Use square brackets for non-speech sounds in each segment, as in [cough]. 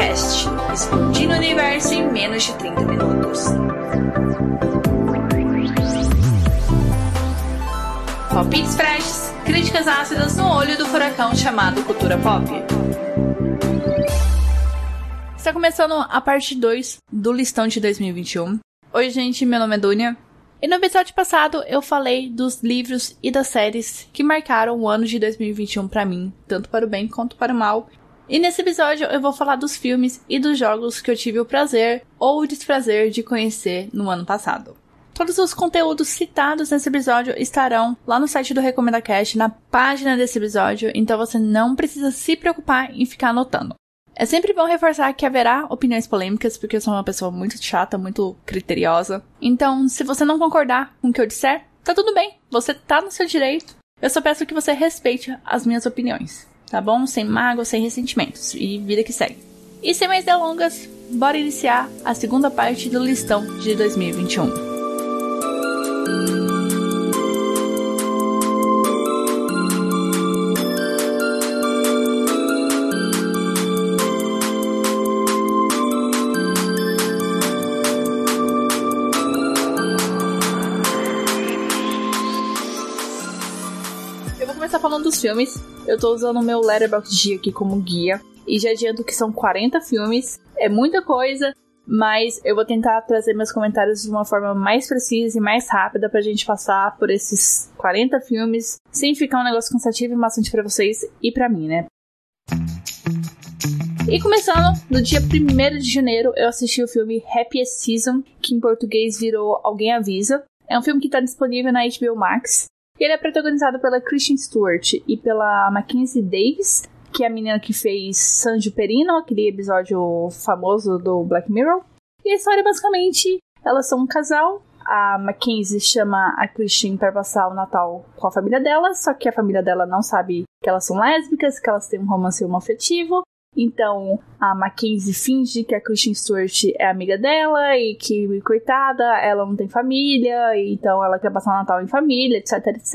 Cast, explodindo o universo em menos de 30 minutos. Palpites freshes, críticas ácidas no olho do furacão chamado cultura pop. Está começando a parte 2 do listão de 2021. Oi, gente, meu nome é Dunia. E no episódio passado eu falei dos livros e das séries que marcaram o ano de 2021 para mim, tanto para o bem quanto para o mal. E nesse episódio eu vou falar dos filmes e dos jogos que eu tive o prazer ou o desprazer de conhecer no ano passado. Todos os conteúdos citados nesse episódio estarão lá no site do Recomenda Cast, na página desse episódio, então você não precisa se preocupar em ficar anotando. É sempre bom reforçar que haverá opiniões polêmicas, porque eu sou uma pessoa muito chata, muito criteriosa. Então, se você não concordar com o que eu disser, tá tudo bem, você tá no seu direito. Eu só peço que você respeite as minhas opiniões, tá bom? Sem mágoa, sem ressentimentos. E vida que segue. E sem mais delongas, bora iniciar a segunda parte do listão de 2021. falando dos filmes, eu tô usando o meu Letterboxd aqui como guia. E já adianto que são 40 filmes, é muita coisa, mas eu vou tentar trazer meus comentários de uma forma mais precisa e mais rápida pra gente passar por esses 40 filmes, sem ficar um negócio cansativo e maçante para vocês e para mim, né? E começando, no dia 1 de janeiro, eu assisti o filme Happiest Season, que em português virou Alguém Avisa. É um filme que está disponível na HBO Max. Ele é protagonizado pela Kristen Stewart e pela Mackenzie Davis, que é a menina que fez San Perino, aquele episódio famoso do Black Mirror. E a história basicamente, elas são um casal. A Mackenzie chama a Christian para passar o Natal com a família dela, só que a família dela não sabe que elas são lésbicas, que elas têm um romance homoafetivo. Então a Mackenzie finge que a Kristen Stewart é amiga dela e que, coitada, ela não tem família, então ela quer passar o Natal em família, etc, etc.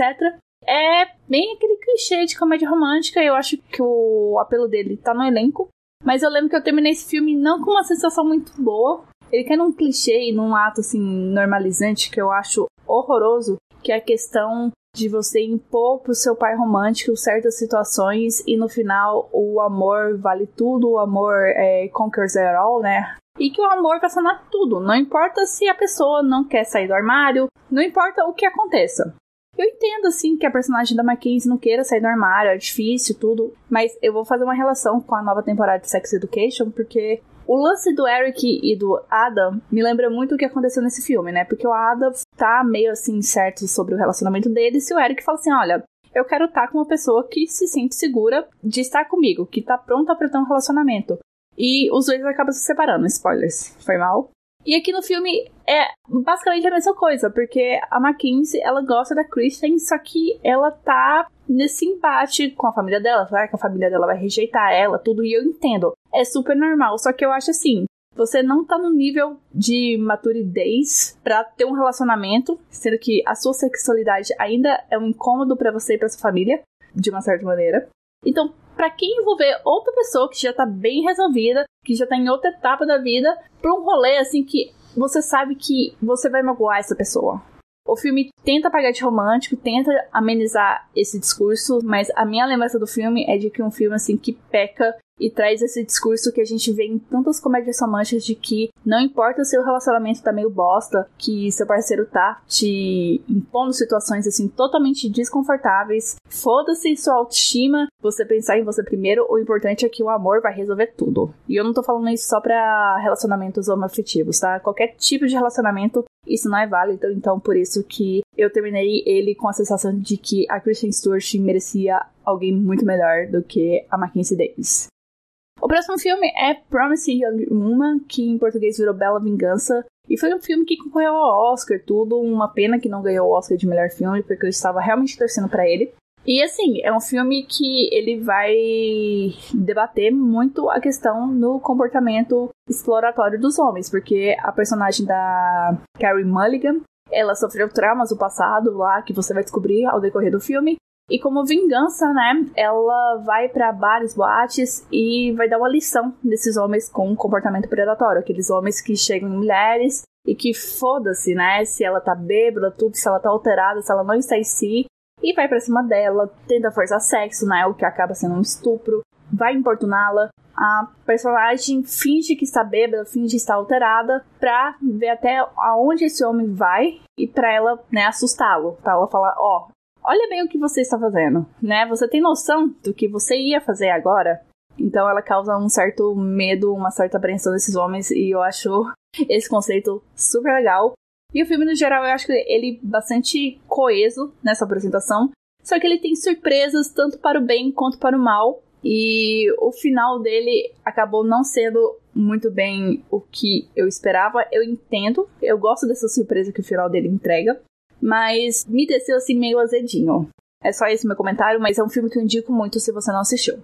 É bem aquele clichê de comédia romântica, eu acho que o apelo dele tá no elenco. Mas eu lembro que eu terminei esse filme não com uma sensação muito boa. Ele quer num clichê num ato assim normalizante que eu acho horroroso, que é a questão de você impor pro seu pai romântico certas situações e no final o amor vale tudo, o amor é, conquers it all, né? E que o amor vai sanar tudo, não importa se a pessoa não quer sair do armário, não importa o que aconteça. Eu entendo, assim, que a personagem da Mackenzie não queira sair do armário, é difícil, tudo, mas eu vou fazer uma relação com a nova temporada de Sex Education, porque o lance do Eric e do Adam me lembra muito o que aconteceu nesse filme, né? Porque o Adam tá meio assim certo sobre o relacionamento deles e o Eric fala assim: olha, eu quero estar com uma pessoa que se sente segura de estar comigo, que tá pronta pra ter um relacionamento. E os dois acabam se separando, spoilers. Foi mal? E aqui no filme é basicamente a mesma coisa, porque a Mackenzie, ela gosta da Kristen, só que ela tá nesse embate com a família dela, claro que a família dela vai rejeitar ela, tudo, e eu entendo. É super normal, só que eu acho assim, você não tá no nível de maturidade para ter um relacionamento, sendo que a sua sexualidade ainda é um incômodo para você e para sua família, de uma certa maneira. Então, para quem envolver outra pessoa que já tá bem resolvida, que já tá em outra etapa da vida, pra um rolê assim que você sabe que você vai magoar essa pessoa. O filme tenta pagar de romântico, tenta amenizar esse discurso, mas a minha lembrança do filme é de que um filme assim que peca e traz esse discurso que a gente vê em tantas comédias românticas de que não importa se o relacionamento tá meio bosta, que seu parceiro tá te impondo situações assim totalmente desconfortáveis, foda-se sua autoestima, você pensar em você primeiro, o importante é que o amor vai resolver tudo. E eu não tô falando isso só pra relacionamentos homoafetivos, tá? Qualquer tipo de relacionamento isso não é válido, então por isso que eu terminei ele com a sensação de que a Kristen Stewart merecia alguém muito melhor do que a Mackenzie Davis. O próximo filme é Promising Young Woman, que em português virou Bela Vingança. E foi um filme que concorreu ao Oscar, tudo. Uma pena que não ganhou o Oscar de melhor filme, porque eu estava realmente torcendo para ele. E assim, é um filme que ele vai debater muito a questão do comportamento exploratório dos homens, porque a personagem da Carrie Mulligan, ela sofreu traumas do passado lá, que você vai descobrir ao decorrer do filme. E como vingança, né, ela vai para bares, boates e vai dar uma lição desses homens com comportamento predatório, aqueles homens que chegam em mulheres e que foda-se, né, se ela tá bêbada, tudo, se ela tá alterada, se ela não está em si, e vai pra cima dela, tenta forçar sexo, né, o que acaba sendo um estupro, vai importuná-la. A personagem finge que está bêbada, finge estar alterada, pra ver até aonde esse homem vai e pra ela, né, assustá-lo. Pra ela falar: Ó, oh, olha bem o que você está fazendo, né? Você tem noção do que você ia fazer agora? Então ela causa um certo medo, uma certa apreensão desses homens e eu acho esse conceito super legal. E o filme no geral eu acho que ele bastante coeso nessa apresentação, só que ele tem surpresas tanto para o bem quanto para o mal. E o final dele acabou não sendo muito bem o que eu esperava. Eu entendo, eu gosto dessa surpresa que o final dele entrega mas me desceu assim meio azedinho. É só esse meu comentário, mas é um filme que eu indico muito se você não assistiu.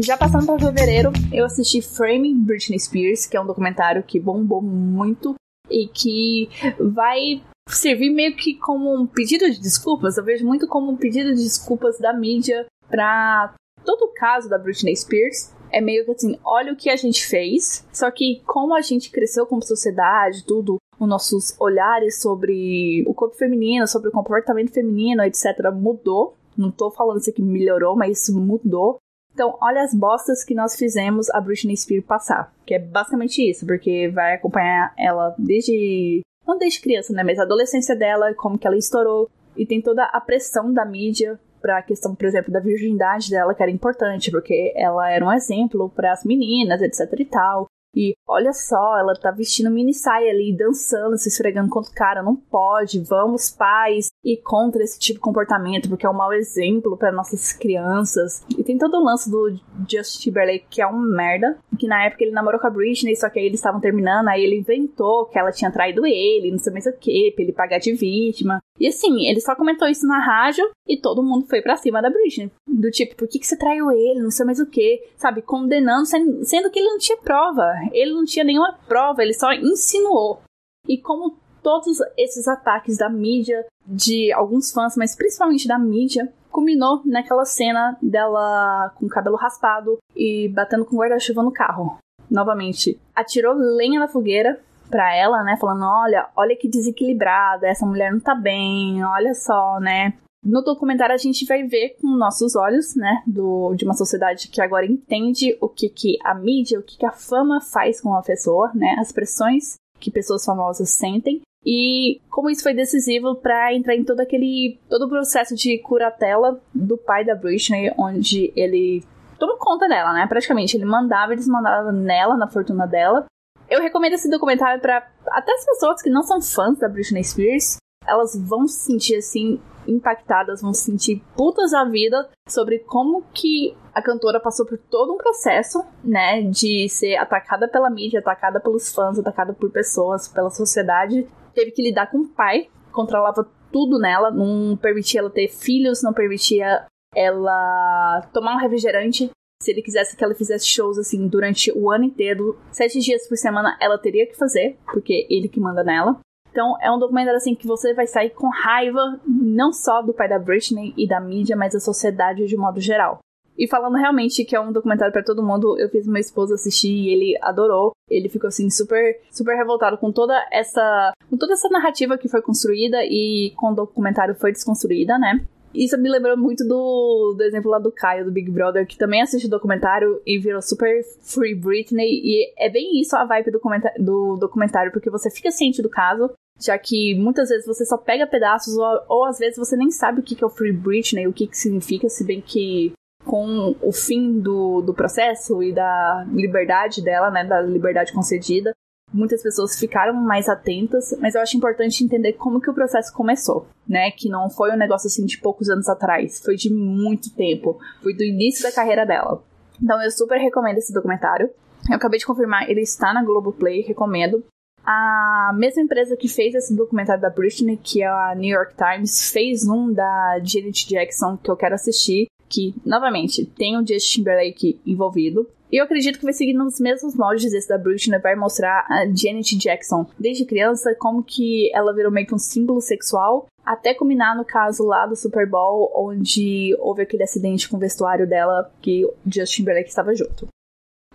Já passando para fevereiro, eu assisti Framing Britney Spears, que é um documentário que bombou muito e que vai servir meio que como um pedido de desculpas. Eu vejo muito como um pedido de desculpas da mídia para todo o caso da Britney Spears. É meio que assim, olha o que a gente fez, só que como a gente cresceu como sociedade, tudo, os nossos olhares sobre o corpo feminino, sobre o comportamento feminino, etc., mudou. Não tô falando isso aqui melhorou, mas isso mudou. Então, olha as bostas que nós fizemos a Britney Spears passar. Que é basicamente isso, porque vai acompanhar ela desde. Não desde criança, né? Mas a adolescência dela, como que ela estourou. E tem toda a pressão da mídia para a questão, por exemplo, da virgindade dela, que era importante, porque ela era um exemplo para as meninas, etc e tal. E olha só, ela tá vestindo mini saia ali, dançando, se esfregando contra o cara. Não pode. Vamos, pais, e contra esse tipo de comportamento, porque é um mau exemplo para nossas crianças. E tem todo o lance do Justin Timberlake, que é um merda. Que na época ele namorou com a Britney, só que aí eles estavam terminando, aí ele inventou que ela tinha traído ele, não sei mais o que, pra ele pagar de vítima. E assim, ele só comentou isso na rádio e todo mundo foi para cima da Britney. Do tipo, por que, que você traiu ele? Não sei mais o que. Sabe? Condenando, sendo que ele não tinha prova. Ele não tinha nenhuma prova, ele só insinuou. E como todos esses ataques da mídia, de alguns fãs, mas principalmente da mídia, culminou naquela cena dela com o cabelo raspado e batendo com guarda-chuva no carro. Novamente, atirou lenha na fogueira pra ela, né? Falando: olha, olha que desequilibrada, essa mulher não tá bem, olha só, né? No documentário a gente vai ver com nossos olhos, né, do, de uma sociedade que agora entende o que, que a mídia, o que, que a fama faz com a pessoa, né, as pressões que pessoas famosas sentem e como isso foi decisivo para entrar em todo aquele todo o processo de curatela do pai da Britney, onde ele tomou conta dela, né? Praticamente ele mandava e desmandava nela, na fortuna dela. Eu recomendo esse documentário para até as pessoas que não são fãs da Britney Spears, elas vão se sentir assim impactadas, vão se sentir putas da vida sobre como que a cantora passou por todo um processo, né, de ser atacada pela mídia, atacada pelos fãs, atacada por pessoas, pela sociedade, teve que lidar com o pai, controlava tudo nela, não permitia ela ter filhos, não permitia ela tomar um refrigerante. Se ele quisesse que ela fizesse shows assim durante o ano inteiro, sete dias por semana, ela teria que fazer, porque ele que manda nela. Então é um documentário assim que você vai sair com raiva não só do pai da Britney e da mídia, mas da sociedade de modo geral. E falando realmente que é um documentário para todo mundo, eu fiz meu esposo assistir e ele adorou. Ele ficou assim super super revoltado com toda essa com toda essa narrativa que foi construída e com o documentário foi desconstruída, né? Isso me lembrou muito do, do exemplo lá do Caio, do Big Brother, que também assistiu o documentário e virou super Free Britney. E é bem isso a vibe do, do documentário, porque você fica ciente do caso, já que muitas vezes você só pega pedaços, ou, ou às vezes você nem sabe o que, que é o Free Britney, o que, que significa, se bem que com o fim do, do processo e da liberdade dela, né, da liberdade concedida, muitas pessoas ficaram mais atentas, mas eu acho importante entender como que o processo começou, né, que não foi um negócio assim de poucos anos atrás, foi de muito tempo, foi do início da carreira dela. Então eu super recomendo esse documentário. Eu acabei de confirmar, ele está na Globoplay, recomendo. A mesma empresa que fez esse documentário da Britney, que é a New York Times, fez um da Janet Jackson que eu quero assistir, que, novamente, tem o Justin Timberlake envolvido. E eu acredito que vai seguir nos mesmos moldes desse da Britney, vai mostrar a Janet Jackson desde criança, como que ela virou meio que um símbolo sexual, até culminar no caso lá do Super Bowl, onde houve aquele acidente com o vestuário dela que Justin Timberlake estava junto.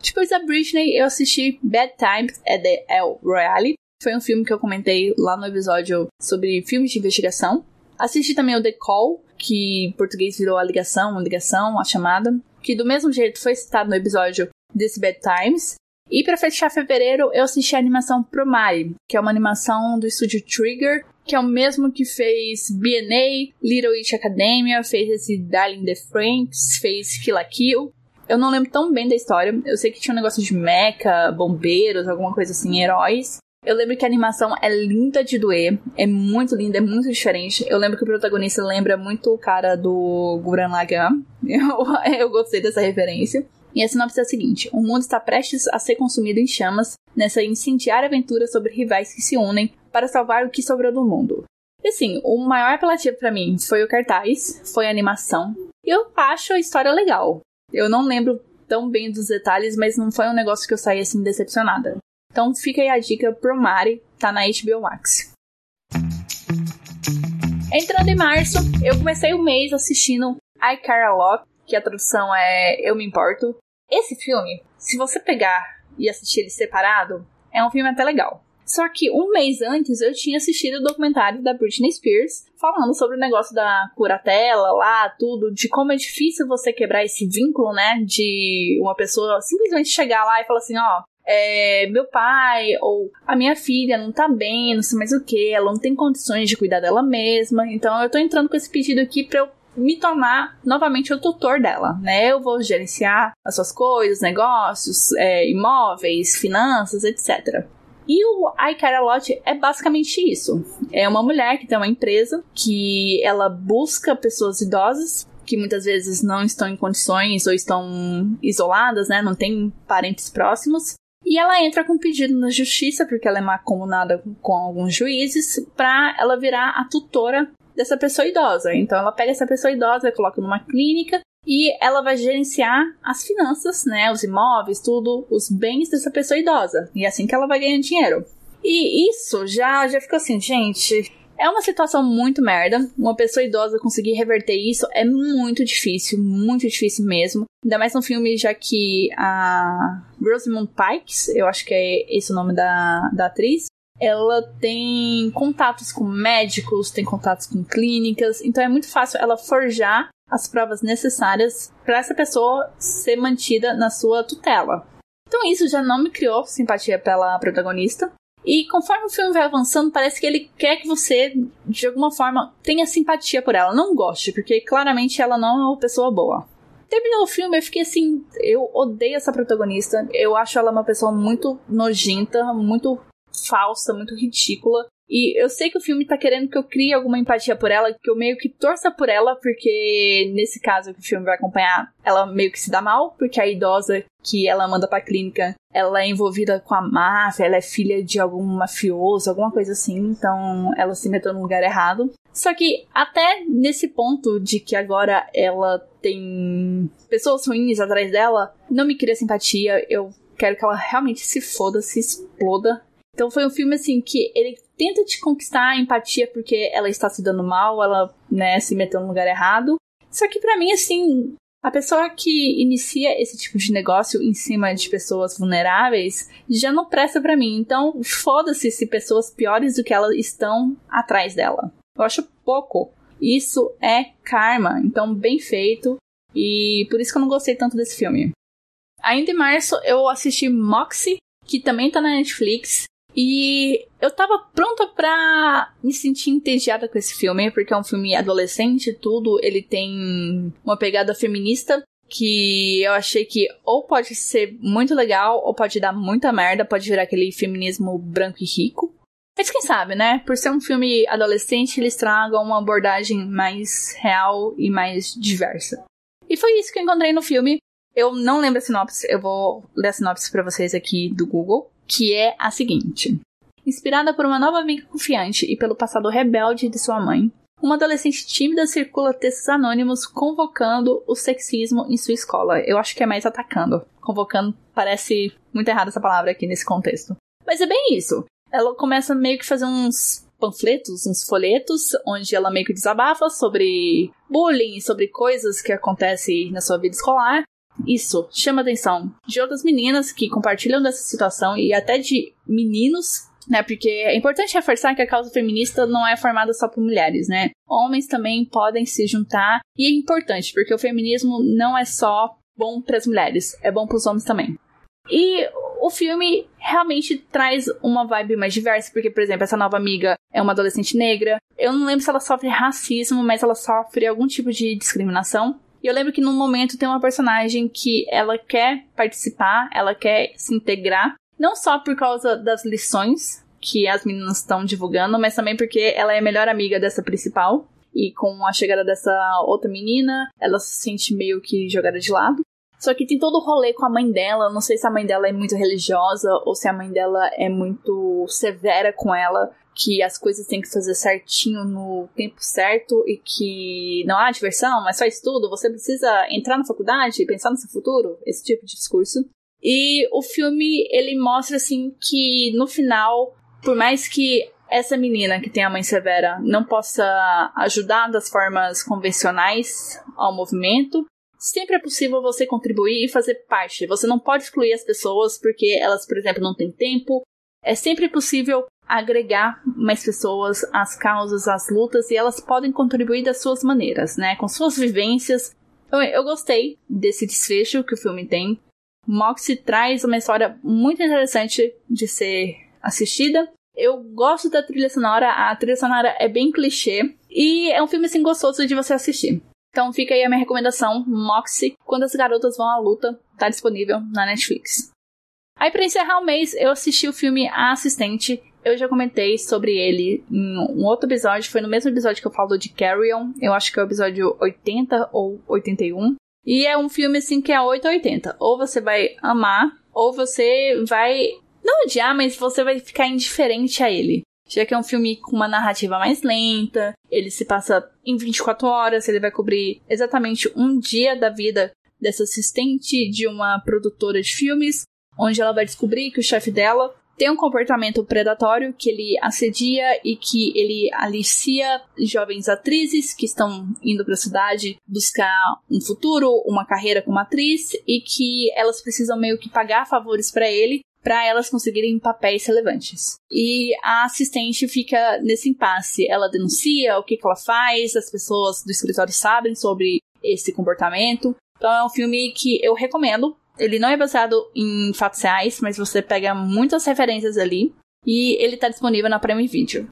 Depois da Britney, eu assisti Bad Times at the El Royale. Foi um filme que eu comentei lá no episódio sobre filmes de investigação. Assisti também o The Call, que em português virou a ligação, a ligação, a chamada, que do mesmo jeito foi citado no episódio desse Bad Times. E para fechar fevereiro, eu assisti a animação Promare, que é uma animação do estúdio Trigger, que é o mesmo que fez B&A, Little Witch Academia, fez esse Darling the Franks, fez Kill la Kill. Eu não lembro tão bem da história. Eu sei que tinha um negócio de mecha, bombeiros, alguma coisa assim, heróis. Eu lembro que a animação é linda de doer, é muito linda, é muito diferente. Eu lembro que o protagonista lembra muito o cara do Gurren Lagann. [laughs] Eu, eu gostei dessa referência. E a sinopse é a seguinte: o mundo está prestes a ser consumido em chamas nessa incendiária aventura sobre rivais que se unem para salvar o que sobrou do mundo. E assim, o maior apelativo para mim foi o cartaz, foi a animação. E eu acho a história legal. Eu não lembro tão bem dos detalhes, mas não foi um negócio que eu saí assim decepcionada. Então fica aí a dica pro Mari, tá na HBO Max. Entrando em março, eu comecei o mês assistindo I Care Lot, que a tradução é Eu Me Importo. Esse filme, se você pegar e assistir ele separado, é um filme até legal. Só que um mês antes eu tinha assistido o documentário da Britney Spears falando sobre o negócio da curatela lá, tudo, de como é difícil você quebrar esse vínculo, né? De uma pessoa simplesmente chegar lá e falar assim: ó, é, meu pai ou a minha filha não tá bem, não sei mais o que, ela não tem condições de cuidar dela mesma. Então eu tô entrando com esse pedido aqui pra eu me tornar novamente o tutor dela, né? Eu vou gerenciar as suas coisas, negócios, é, imóveis, finanças, etc. E o I Care A Lot é basicamente isso. É uma mulher que tem uma empresa que ela busca pessoas idosas que muitas vezes não estão em condições ou estão isoladas, né? Não tem parentes próximos. E ela entra com um pedido na justiça, porque ela é macomunada com alguns juízes, para ela virar a tutora dessa pessoa idosa. Então ela pega essa pessoa idosa, coloca numa clínica e ela vai gerenciar as finanças, né, os imóveis, tudo, os bens dessa pessoa idosa. E é assim que ela vai ganhar dinheiro. E isso já já ficou assim, gente, é uma situação muito merda. Uma pessoa idosa conseguir reverter isso é muito difícil, muito difícil mesmo. Ainda mais no filme, já que a Rosamund Pikes, eu acho que é esse o nome da, da atriz, ela tem contatos com médicos, tem contatos com clínicas, então é muito fácil ela forjar as provas necessárias para essa pessoa ser mantida na sua tutela. Então isso já não me criou simpatia pela protagonista. E conforme o filme vai avançando, parece que ele quer que você, de alguma forma, tenha simpatia por ela. Não goste, porque claramente ela não é uma pessoa boa. Terminou o filme, eu fiquei assim, eu odeio essa protagonista. Eu acho ela uma pessoa muito nojenta, muito falsa, muito ridícula. E eu sei que o filme tá querendo que eu crie alguma empatia por ela, que eu meio que torça por ela, porque nesse caso que o filme vai acompanhar, ela meio que se dá mal, porque a idosa que ela manda pra clínica, ela é envolvida com a máfia, ela é filha de algum mafioso, alguma coisa assim, então ela se meteu no lugar errado. Só que até nesse ponto de que agora ela tem pessoas ruins atrás dela, não me cria simpatia, eu quero que ela realmente se foda, se exploda então foi um filme assim que ele tenta te conquistar a empatia porque ela está se dando mal, ela, né, se meteu no lugar errado. Só que para mim assim, a pessoa que inicia esse tipo de negócio em cima de pessoas vulneráveis já não presta para mim. Então, foda-se se pessoas piores do que ela estão atrás dela. Eu acho pouco. Isso é karma. Então, bem feito. E por isso que eu não gostei tanto desse filme. Ainda em março, eu assisti Moxie, que também tá na Netflix. E eu tava pronta pra me sentir entediada com esse filme, porque é um filme adolescente, tudo. Ele tem uma pegada feminista que eu achei que ou pode ser muito legal, ou pode dar muita merda, pode virar aquele feminismo branco e rico. Mas quem sabe, né? Por ser um filme adolescente, eles tragam uma abordagem mais real e mais diversa. E foi isso que eu encontrei no filme. Eu não lembro a sinopse, eu vou ler a sinopse para vocês aqui do Google que é a seguinte: Inspirada por uma nova amiga confiante e pelo passado rebelde de sua mãe, uma adolescente tímida circula textos anônimos convocando o sexismo em sua escola. Eu acho que é mais atacando. Convocando parece muito errado essa palavra aqui nesse contexto. Mas é bem isso. Ela começa meio que fazer uns panfletos, uns folhetos, onde ela meio que desabafa sobre bullying, sobre coisas que acontecem na sua vida escolar. Isso chama atenção de outras meninas que compartilham dessa situação e até de meninos né? Porque é importante reforçar que a causa feminista não é formada só por mulheres, né? Homens também podem se juntar e é importante porque o feminismo não é só bom para as mulheres, é bom para os homens também. E o filme realmente traz uma vibe mais diversa, porque, por exemplo, essa nova amiga é uma adolescente negra. Eu não lembro se ela sofre racismo, mas ela sofre algum tipo de discriminação. E eu lembro que num momento tem uma personagem que ela quer participar, ela quer se integrar, não só por causa das lições que as meninas estão divulgando, mas também porque ela é a melhor amiga dessa principal. E com a chegada dessa outra menina, ela se sente meio que jogada de lado. Só que tem todo o rolê com a mãe dela. Não sei se a mãe dela é muito religiosa ou se a mãe dela é muito severa com ela. Que as coisas têm que fazer certinho no tempo certo e que não há diversão, mas só estudo. Você precisa entrar na faculdade pensar no seu futuro. Esse tipo de discurso. E o filme, ele mostra, assim, que no final, por mais que essa menina que tem a mãe severa não possa ajudar das formas convencionais ao movimento, sempre é possível você contribuir e fazer parte. Você não pode excluir as pessoas porque elas, por exemplo, não têm tempo. É sempre possível agregar mais pessoas às causas, às lutas, e elas podem contribuir das suas maneiras, né? Com suas vivências. Eu, eu gostei desse desfecho que o filme tem. Moxie traz uma história muito interessante de ser assistida. Eu gosto da trilha sonora, a trilha sonora é bem clichê e é um filme assim gostoso de você assistir. Então fica aí a minha recomendação, Moxie, Quando as Garotas Vão à Luta, tá disponível na Netflix. Aí para encerrar o mês, eu assisti o filme A Assistente. Eu já comentei sobre ele em um outro episódio, foi no mesmo episódio que eu falo de Carrion, eu acho que é o episódio 80 ou 81. E é um filme assim que é 880. Ou você vai amar, ou você vai não odiar, mas você vai ficar indiferente a ele. Já que é um filme com uma narrativa mais lenta, ele se passa em 24 horas, ele vai cobrir exatamente um dia da vida dessa assistente de uma produtora de filmes, onde ela vai descobrir que o chefe dela tem um comportamento predatório que ele assedia e que ele alicia jovens atrizes que estão indo para a cidade buscar um futuro, uma carreira como atriz e que elas precisam meio que pagar favores para ele para elas conseguirem papéis relevantes. E a assistente fica nesse impasse. Ela denuncia o que, que ela faz, as pessoas do escritório sabem sobre esse comportamento. Então é um filme que eu recomendo ele não é baseado em fatos reais, mas você pega muitas referências ali. E ele está disponível na Prime Video.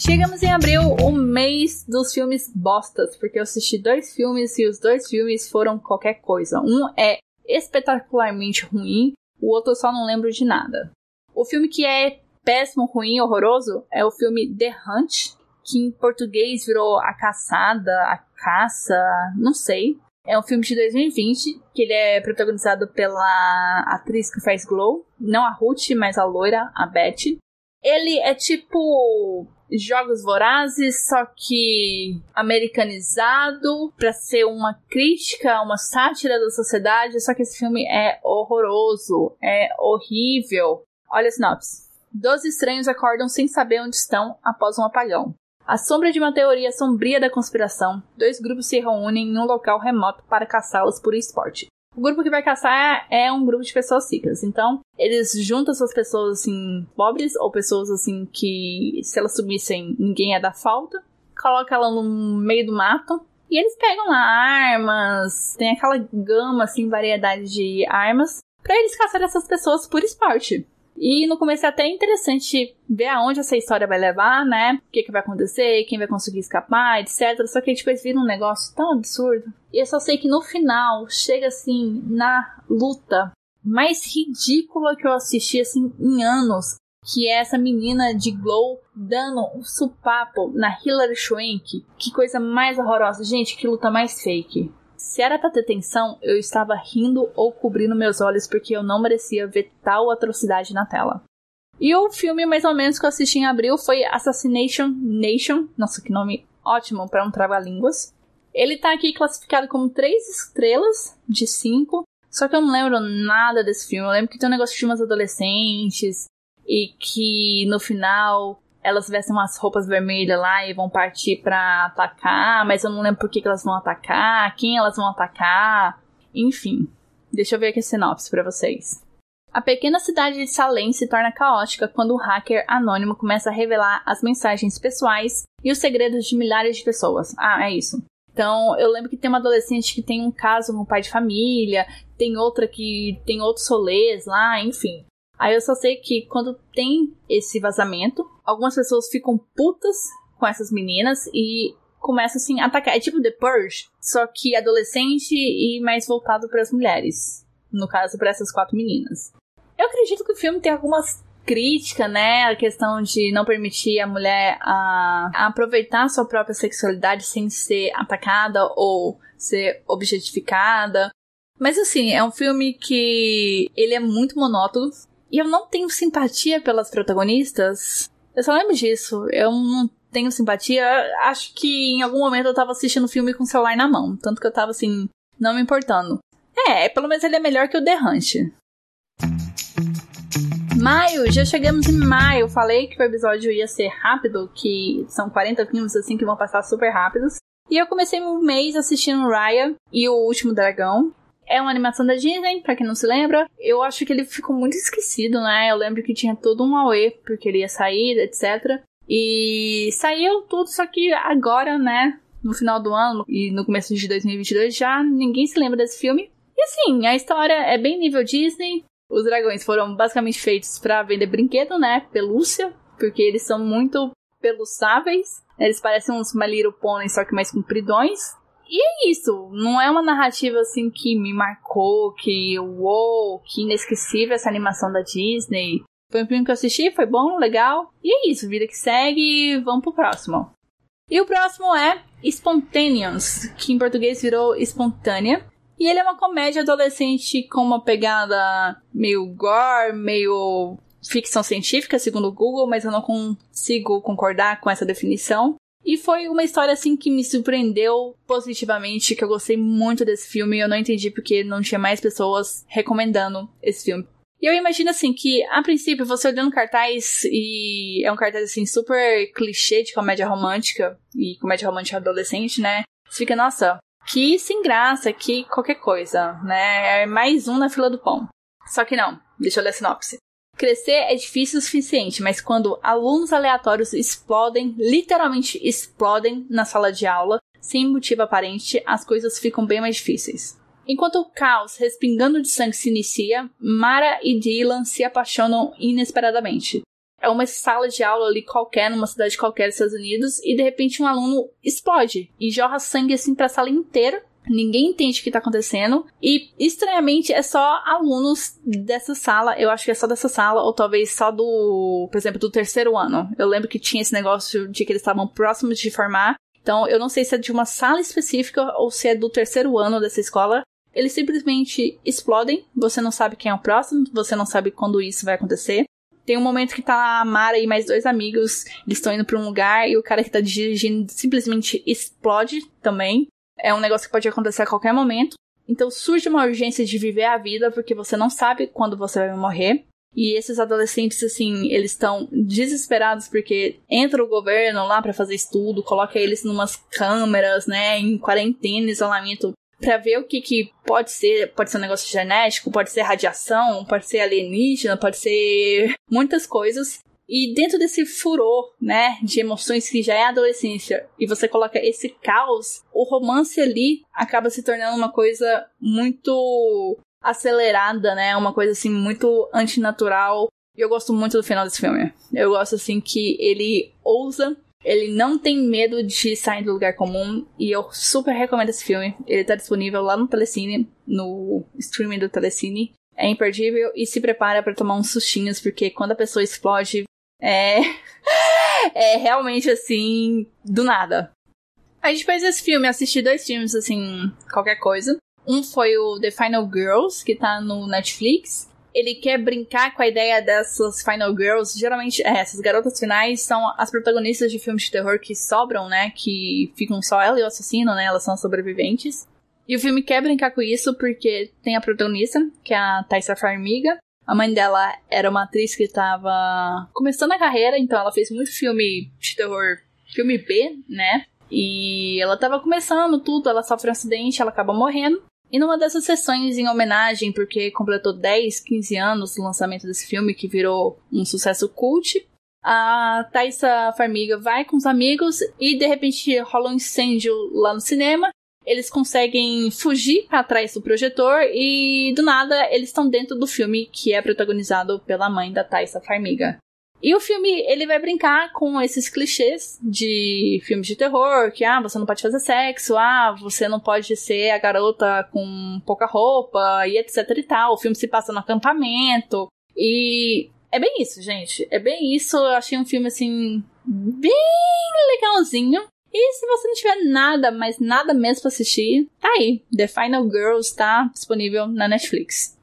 Chegamos em abril, o mês dos filmes bostas, porque eu assisti dois filmes e os dois filmes foram qualquer coisa. Um é espetacularmente ruim, o outro só não lembro de nada. O filme que é péssimo, ruim, horroroso é o filme The Hunt, que em português virou A Caçada, A Caça, não sei. É um filme de 2020, que ele é protagonizado pela atriz que faz Glow. Não a Ruth, mas a loira, a Beth. Ele é tipo Jogos Vorazes, só que americanizado para ser uma crítica, uma sátira da sociedade. Só que esse filme é horroroso, é horrível. Olha a sinopse. Doze estranhos acordam sem saber onde estão após um apagão. À sombra de uma teoria sombria da conspiração, dois grupos se reúnem em um local remoto para caçá-los por esporte. O grupo que vai caçar é um grupo de pessoas ricas, então eles juntam essas pessoas assim pobres ou pessoas assim que se elas sumissem ninguém ia dar falta, colocam ela no meio do mato e eles pegam lá armas, tem aquela gama assim variedade de armas para eles caçar essas pessoas por esporte. E no começo é até interessante ver aonde essa história vai levar, né? O que, que vai acontecer, quem vai conseguir escapar, etc. Só que depois vira um negócio tão absurdo. E eu só sei que no final chega assim na luta mais ridícula que eu assisti assim em anos. Que é essa menina de Glow dando um supapo na Hilary Swank. Que coisa mais horrorosa. Gente, que luta mais fake. Se era pra ter tensão, eu estava rindo ou cobrindo meus olhos porque eu não merecia ver tal atrocidade na tela. E o filme, mais ou menos, que eu assisti em abril foi Assassination Nation. Nossa, que nome ótimo para um trava-línguas. Ele tá aqui classificado como 3 estrelas de 5. Só que eu não lembro nada desse filme. Eu lembro que tem um negócio de umas adolescentes e que no final elas vestem umas roupas vermelhas lá e vão partir para atacar, mas eu não lembro por que, que elas vão atacar, quem elas vão atacar, enfim. Deixa eu ver aqui a sinopse para vocês. A pequena cidade de Salem se torna caótica quando um hacker anônimo começa a revelar as mensagens pessoais e os segredos de milhares de pessoas. Ah, é isso. Então, eu lembro que tem uma adolescente que tem um caso com o pai de família, tem outra que tem outros rolês lá, enfim. Aí eu só sei que quando tem esse vazamento, algumas pessoas ficam putas com essas meninas e começam assim a atacar. É tipo The Purge, só que adolescente e mais voltado para as mulheres. No caso, para essas quatro meninas. Eu acredito que o filme tem algumas críticas, né? A questão de não permitir a mulher a, a aproveitar a sua própria sexualidade sem ser atacada ou ser objetificada. Mas assim, é um filme que ele é muito monótono. E eu não tenho simpatia pelas protagonistas. Eu só lembro disso. Eu não tenho simpatia. Acho que em algum momento eu tava assistindo filme com o celular na mão. Tanto que eu tava assim, não me importando. É, pelo menos ele é melhor que o Hunt. Maio, já chegamos em maio. Falei que o episódio ia ser rápido, que são 40 filmes assim que vão passar super rápidos. E eu comecei o mês assistindo Raya e o Último Dragão. É uma animação da Disney, pra quem não se lembra. Eu acho que ele ficou muito esquecido, né? Eu lembro que tinha todo um auê, porque ele ia sair, etc. E saiu tudo, só que agora, né? No final do ano e no começo de 2022, já ninguém se lembra desse filme. E assim, a história é bem nível Disney. Os dragões foram basicamente feitos para vender brinquedo, né? Pelúcia, porque eles são muito peluçáveis. Eles parecem uns My Little Pony, só que mais compridões. E é isso, não é uma narrativa assim que me marcou, que uou, que inesquecível essa animação da Disney. Foi um filme que eu assisti, foi bom, legal. E é isso, vida que segue, vamos pro próximo. E o próximo é Spontaneous, que em português virou Espontânea. E ele é uma comédia adolescente com uma pegada meio gore, meio ficção científica, segundo o Google, mas eu não consigo concordar com essa definição. E foi uma história assim que me surpreendeu positivamente, que eu gostei muito desse filme eu não entendi porque não tinha mais pessoas recomendando esse filme. E eu imagino assim que, a princípio, você olhando cartaz e é um cartaz assim super clichê de comédia romântica e comédia romântica adolescente, né? Você fica, nossa, que sem graça, que qualquer coisa, né? É mais um na fila do pão. Só que não, deixa eu ler a sinopse. Crescer é difícil o suficiente, mas quando alunos aleatórios explodem, literalmente explodem na sala de aula, sem motivo aparente, as coisas ficam bem mais difíceis. Enquanto o caos respingando de sangue se inicia, Mara e Dylan se apaixonam inesperadamente. É uma sala de aula ali qualquer, numa cidade qualquer dos Estados Unidos, e de repente um aluno explode e jorra sangue assim pra sala inteira ninguém entende o que tá acontecendo. E, estranhamente, é só alunos dessa sala. Eu acho que é só dessa sala, ou talvez só do, por exemplo, do terceiro ano. Eu lembro que tinha esse negócio de que eles estavam próximos de formar. Então, eu não sei se é de uma sala específica ou se é do terceiro ano dessa escola. Eles simplesmente explodem, você não sabe quem é o próximo, você não sabe quando isso vai acontecer. Tem um momento que tá a Mara e mais dois amigos, eles estão indo para um lugar e o cara que tá dirigindo simplesmente explode também. É um negócio que pode acontecer a qualquer momento. Então surge uma urgência de viver a vida porque você não sabe quando você vai morrer. E esses adolescentes, assim, eles estão desesperados porque entra o governo lá para fazer estudo, coloca eles numas câmeras, né, em quarentena, isolamento, para ver o que, que pode ser. Pode ser um negócio genético, pode ser radiação, pode ser alienígena, pode ser [laughs] muitas coisas. E dentro desse furor, né, de emoções que já é adolescência, e você coloca esse caos, o romance ali acaba se tornando uma coisa muito acelerada, né, uma coisa assim muito antinatural. E eu gosto muito do final desse filme. Eu gosto assim que ele ousa, ele não tem medo de sair do lugar comum, e eu super recomendo esse filme. Ele tá disponível lá no Telecine, no streaming do Telecine. É imperdível e se prepara para tomar uns sustinhos, porque quando a pessoa explode, é. [laughs] É realmente assim, do nada. A gente fez esse filme, assisti dois filmes, assim, qualquer coisa. Um foi o The Final Girls, que tá no Netflix. ele quer brincar com a ideia dessas final girls. Geralmente, é, essas garotas finais são as protagonistas de filmes de terror que sobram, né? Que ficam só ela e o assassino, né? Elas são sobreviventes. E o filme quer brincar com isso porque tem a protagonista, que é a Thaisa Farmiga. A mãe dela era uma atriz que estava começando a carreira, então ela fez muito filme de terror, filme B, né? E ela estava começando tudo, ela sofre um acidente, ela acaba morrendo. E numa dessas sessões em homenagem, porque completou 10, 15 anos do lançamento desse filme, que virou um sucesso cult, a Thaisa Farmiga vai com os amigos e de repente rola um incêndio lá no cinema. Eles conseguem fugir para trás do projetor e do nada eles estão dentro do filme que é protagonizado pela mãe da Thaisa Farmiga. E o filme, ele vai brincar com esses clichês de filmes de terror, que, ah, você não pode fazer sexo, ah, você não pode ser a garota com pouca roupa, e etc e tal. O filme se passa no acampamento, e é bem isso, gente. É bem isso. Eu achei um filme, assim, bem legalzinho. E se você não tiver nada, mas nada mesmo pra assistir, tá aí. The Final Girls tá disponível na Netflix.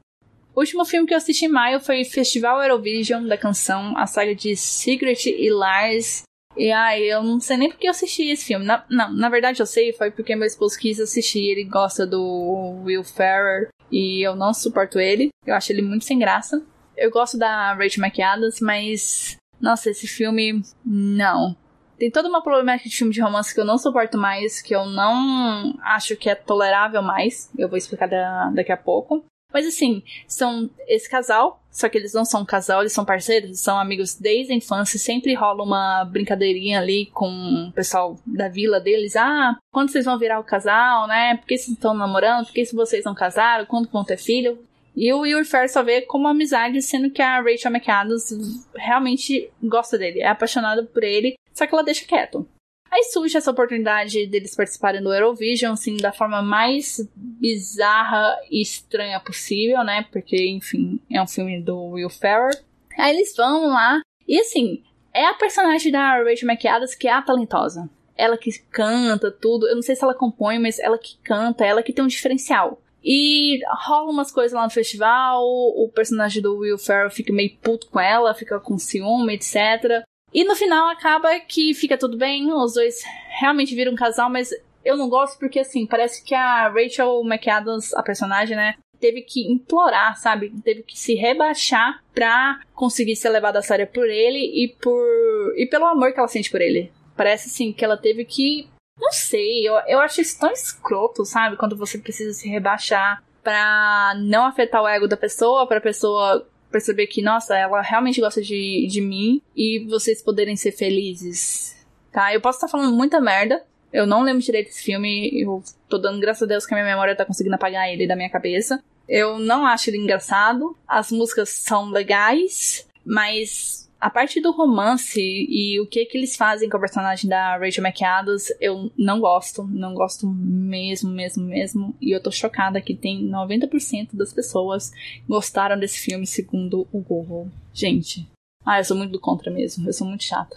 O último filme que eu assisti em maio foi Festival Eurovision da canção, a saga de Secret e Lies. E ai, eu não sei nem porque eu assisti esse filme. Na, não, na verdade eu sei, foi porque meu esposo quis assistir. Ele gosta do Will Ferrer e eu não suporto ele. Eu acho ele muito sem graça. Eu gosto da Rachel McAdams, mas. Nossa, esse filme. Não. Tem toda uma problemática de filme de romance que eu não suporto mais, que eu não acho que é tolerável mais. Eu vou explicar da, daqui a pouco. Mas assim, são esse casal, só que eles não são um casal, eles são parceiros, são amigos desde a infância, sempre rola uma brincadeirinha ali com o pessoal da vila deles. Ah, quando vocês vão virar o casal, né? Por que vocês estão namorando? Por que vocês não casaram? Quando vão ter filho? E o Will Ferrell só vê como amizade, sendo que a Rachel McAdams realmente gosta dele, é apaixonada por ele, só que ela deixa quieto. Aí surge essa oportunidade deles participarem do Eurovision, assim, da forma mais bizarra e estranha possível, né? Porque, enfim, é um filme do Will Ferrell. Aí eles vão lá, e assim, é a personagem da Rachel McAdams que é a talentosa. Ela que canta tudo, eu não sei se ela compõe, mas ela que canta, ela que tem um diferencial. E rola umas coisas lá no festival, o personagem do Will Ferrell fica meio puto com ela, fica com ciúme, etc. E no final acaba que fica tudo bem, os dois realmente viram um casal, mas eu não gosto porque, assim, parece que a Rachel McAdams, a personagem, né, teve que implorar, sabe? Teve que se rebaixar pra conseguir ser levada a sério por ele e por. e pelo amor que ela sente por ele. Parece assim que ela teve que. Não sei, eu, eu acho isso tão escroto, sabe? Quando você precisa se rebaixar pra não afetar o ego da pessoa, pra pessoa perceber que, nossa, ela realmente gosta de, de mim e vocês poderem ser felizes, tá? Eu posso estar falando muita merda, eu não lembro direito desse filme, eu tô dando graças a Deus que a minha memória tá conseguindo apagar ele da minha cabeça. Eu não acho ele engraçado, as músicas são legais, mas a parte do romance e o que que eles fazem com a personagem da Rachel McAdams, eu não gosto, não gosto mesmo, mesmo, mesmo. E eu tô chocada que tem 90% das pessoas gostaram desse filme segundo o Google. Gente, ah, eu sou muito do contra mesmo, eu sou muito chata.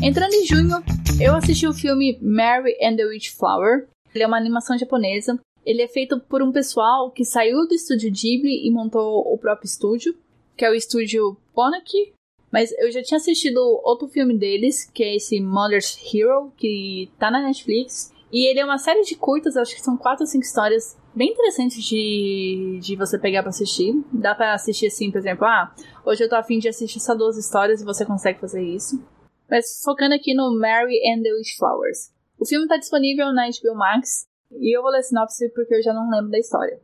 Entrando em junho, eu assisti o filme Mary and the Witchflower. Ele é uma animação japonesa. Ele é feito por um pessoal que saiu do estúdio Ghibli e montou o próprio estúdio que é o estúdio Ponak. Mas eu já tinha assistido outro filme deles, que é esse Mother's Hero, que tá na Netflix. E ele é uma série de curtas, acho que são quatro ou cinco histórias bem interessantes de, de você pegar pra assistir. Dá pra assistir assim, por exemplo, ah, hoje eu tô afim de assistir essas duas histórias e você consegue fazer isso. Mas focando aqui no Mary and the Witchflowers. O filme tá disponível na HBO Max e eu vou ler a sinopse porque eu já não lembro da história.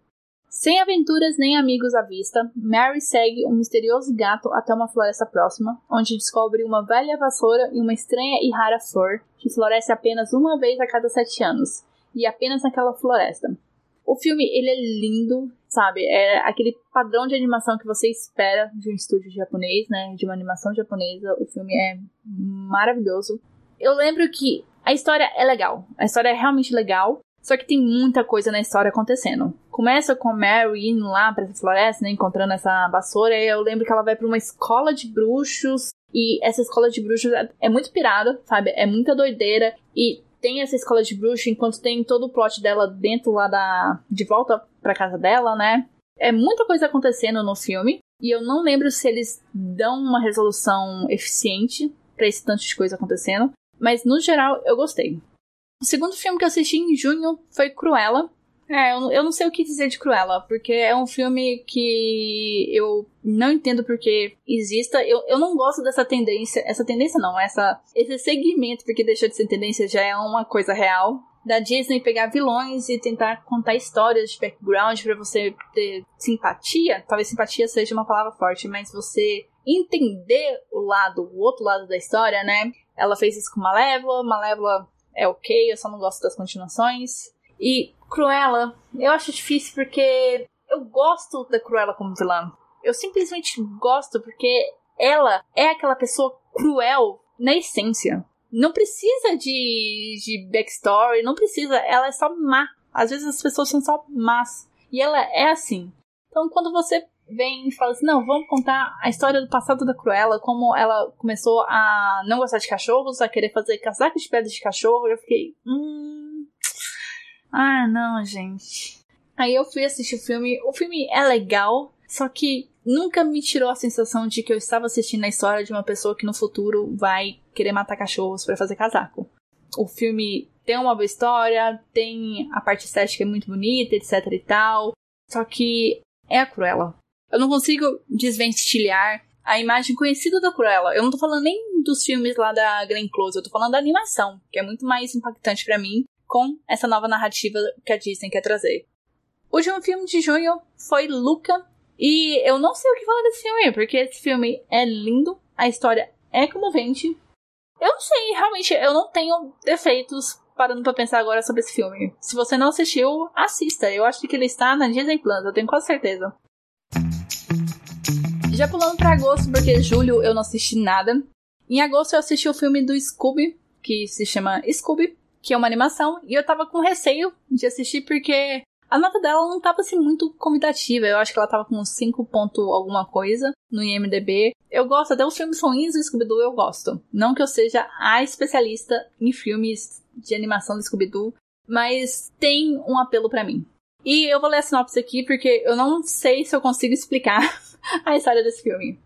Sem aventuras nem amigos à vista, Mary segue um misterioso gato até uma floresta próxima, onde descobre uma velha vassoura e uma estranha e rara flor que floresce apenas uma vez a cada sete anos, e apenas naquela floresta. O filme, ele é lindo, sabe? É aquele padrão de animação que você espera de um estúdio japonês, né? De uma animação japonesa. O filme é maravilhoso. Eu lembro que a história é legal. A história é realmente legal. Só que tem muita coisa na história acontecendo. Começa com a Mary indo lá pra essa floresta, né? Encontrando essa vassoura. E eu lembro que ela vai pra uma escola de bruxos. E essa escola de bruxos é, é muito pirada, sabe? É muita doideira. E tem essa escola de bruxo enquanto tem todo o plot dela dentro lá da. de volta pra casa dela, né? É muita coisa acontecendo no filme, e eu não lembro se eles dão uma resolução eficiente para esse tanto de coisa acontecendo, mas no geral eu gostei. O segundo filme que eu assisti em junho foi Cruella, é, eu, eu não sei o que dizer de Cruella, porque é um filme que eu não entendo porque exista. Eu, eu não gosto dessa tendência. Essa tendência não, essa, esse segmento, porque deixou de ser tendência, já é uma coisa real. Da Disney pegar vilões e tentar contar histórias de background para você ter simpatia. Talvez simpatia seja uma palavra forte, mas você entender o lado, o outro lado da história, né? Ela fez isso com Malévola, Malévola é ok, eu só não gosto das continuações. E Cruella, eu acho difícil porque eu gosto da Cruella como vilã. Eu simplesmente gosto porque ela é aquela pessoa cruel na essência. Não precisa de, de backstory, não precisa, ela é só má. Às vezes as pessoas são só más. E ela é assim. Então quando você vem e fala assim, não, vamos contar a história do passado da Cruella, como ela começou a não gostar de cachorros, a querer fazer casaco de pedra de cachorro, eu fiquei, hum, ah, não, gente. Aí eu fui assistir o filme. O filme é legal, só que nunca me tirou a sensação de que eu estava assistindo a história de uma pessoa que no futuro vai querer matar cachorros para fazer casaco. O filme tem uma boa história, tem a parte estética é muito bonita, etc e tal. Só que é a Cruella. Eu não consigo desvencilhar a imagem conhecida da Cruella. Eu não tô falando nem dos filmes lá da Glenn Close, eu tô falando da animação, que é muito mais impactante para mim com essa nova narrativa que a Disney quer trazer. O último filme de junho foi Luca, e eu não sei o que falar desse filme, porque esse filme é lindo, a história é comovente. Eu não sei, realmente, eu não tenho defeitos parando pra pensar agora sobre esse filme. Se você não assistiu, assista. Eu acho que ele está na Disney Plus, eu tenho quase certeza. Já pulando pra agosto, porque julho eu não assisti nada. Em agosto eu assisti o filme do Scooby, que se chama Scooby, que é uma animação, e eu tava com receio de assistir porque a nota dela não tava assim muito convidativa. Eu acho que ela tava com 5 ponto alguma coisa no IMDB. Eu gosto, até os filmes ruins do Scooby-Doo eu gosto. Não que eu seja a especialista em filmes de animação do Scooby-Doo, mas tem um apelo para mim. E eu vou ler a sinopse aqui porque eu não sei se eu consigo explicar [laughs] [laughs] a história desse filme.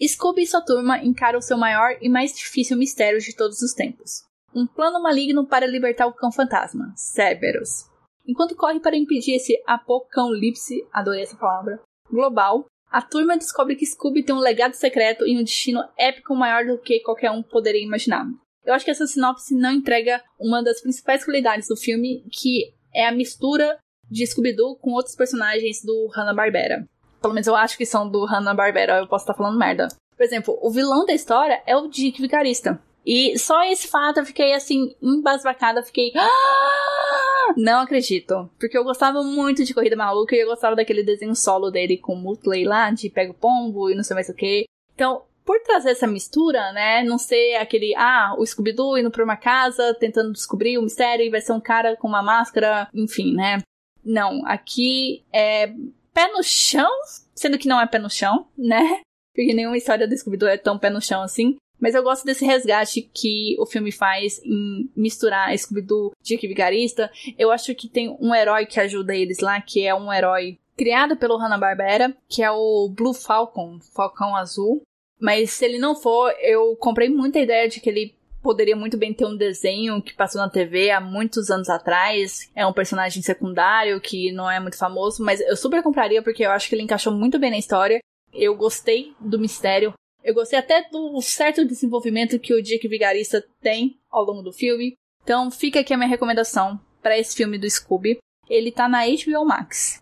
Scooby e sua turma encaram seu maior e mais difícil mistério de todos os tempos um plano maligno para libertar o cão fantasma, Cerberus. Enquanto corre para impedir esse apocalipse, adorei essa palavra, global, a turma descobre que Scooby tem um legado secreto e um destino épico maior do que qualquer um poderia imaginar. Eu acho que essa sinopse não entrega uma das principais qualidades do filme, que é a mistura de Scooby-Doo com outros personagens do Hanna-Barbera. Pelo menos eu acho que são do Hanna-Barbera, eu posso estar falando merda. Por exemplo, o vilão da história é o Dick Vigarista. E só esse fato eu fiquei assim, embasbacada, fiquei. Ah! Não acredito. Porque eu gostava muito de Corrida Maluca e eu gostava daquele desenho solo dele com o Mutley lá, de Pega o Pombo e não sei mais o que. Então, por trazer essa mistura, né? Não ser aquele, ah, o Scooby-Doo indo pra uma casa tentando descobrir o mistério e vai ser um cara com uma máscara, enfim, né? Não, aqui é pé no chão, sendo que não é pé no chão, né? Porque nenhuma história do Scooby-Doo é tão pé no chão assim. Mas eu gosto desse resgate que o filme faz em misturar Scooby-Doo, Dick Vigarista. Eu acho que tem um herói que ajuda eles lá, que é um herói criado pelo Hanna-Barbera, que é o Blue Falcon, Falcão Azul. Mas se ele não for, eu comprei muita ideia de que ele poderia muito bem ter um desenho que passou na TV há muitos anos atrás. É um personagem secundário que não é muito famoso, mas eu super compraria porque eu acho que ele encaixou muito bem na história. Eu gostei do mistério. Eu gostei até do certo desenvolvimento que o Dick Vigarista tem ao longo do filme. Então fica aqui a minha recomendação para esse filme do Scooby. Ele tá na HBO Max.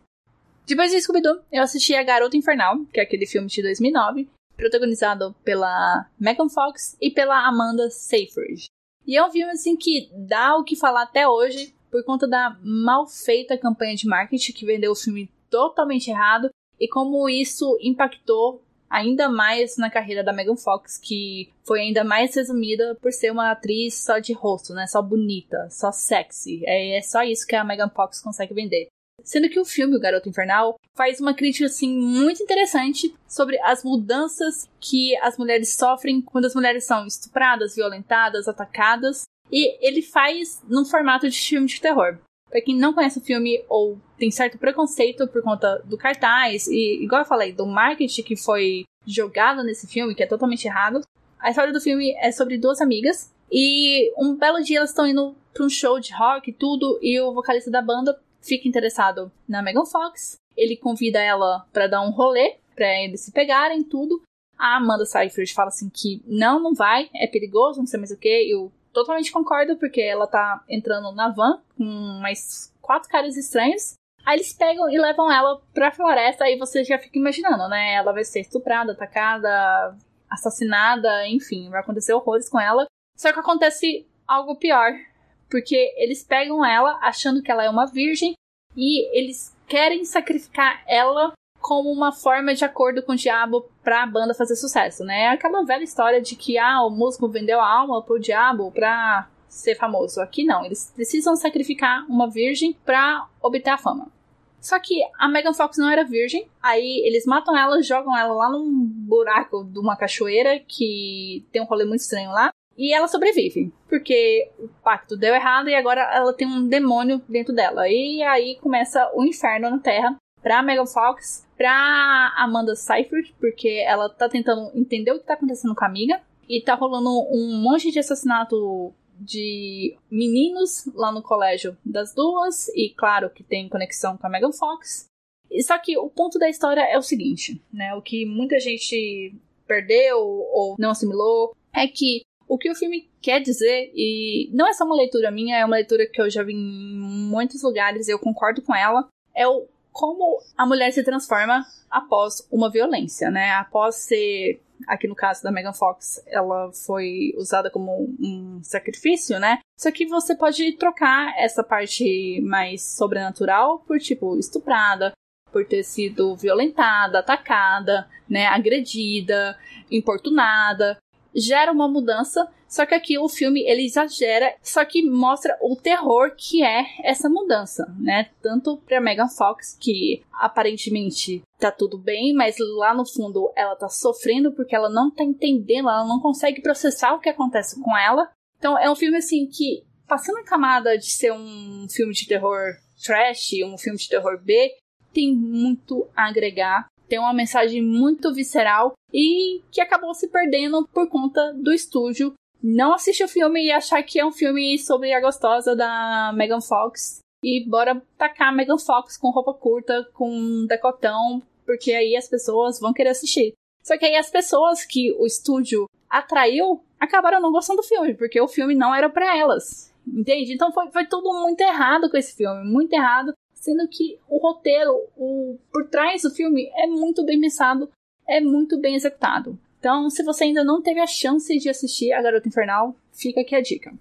Depois de Scooby-Doo, eu assisti A Garota Infernal, que é aquele filme de 2009, protagonizado pela Megan Fox e pela Amanda Seyfried. E é um filme assim que dá o que falar até hoje por conta da mal feita campanha de marketing que vendeu o filme totalmente errado e como isso impactou ainda mais na carreira da Megan Fox, que foi ainda mais resumida por ser uma atriz só de rosto, né? Só bonita, só sexy. É, é só isso que a Megan Fox consegue vender. Sendo que o filme O Garoto Infernal faz uma crítica assim muito interessante sobre as mudanças que as mulheres sofrem quando as mulheres são estupradas, violentadas, atacadas, e ele faz num formato de filme de terror. Pra quem não conhece o filme ou tem certo preconceito por conta do cartaz, e igual eu falei, do marketing que foi jogado nesse filme, que é totalmente errado, a história do filme é sobre duas amigas. E um belo dia elas estão indo pra um show de rock e tudo, e o vocalista da banda fica interessado na Megan Fox. Ele convida ela para dar um rolê, para eles se pegarem tudo. A Amanda Seyfried fala assim que não, não vai, é perigoso, não sei mais o que. Eu totalmente concordo, porque ela tá entrando na van com mais quatro caras estranhos. Aí eles pegam e levam ela pra floresta, aí você já fica imaginando, né? Ela vai ser estuprada, atacada, assassinada, enfim, vai acontecer horrores com ela. Só que acontece algo pior, porque eles pegam ela achando que ela é uma virgem e eles querem sacrificar ela como uma forma de acordo com o diabo pra a banda fazer sucesso, né? É aquela velha história de que ah, o músico vendeu a alma pro diabo pra ser famoso. Aqui não, eles precisam sacrificar uma virgem pra obter a fama. Só que a Megan Fox não era virgem, aí eles matam ela, jogam ela lá num buraco de uma cachoeira que tem um rolê muito estranho lá. E ela sobrevive, porque o pacto deu errado e agora ela tem um demônio dentro dela. E aí começa o inferno na Terra pra Megan Fox, pra Amanda Seyfried, porque ela tá tentando entender o que tá acontecendo com a amiga. E tá rolando um monte de assassinato de meninos lá no colégio das duas, e claro que tem conexão com a Megan Fox. Só que o ponto da história é o seguinte, né? O que muita gente perdeu ou não assimilou é que o que o filme quer dizer, e não é só uma leitura minha, é uma leitura que eu já vi em muitos lugares e eu concordo com ela, é o como a mulher se transforma após uma violência, né? Após ser, aqui no caso da Megan Fox, ela foi usada como um sacrifício, né? Só que você pode trocar essa parte mais sobrenatural por, tipo, estuprada, por ter sido violentada, atacada, né, agredida, importunada gera uma mudança, só que aqui o filme ele exagera, só que mostra o terror que é essa mudança, né? Tanto para Megan Fox que aparentemente tá tudo bem, mas lá no fundo ela tá sofrendo porque ela não tá entendendo, ela não consegue processar o que acontece com ela. Então é um filme assim que passando a camada de ser um filme de terror trash, um filme de terror B, tem muito a agregar tem uma mensagem muito visceral e que acabou se perdendo por conta do estúdio não assistir o filme e achar que é um filme sobre a gostosa da Megan Fox e bora tacar a Megan Fox com roupa curta, com decotão, porque aí as pessoas vão querer assistir. Só que aí as pessoas que o estúdio atraiu acabaram não gostando do filme, porque o filme não era para elas. Entende? Então foi, foi tudo muito errado com esse filme, muito errado sendo que o roteiro, o por trás do filme é muito bem pensado, é muito bem executado. Então, se você ainda não teve a chance de assistir A Garota Infernal, fica aqui a dica.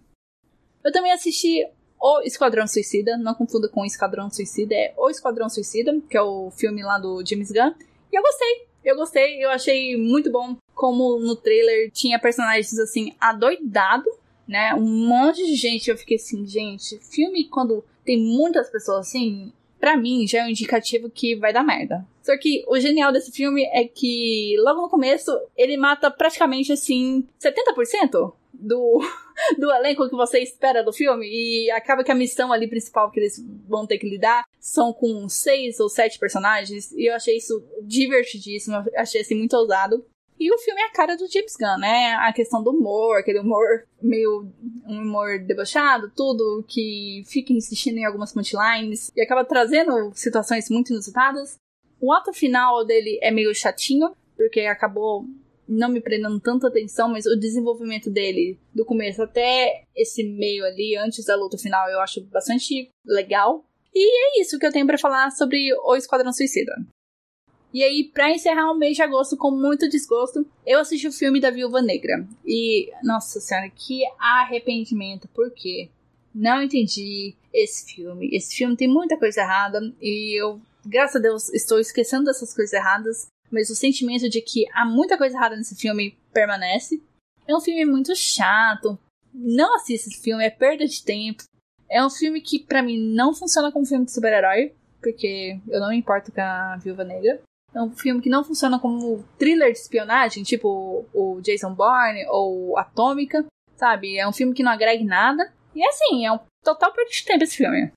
Eu também assisti O Esquadrão Suicida, não confunda com Esquadrão Suicida, é O Esquadrão Suicida, que é o filme lá do James Gunn, e eu gostei. Eu gostei, eu achei muito bom como no trailer tinha personagens assim adoidado, né? Um monte de gente, eu fiquei assim, gente, filme quando tem muitas pessoas assim, para mim já é um indicativo que vai dar merda. Só que o genial desse filme é que logo no começo ele mata praticamente assim 70% do, [laughs] do elenco que você espera do filme e acaba que a missão ali principal que eles vão ter que lidar são com seis ou sete personagens e eu achei isso divertidíssimo, achei assim muito ousado. E o filme é a cara do James Gunn, né? A questão do humor, aquele humor meio. um humor debochado, tudo, que fica insistindo em algumas punchlines e acaba trazendo situações muito inusitadas. O ato final dele é meio chatinho, porque acabou não me prendendo tanta atenção, mas o desenvolvimento dele, do começo até esse meio ali, antes da luta final, eu acho bastante legal. E é isso que eu tenho para falar sobre O Esquadrão Suicida. E aí, pra encerrar o mês de agosto com muito desgosto, eu assisti o filme da Viúva Negra. E, nossa senhora, que arrependimento. Por quê? Não entendi esse filme. Esse filme tem muita coisa errada e eu, graças a Deus, estou esquecendo dessas coisas erradas. Mas o sentimento de que há muita coisa errada nesse filme permanece. É um filme muito chato. Não assista esse filme, é perda de tempo. É um filme que, para mim, não funciona como filme de super-herói, porque eu não me importo com a Viúva Negra. É um filme que não funciona como thriller de espionagem, tipo o Jason Bourne ou Atômica, sabe? É um filme que não agrega nada. E assim, é um total perda de tempo esse filme.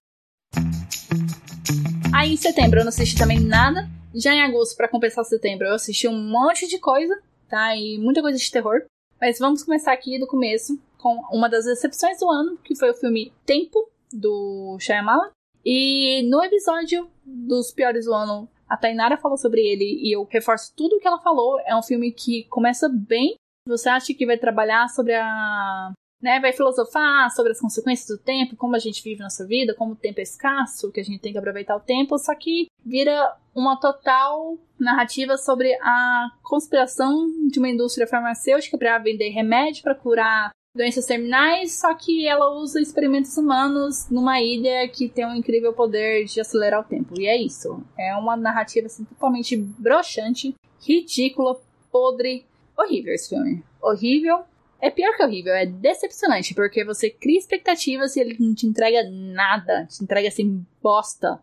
Aí em setembro eu não assisti também nada. Já em agosto, para compensar setembro, eu assisti um monte de coisa, tá? E muita coisa de terror. Mas vamos começar aqui do começo com uma das decepções do ano, que foi o filme Tempo, do Shyamalan. E no episódio dos piores do ano, a Tainara falou sobre ele e eu reforço tudo o que ela falou. É um filme que começa bem. Você acha que vai trabalhar sobre a. Né, vai filosofar sobre as consequências do tempo, como a gente vive nossa vida, como o tempo é escasso, que a gente tem que aproveitar o tempo, só que vira uma total narrativa sobre a conspiração de uma indústria farmacêutica para vender remédio para curar doenças terminais, só que ela usa experimentos humanos numa ilha que tem um incrível poder de acelerar o tempo. E é isso. É uma narrativa assim, totalmente broxante, ridícula, podre, horrível esse filme. Horrível. É pior que horrível, é decepcionante, porque você cria expectativas e ele não te entrega nada, te entrega assim bosta.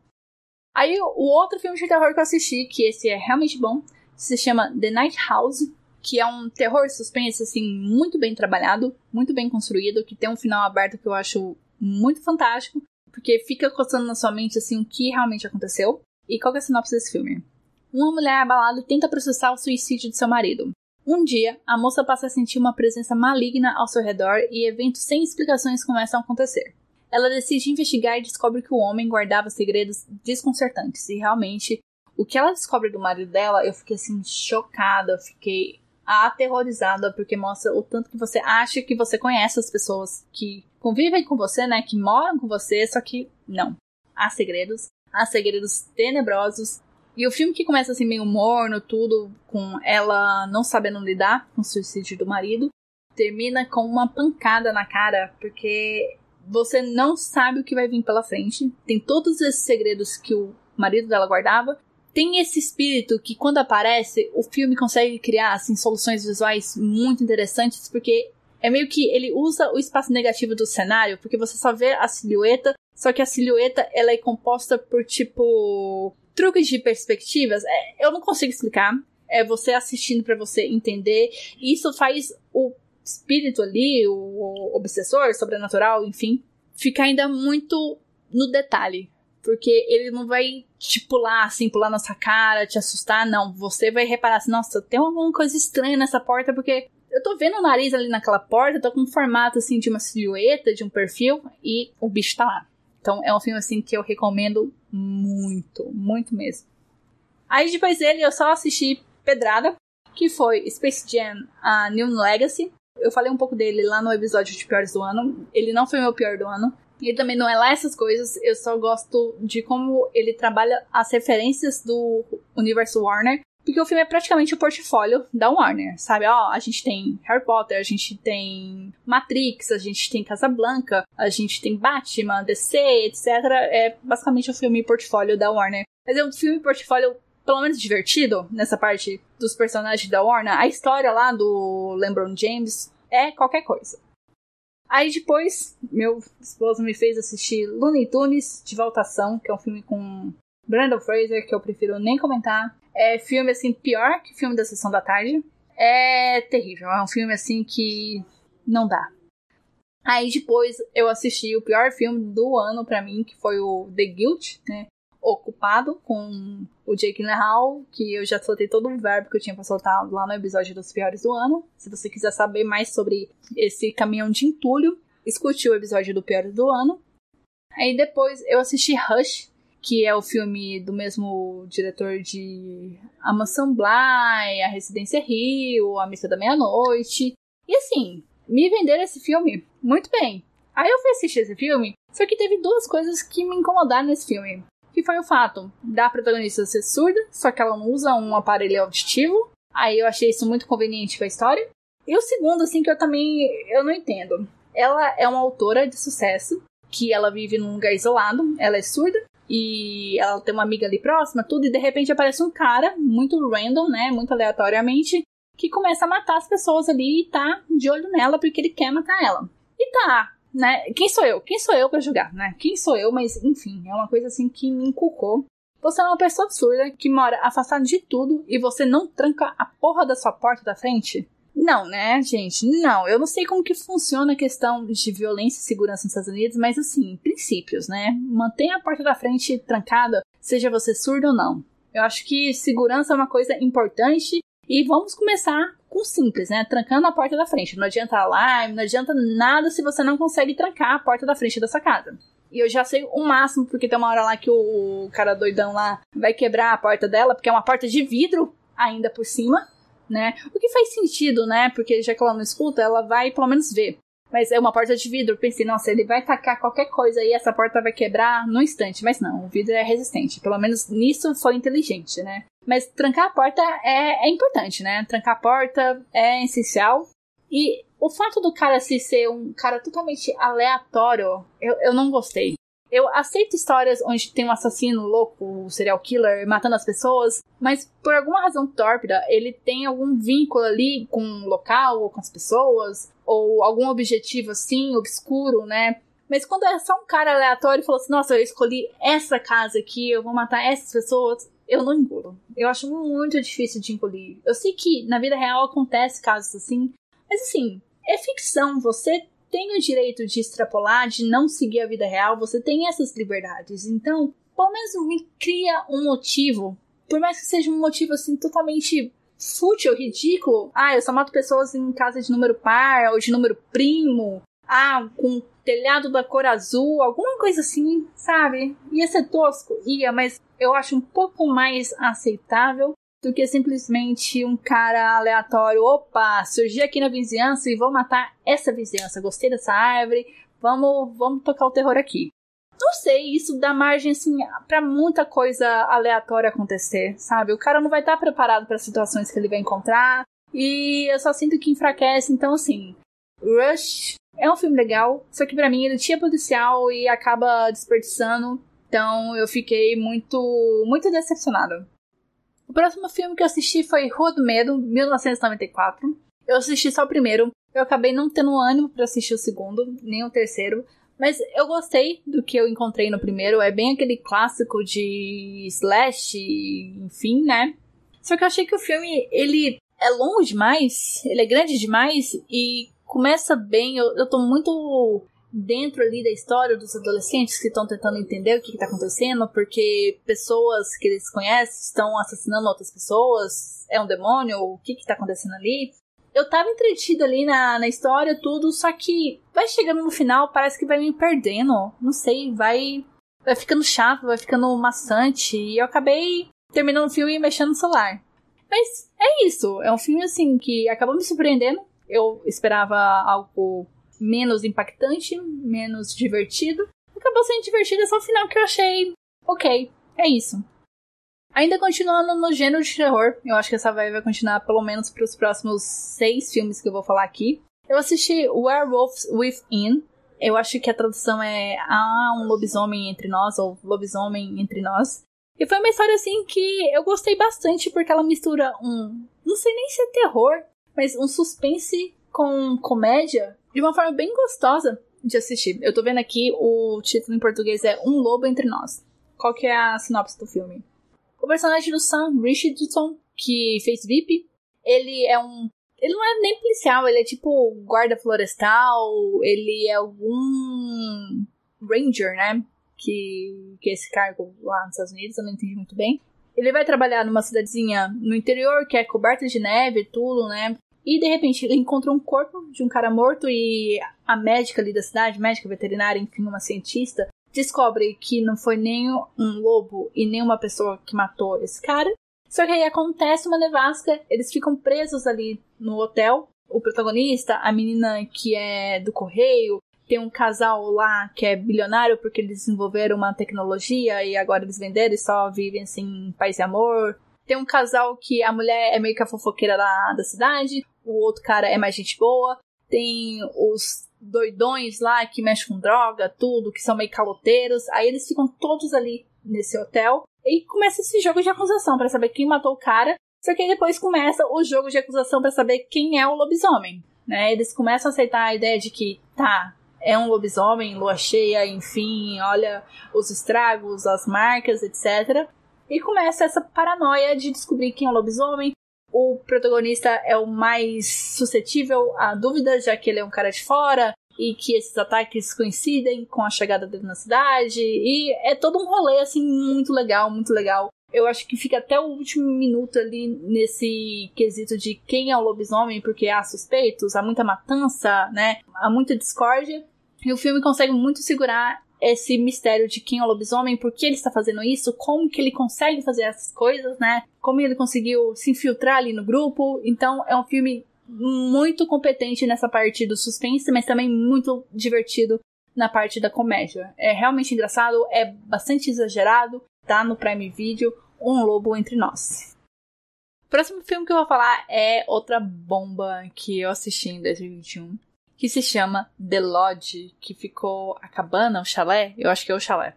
Aí o outro filme de terror que eu assisti, que esse é realmente bom, se chama The Night House que é um terror suspense, assim, muito bem trabalhado, muito bem construído, que tem um final aberto que eu acho muito fantástico, porque fica coçando na sua mente, assim, o que realmente aconteceu. E qual é a sinopse desse filme? Uma mulher abalada tenta processar o suicídio de seu marido. Um dia, a moça passa a sentir uma presença maligna ao seu redor e eventos sem explicações começam a acontecer. Ela decide investigar e descobre que o homem guardava segredos desconcertantes. E realmente, o que ela descobre do marido dela, eu fiquei assim chocada, eu fiquei aterrorizada porque mostra o tanto que você acha que você conhece as pessoas que convivem com você, né, que moram com você, só que não. Há segredos, há segredos tenebrosos. E o filme que começa assim meio morno, tudo com ela não sabendo lidar com o suicídio do marido, termina com uma pancada na cara, porque você não sabe o que vai vir pela frente. Tem todos esses segredos que o marido dela guardava tem esse espírito que quando aparece, o filme consegue criar assim soluções visuais muito interessantes, porque é meio que ele usa o espaço negativo do cenário, porque você só vê a silhueta, só que a silhueta ela é composta por tipo truques de perspectivas. É, eu não consigo explicar. É você assistindo para você entender. E isso faz o espírito ali, o obsessor, sobrenatural, enfim, ficar ainda muito no detalhe. Porque ele não vai te pular, assim, pular na sua cara, te assustar, não. Você vai reparar assim, nossa, tem alguma coisa estranha nessa porta, porque eu tô vendo o nariz ali naquela porta, tô com um formato, assim, de uma silhueta, de um perfil, e o bicho tá lá. Então é um filme, assim, que eu recomendo muito, muito mesmo. Aí depois dele eu só assisti Pedrada, que foi Space Jam a New Legacy. Eu falei um pouco dele lá no episódio de Piores do Ano. Ele não foi meu pior do ano. E também não é lá essas coisas, eu só gosto de como ele trabalha as referências do universo Warner. Porque o filme é praticamente o portfólio da Warner, sabe? Ó, a gente tem Harry Potter, a gente tem Matrix, a gente tem Casablanca, a gente tem Batman, DC, etc. É basicamente o filme portfólio da Warner. Mas é um filme portfólio pelo menos divertido nessa parte dos personagens da Warner. A história lá do LeBron James é qualquer coisa. Aí depois, meu esposo me fez assistir Looney Tunes de Voltação, que é um filme com Brandon Fraser, que eu prefiro nem comentar. É filme assim pior que filme da sessão da tarde. É terrível, é um filme assim que não dá. Aí depois eu assisti o pior filme do ano para mim, que foi o The Guilt, né? Ocupado com o Jake Gyllenhaal, que eu já soltei todo o verbo que eu tinha para soltar lá no episódio dos piores do ano. Se você quiser saber mais sobre esse caminhão de entulho, escute o episódio do piores do ano. Aí depois eu assisti Rush, que é o filme do mesmo diretor de A Mansão Bly, A Residência Rio, A Missa da Meia-Noite. E assim, me venderam esse filme muito bem. Aí eu fui assistir esse filme, só que teve duas coisas que me incomodaram nesse filme que foi o fato da protagonista ser surda, só que ela não usa um aparelho auditivo. Aí eu achei isso muito conveniente com a história. E o segundo, assim, que eu também eu não entendo. Ela é uma autora de sucesso, que ela vive num lugar isolado, ela é surda, e ela tem uma amiga ali próxima, tudo, e de repente aparece um cara, muito random, né, muito aleatoriamente, que começa a matar as pessoas ali e tá de olho nela porque ele quer matar ela. E tá, né? Quem sou eu? Quem sou eu para julgar, né? Quem sou eu? Mas, enfim, é uma coisa assim que me inculcou. Você é uma pessoa absurda que mora afastada de tudo e você não tranca a porra da sua porta da frente? Não, né, gente? Não. Eu não sei como que funciona a questão de violência e segurança nos Estados Unidos, mas assim, princípios, né? Mantenha a porta da frente trancada. seja você surdo ou não. Eu acho que segurança é uma coisa importante e vamos começar com simples, né? Trancando a porta da frente. Não adianta alarme, não adianta nada se você não consegue trancar a porta da frente da sua casa. E eu já sei o máximo, porque tem uma hora lá que o cara doidão lá vai quebrar a porta dela, porque é uma porta de vidro ainda por cima, né? O que faz sentido, né? Porque já que ela não escuta, ela vai pelo menos ver. Mas é uma porta de vidro. Eu pensei, nossa, ele vai tacar qualquer coisa aí, essa porta vai quebrar no instante. Mas não, o vidro é resistente. Pelo menos nisso foi inteligente, né? Mas trancar a porta é, é importante, né? Trancar a porta é essencial. E o fato do cara se ser um cara totalmente aleatório, eu, eu não gostei. Eu aceito histórias onde tem um assassino louco, um serial killer, matando as pessoas, mas por alguma razão tórpida, ele tem algum vínculo ali com o local ou com as pessoas, ou algum objetivo assim, obscuro, né? Mas quando é só um cara aleatório e falou assim, nossa, eu escolhi essa casa aqui, eu vou matar essas pessoas, eu não engulo. Eu acho muito difícil de engolir. Eu sei que na vida real acontece casos assim, mas assim, é ficção, você tem o direito de extrapolar, de não seguir a vida real, você tem essas liberdades. Então, pelo menos me cria um motivo, por mais que seja um motivo assim totalmente fútil, ridículo. Ah, eu só mato pessoas em casa de número par ou de número primo. Ah, com telhado da cor azul, alguma coisa assim, sabe? Ia ser tosco, ia, mas eu acho um pouco mais aceitável do que simplesmente um cara aleatório. Opa, surgi aqui na vizinhança e vou matar essa vizinhança. Gostei dessa árvore, vamos, vamos tocar o terror aqui. Não sei, isso dá margem assim para muita coisa aleatória acontecer, sabe? O cara não vai estar preparado para situações que ele vai encontrar e eu só sinto que enfraquece. Então, assim, Rush é um filme legal, só que para mim ele tinha potencial e acaba desperdiçando. Então eu fiquei muito, muito decepcionada. O próximo filme que eu assisti foi Rua do Medo, 1994. Eu assisti só o primeiro. Eu acabei não tendo ânimo para assistir o segundo, nem o terceiro. Mas eu gostei do que eu encontrei no primeiro. É bem aquele clássico de slash, enfim, né? Só que eu achei que o filme, ele é longo demais, ele é grande demais e começa bem. Eu, eu tô muito dentro ali da história dos adolescentes que estão tentando entender o que está acontecendo, porque pessoas que eles conhecem estão assassinando outras pessoas, é um demônio, o que está acontecendo ali. Eu tava entretida ali na, na história, tudo, só que vai chegando no final, parece que vai me perdendo. Não sei, vai. Vai ficando chato, vai ficando maçante. E eu acabei terminando o filme e mexendo no celular. Mas é isso. É um filme assim que acabou me surpreendendo. Eu esperava algo menos impactante, menos divertido. Acabou sendo divertido, é só o final que eu achei ok. É isso. Ainda continuando no gênero de terror, eu acho que essa vai, vai continuar pelo menos para os próximos seis filmes que eu vou falar aqui. Eu assisti Werewolves Within. Eu acho que a tradução é Há um lobisomem entre nós, ou Lobisomem entre nós. E foi uma história assim que eu gostei bastante porque ela mistura um. Não sei nem se é terror, mas um suspense com comédia de uma forma bem gostosa de assistir. Eu tô vendo aqui, o título em português é Um Lobo Entre Nós. Qual que é a sinopse do filme? O personagem do Sam Richardson, que fez VIP, ele é um... Ele não é nem policial, ele é tipo guarda florestal, ele é algum ranger, né? Que, que é esse cargo lá nos Estados Unidos, eu não entendi muito bem. Ele vai trabalhar numa cidadezinha no interior que é coberta de neve e tudo, né? E de repente ele encontrou um corpo de um cara morto e a médica ali da cidade, médica veterinária, enfim, uma cientista, descobre que não foi nem um lobo e nem uma pessoa que matou esse cara. Só que aí acontece uma nevasca, eles ficam presos ali no hotel. O protagonista, a menina que é do correio, tem um casal lá que é bilionário porque eles desenvolveram uma tecnologia e agora eles venderam e só vivem assim paz e amor. Tem um casal que a mulher é meio que a fofoqueira da, da cidade, o outro cara é mais gente boa. Tem os doidões lá que mexem com droga, tudo, que são meio caloteiros. Aí eles ficam todos ali nesse hotel. E começa esse jogo de acusação para saber quem matou o cara. Só que aí depois começa o jogo de acusação para saber quem é o lobisomem. Né? Eles começam a aceitar a ideia de que, tá, é um lobisomem, lua cheia, enfim, olha os estragos, as marcas, etc. E começa essa paranoia de descobrir quem é o lobisomem. O protagonista é o mais suscetível a dúvidas, já que ele é um cara de fora, e que esses ataques coincidem com a chegada dele na cidade. E é todo um rolê, assim, muito legal, muito legal. Eu acho que fica até o último minuto ali nesse quesito de quem é o lobisomem, porque há suspeitos, há muita matança, né? Há muita discórdia. E o filme consegue muito segurar esse mistério de quem é o lobisomem, por que ele está fazendo isso, como que ele consegue fazer essas coisas, né? Como ele conseguiu se infiltrar ali no grupo. Então é um filme muito competente nessa parte do suspense, mas também muito divertido na parte da comédia. É realmente engraçado, é bastante exagerado, tá no Prime Video, Um Lobo Entre Nós. O próximo filme que eu vou falar é outra bomba que eu assisti em 2021, que se chama The Lodge, que ficou a cabana, o chalé, eu acho que é o chalé.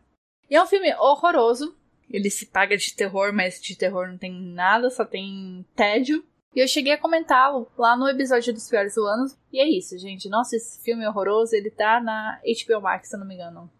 E é um filme horroroso, ele se paga de terror, mas de terror não tem nada, só tem tédio. E eu cheguei a comentá-lo lá no episódio dos piores do ano. E é isso, gente. Nossa, esse filme é horroroso. Ele tá na HBO Max, se eu não me engano.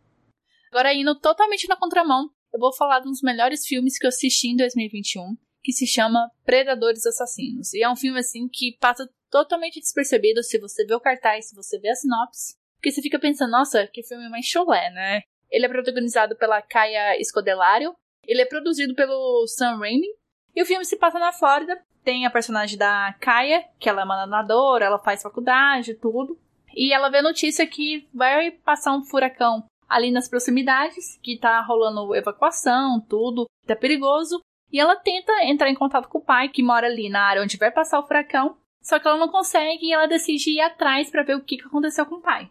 Agora, indo totalmente na contramão, eu vou falar de um dos melhores filmes que eu assisti em 2021, que se chama Predadores Assassinos. E é um filme, assim, que passa totalmente despercebido se você vê o cartaz, se você vê a sinopse. Porque você fica pensando, nossa, que filme mais cholé, né? Ele é protagonizado pela Kaya Scodelario. Ele é produzido pelo Sam Raimi. E o filme se passa na Flórida tem a personagem da Kaia, que ela é uma nadadora, ela faz faculdade, tudo. E ela vê a notícia que vai passar um furacão ali nas proximidades, que tá rolando evacuação, tudo, tá perigoso. E ela tenta entrar em contato com o pai, que mora ali na área onde vai passar o furacão. Só que ela não consegue e ela decide ir atrás para ver o que aconteceu com o pai.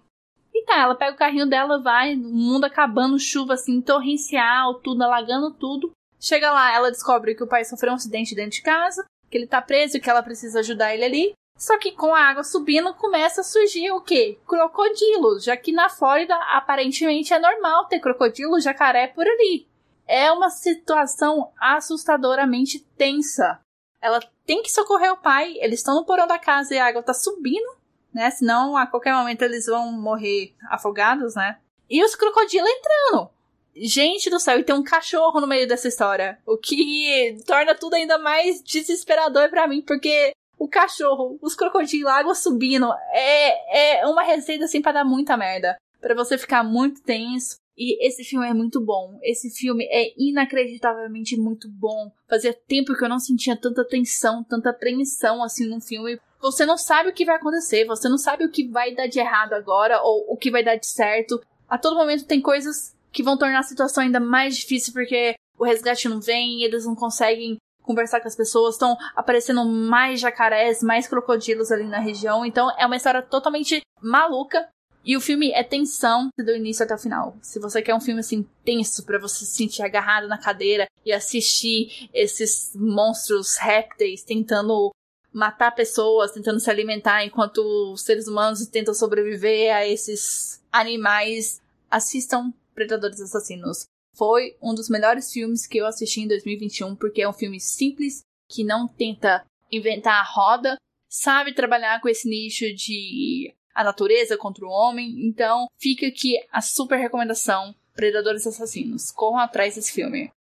E tá, ela pega o carrinho dela, vai, o mundo acabando, chuva assim, torrencial, tudo, alagando tudo. Chega lá, ela descobre que o pai sofreu um acidente dentro de casa que ele tá preso e que ela precisa ajudar ele ali. Só que com a água subindo começa a surgir o quê? Crocodilos, já que na Flórida aparentemente é normal ter crocodilo, jacaré por ali. É uma situação assustadoramente tensa. Ela tem que socorrer o pai, eles estão no porão da casa e a água tá subindo, né? Senão a qualquer momento eles vão morrer afogados, né? E os crocodilos entrando. Gente do céu, e tem um cachorro no meio dessa história. O que torna tudo ainda mais desesperador para mim, porque o cachorro, os crocodilos, a água subindo, é, é uma receita assim pra dar muita merda. para você ficar muito tenso. E esse filme é muito bom. Esse filme é inacreditavelmente muito bom. Fazia tempo que eu não sentia tanta tensão, tanta apreensão assim num filme. Você não sabe o que vai acontecer, você não sabe o que vai dar de errado agora ou o que vai dar de certo. A todo momento tem coisas que vão tornar a situação ainda mais difícil porque o resgate não vem, eles não conseguem conversar com as pessoas, estão aparecendo mais jacarés, mais crocodilos ali na região. Então é uma história totalmente maluca. E o filme é tensão do início até o final. Se você quer um filme assim tenso para você se sentir agarrado na cadeira e assistir esses monstros répteis tentando matar pessoas, tentando se alimentar enquanto os seres humanos tentam sobreviver a esses animais, assistam Predadores Assassinos. Foi um dos melhores filmes que eu assisti em 2021, porque é um filme simples, que não tenta inventar a roda, sabe trabalhar com esse nicho de a natureza contra o homem. Então, fica aqui a super recomendação: Predadores Assassinos. Corram atrás desse filme.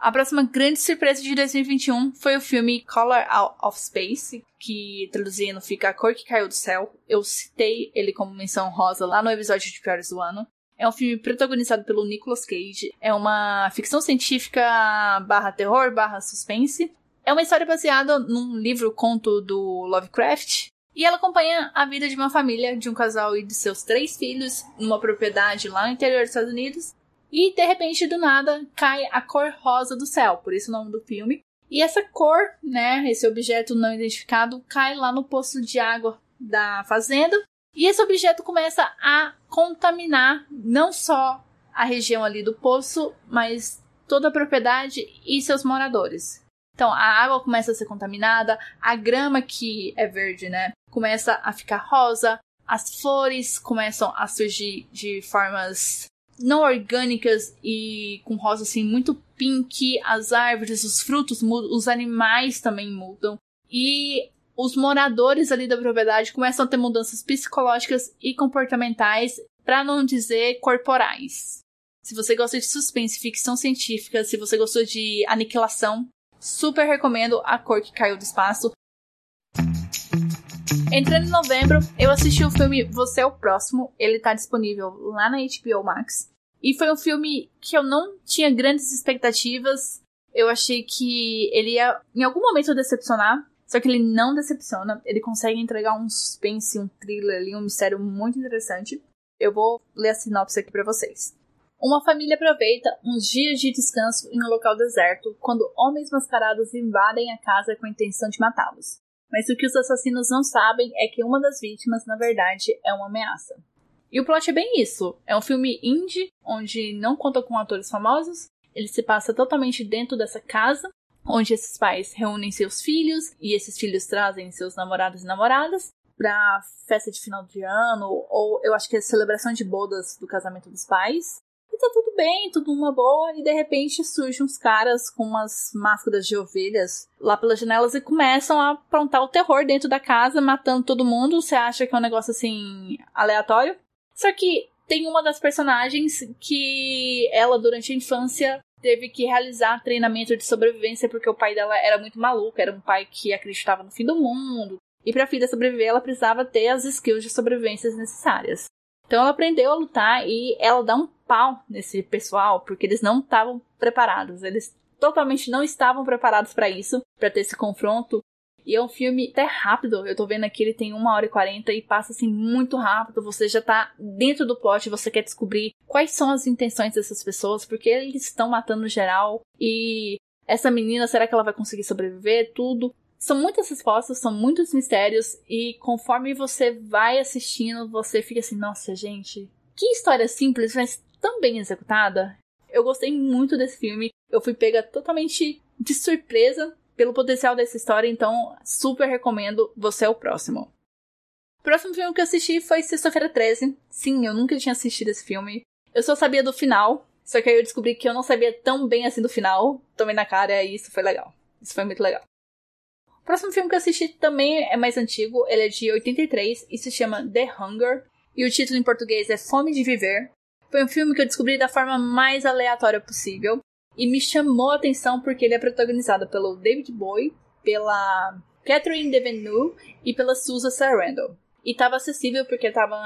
A próxima grande surpresa de 2021 foi o filme Color Out of Space, que traduzindo fica A Cor que Caiu do Céu. Eu citei ele como menção rosa lá no episódio de Piores do Ano. É um filme protagonizado pelo Nicolas Cage. É uma ficção científica barra terror, barra suspense. É uma história baseada num livro-conto do Lovecraft. E ela acompanha a vida de uma família, de um casal e de seus três filhos, numa propriedade lá no interior dos Estados Unidos. E de repente, do nada, cai a cor rosa do céu, por isso o nome do filme. E essa cor, né, esse objeto não identificado, cai lá no poço de água da fazenda e esse objeto começa a contaminar não só a região ali do poço, mas toda a propriedade e seus moradores. Então a água começa a ser contaminada, a grama que é verde, né, começa a ficar rosa, as flores começam a surgir de formas não orgânicas e com rosa assim muito pink, as árvores, os frutos mudam, os animais também mudam. E os moradores ali da propriedade começam a ter mudanças psicológicas e comportamentais, para não dizer corporais. Se você gosta de suspense, ficção científica, se você gostou de aniquilação, super recomendo A Cor que Caiu do Espaço. Entrando em novembro, eu assisti o filme Você é o Próximo. Ele tá disponível lá na HBO Max. E foi um filme que eu não tinha grandes expectativas. Eu achei que ele ia, em algum momento, decepcionar. Só que ele não decepciona. Ele consegue entregar um suspense, um thriller ali, um mistério muito interessante. Eu vou ler a sinopse aqui para vocês. Uma família aproveita uns dias de descanso em um local deserto quando homens mascarados invadem a casa com a intenção de matá-los. Mas o que os assassinos não sabem é que uma das vítimas, na verdade, é uma ameaça. E o plot é bem isso. É um filme indie, onde não conta com atores famosos. Ele se passa totalmente dentro dessa casa, onde esses pais reúnem seus filhos e esses filhos trazem seus namorados e namoradas pra festa de final de ano, ou eu acho que é celebração de bodas do casamento dos pais tá tudo bem, tudo uma boa, e de repente surgem uns caras com umas máscaras de ovelhas lá pelas janelas e começam a aprontar o terror dentro da casa, matando todo mundo. Você acha que é um negócio assim aleatório? Só que tem uma das personagens que ela, durante a infância, teve que realizar treinamento de sobrevivência porque o pai dela era muito maluco, era um pai que acreditava no fim do mundo. E para a filha sobreviver, ela precisava ter as skills de sobrevivência necessárias. Então ela aprendeu a lutar e ela dá um pau nesse pessoal porque eles não estavam preparados. Eles totalmente não estavam preparados para isso, para ter esse confronto. E é um filme até rápido. Eu tô vendo aqui, ele tem uma hora e quarenta e passa assim muito rápido. Você já tá dentro do plot, você quer descobrir quais são as intenções dessas pessoas, porque eles estão matando geral. E essa menina, será que ela vai conseguir sobreviver? Tudo. São muitas respostas, são muitos mistérios, e conforme você vai assistindo, você fica assim, nossa, gente, que história simples, mas tão bem executada. Eu gostei muito desse filme. Eu fui pega totalmente de surpresa pelo potencial dessa história, então super recomendo Você é o Próximo. O próximo filme que eu assisti foi Sexta-feira 13. Sim, eu nunca tinha assistido esse filme. Eu só sabia do final, só que aí eu descobri que eu não sabia tão bem assim do final. Tomei na cara e isso foi legal. Isso foi muito legal. Próximo filme que eu assisti também é mais antigo, ele é de 83 e se chama The Hunger. E o título em português é Fome de Viver. Foi um filme que eu descobri da forma mais aleatória possível. E me chamou a atenção porque ele é protagonizado pelo David Bowie, pela Catherine Deneuve e pela Susan Sarandon. E tava acessível porque tava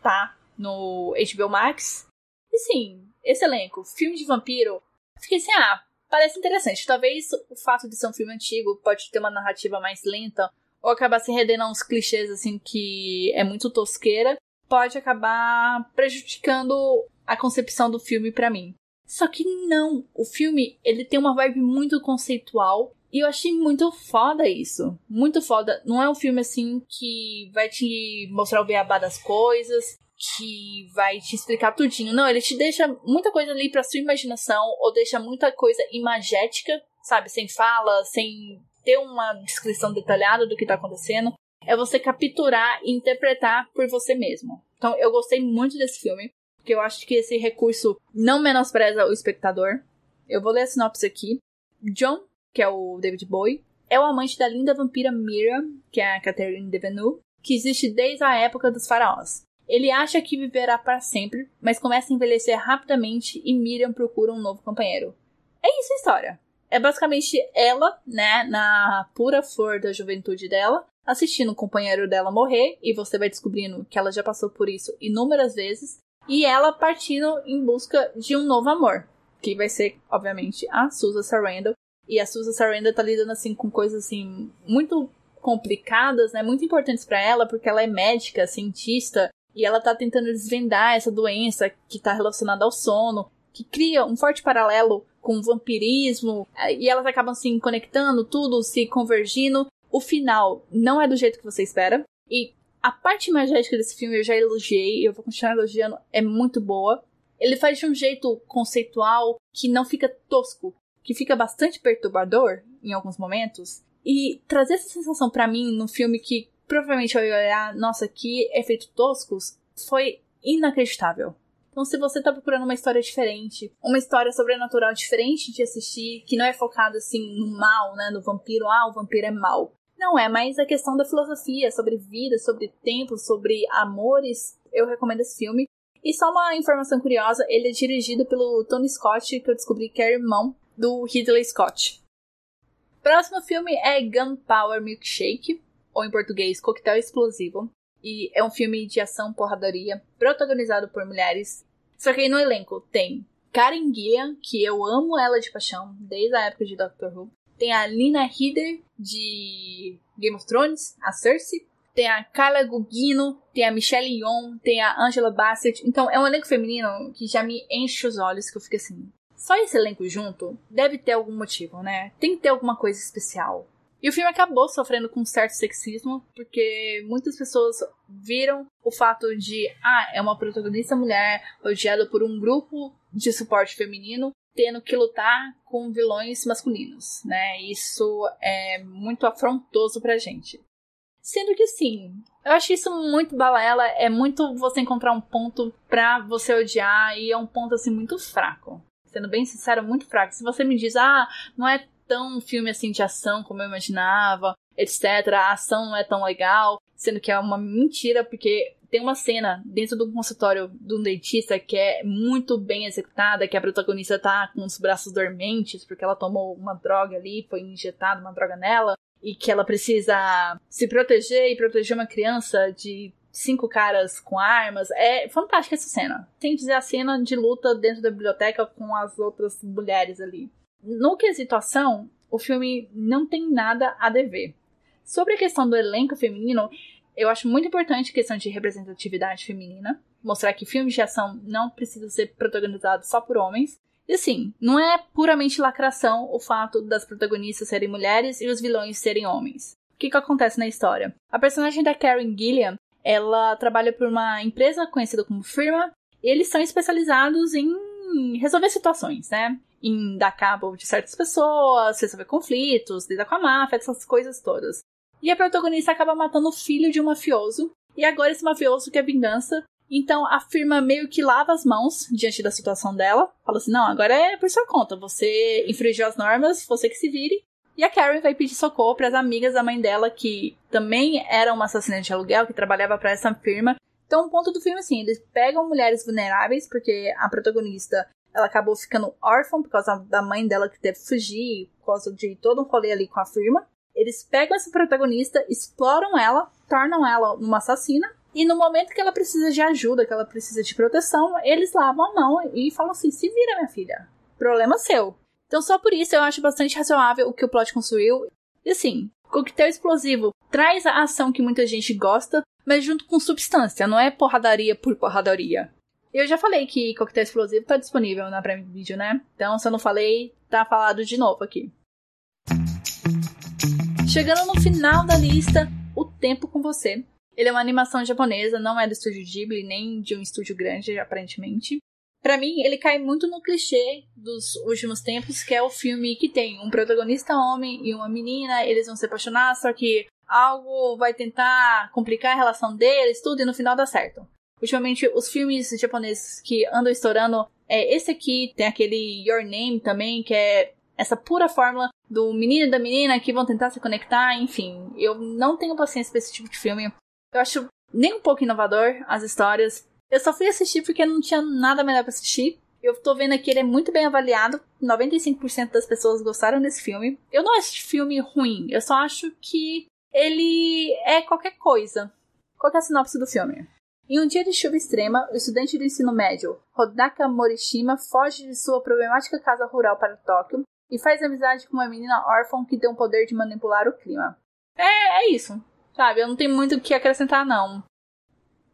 tá no HBO Max. E sim, esse elenco, filme de vampiro, fiquei assim, ah, parece interessante. Talvez o fato de ser um filme antigo pode ter uma narrativa mais lenta ou acabar se rendendo a uns clichês assim que é muito tosqueira, pode acabar prejudicando a concepção do filme para mim. Só que não, o filme ele tem uma vibe muito conceitual e eu achei muito foda isso. Muito foda. Não é um filme assim que vai te mostrar o beabá das coisas, que vai te explicar tudinho. Não, ele te deixa muita coisa ali pra sua imaginação, ou deixa muita coisa imagética, sabe? Sem fala, sem ter uma descrição detalhada do que tá acontecendo. É você capturar e interpretar por você mesmo. Então, eu gostei muito desse filme, porque eu acho que esse recurso não menospreza o espectador. Eu vou ler a sinopse aqui. John, que é o David Bowie, é o amante da linda vampira Miriam, que é a Catherine Deneuve, que existe desde a época dos faraós. Ele acha que viverá para sempre, mas começa a envelhecer rapidamente e Miriam procura um novo companheiro. É isso a história. É basicamente ela, né, na pura flor da juventude dela, assistindo o companheiro dela morrer, e você vai descobrindo que ela já passou por isso inúmeras vezes, e ela partindo em busca de um novo amor, que vai ser, obviamente, a Susan Sarandon. E a Susan Sarandon tá lidando assim com coisas assim muito complicadas, né, muito importantes para ela, porque ela é médica, cientista, e ela tá tentando desvendar essa doença que tá relacionada ao sono, que cria um forte paralelo com o vampirismo, e elas acabam se conectando, tudo se convergindo. O final não é do jeito que você espera. E a parte magética desse filme eu já elogiei, eu vou continuar elogiando, é muito boa. Ele faz de um jeito conceitual que não fica tosco, que fica bastante perturbador em alguns momentos. E trazer essa sensação para mim no filme que provavelmente eu ia olhar, nossa, que efeitos toscos, foi inacreditável. Então, se você tá procurando uma história diferente, uma história sobrenatural diferente de assistir, que não é focada assim no mal, né, no vampiro, ah, o vampiro é mal. Não é, mas a questão da filosofia, sobre vida, sobre tempo, sobre amores, eu recomendo esse filme. E só uma informação curiosa, ele é dirigido pelo Tony Scott, que eu descobri que é irmão do Ridley Scott. Próximo filme é Gunpowder Milkshake, ou em português, Coquetel Explosivo. E é um filme de ação porradaria, protagonizado por mulheres. Só que aí no elenco tem Karen Gillian, que eu amo ela de paixão, desde a época de Doctor Who. Tem a Lina Headey, de Game of Thrones, a Cersei. Tem a Carla Gugino, tem a Michelle Yeoh, tem a Angela Bassett. Então é um elenco feminino que já me enche os olhos, que eu fico assim... Só esse elenco junto deve ter algum motivo, né? Tem que ter alguma coisa especial. E o filme acabou sofrendo com um certo sexismo, porque muitas pessoas viram o fato de, ah, é uma protagonista mulher odiada por um grupo de suporte feminino, tendo que lutar com vilões masculinos, né? Isso é muito afrontoso pra gente. Sendo que sim, eu acho isso muito balela, é muito você encontrar um ponto pra você odiar e é um ponto assim muito fraco. Sendo bem sincero, muito fraco. Se você me diz, ah, não é tão um filme assim de ação como eu imaginava, etc. A ação não é tão legal, sendo que é uma mentira, porque tem uma cena dentro do consultório de um dentista que é muito bem executada, que a protagonista tá com os braços dormentes, porque ela tomou uma droga ali, foi injetada uma droga nela, e que ela precisa se proteger e proteger uma criança de cinco caras com armas. É fantástica essa cena. Sem dizer a cena de luta dentro da biblioteca com as outras mulheres ali. No quesito ação, o filme não tem nada a dever. Sobre a questão do elenco feminino, eu acho muito importante a questão de representatividade feminina. Mostrar que filmes de ação não precisam ser protagonizados só por homens. E assim, não é puramente lacração o fato das protagonistas serem mulheres e os vilões serem homens. O que, que acontece na história? A personagem da Karen Gilliam, ela trabalha por uma empresa conhecida como Firma, e eles são especializados em resolver situações, né? Em dar cabo de certas pessoas, resolver conflitos, lidar com a máfia, essas coisas todas. E a protagonista acaba matando o filho de um mafioso, e agora esse mafioso quer vingança. Então a firma meio que lava as mãos diante da situação dela. Fala assim: não, agora é por sua conta. Você infringiu as normas, você que se vire. E a Karen vai pedir socorro para as amigas da mãe dela, que também era uma assassina de aluguel, que trabalhava para essa firma. Então, o ponto do filme, assim, eles pegam mulheres vulneráveis, porque a protagonista ela acabou ficando órfã por causa da mãe dela que teve que fugir, por causa de todo um rolê ali com a firma. Eles pegam essa protagonista, exploram ela, tornam ela uma assassina. E no momento que ela precisa de ajuda, que ela precisa de proteção, eles lavam a mão e falam assim: se vira, minha filha. Problema seu. Então, só por isso eu acho bastante razoável o que o plot construiu. E assim, coquetel explosivo traz a ação que muita gente gosta, mas junto com substância, não é porradaria por porradaria. Eu já falei que Coquetel Explosivo tá disponível na Prime Video, né? Então, se eu não falei, tá falado de novo aqui. Chegando no final da lista, O Tempo com Você. Ele é uma animação japonesa, não é do estúdio Ghibli, nem de um estúdio grande, aparentemente. Para mim, ele cai muito no clichê dos últimos tempos, que é o filme que tem um protagonista homem e uma menina, eles vão se apaixonar, só que algo vai tentar complicar a relação deles, tudo, e no final dá certo. Ultimamente, os filmes japoneses que andam estourando, é esse aqui, tem aquele Your Name também, que é essa pura fórmula do menino e da menina que vão tentar se conectar, enfim. Eu não tenho paciência pra esse tipo de filme. Eu acho nem um pouco inovador as histórias. Eu só fui assistir porque não tinha nada melhor para assistir. Eu tô vendo aqui, ele é muito bem avaliado. 95% das pessoas gostaram desse filme. Eu não acho filme ruim, eu só acho que ele é qualquer coisa. Qual é a sinopse do filme? Em um dia de chuva extrema, o estudante do ensino médio, Hodaka Morishima, foge de sua problemática casa rural para Tóquio e faz amizade com uma menina órfã que tem o poder de manipular o clima. É, é isso. Sabe, eu não tenho muito o que acrescentar, não.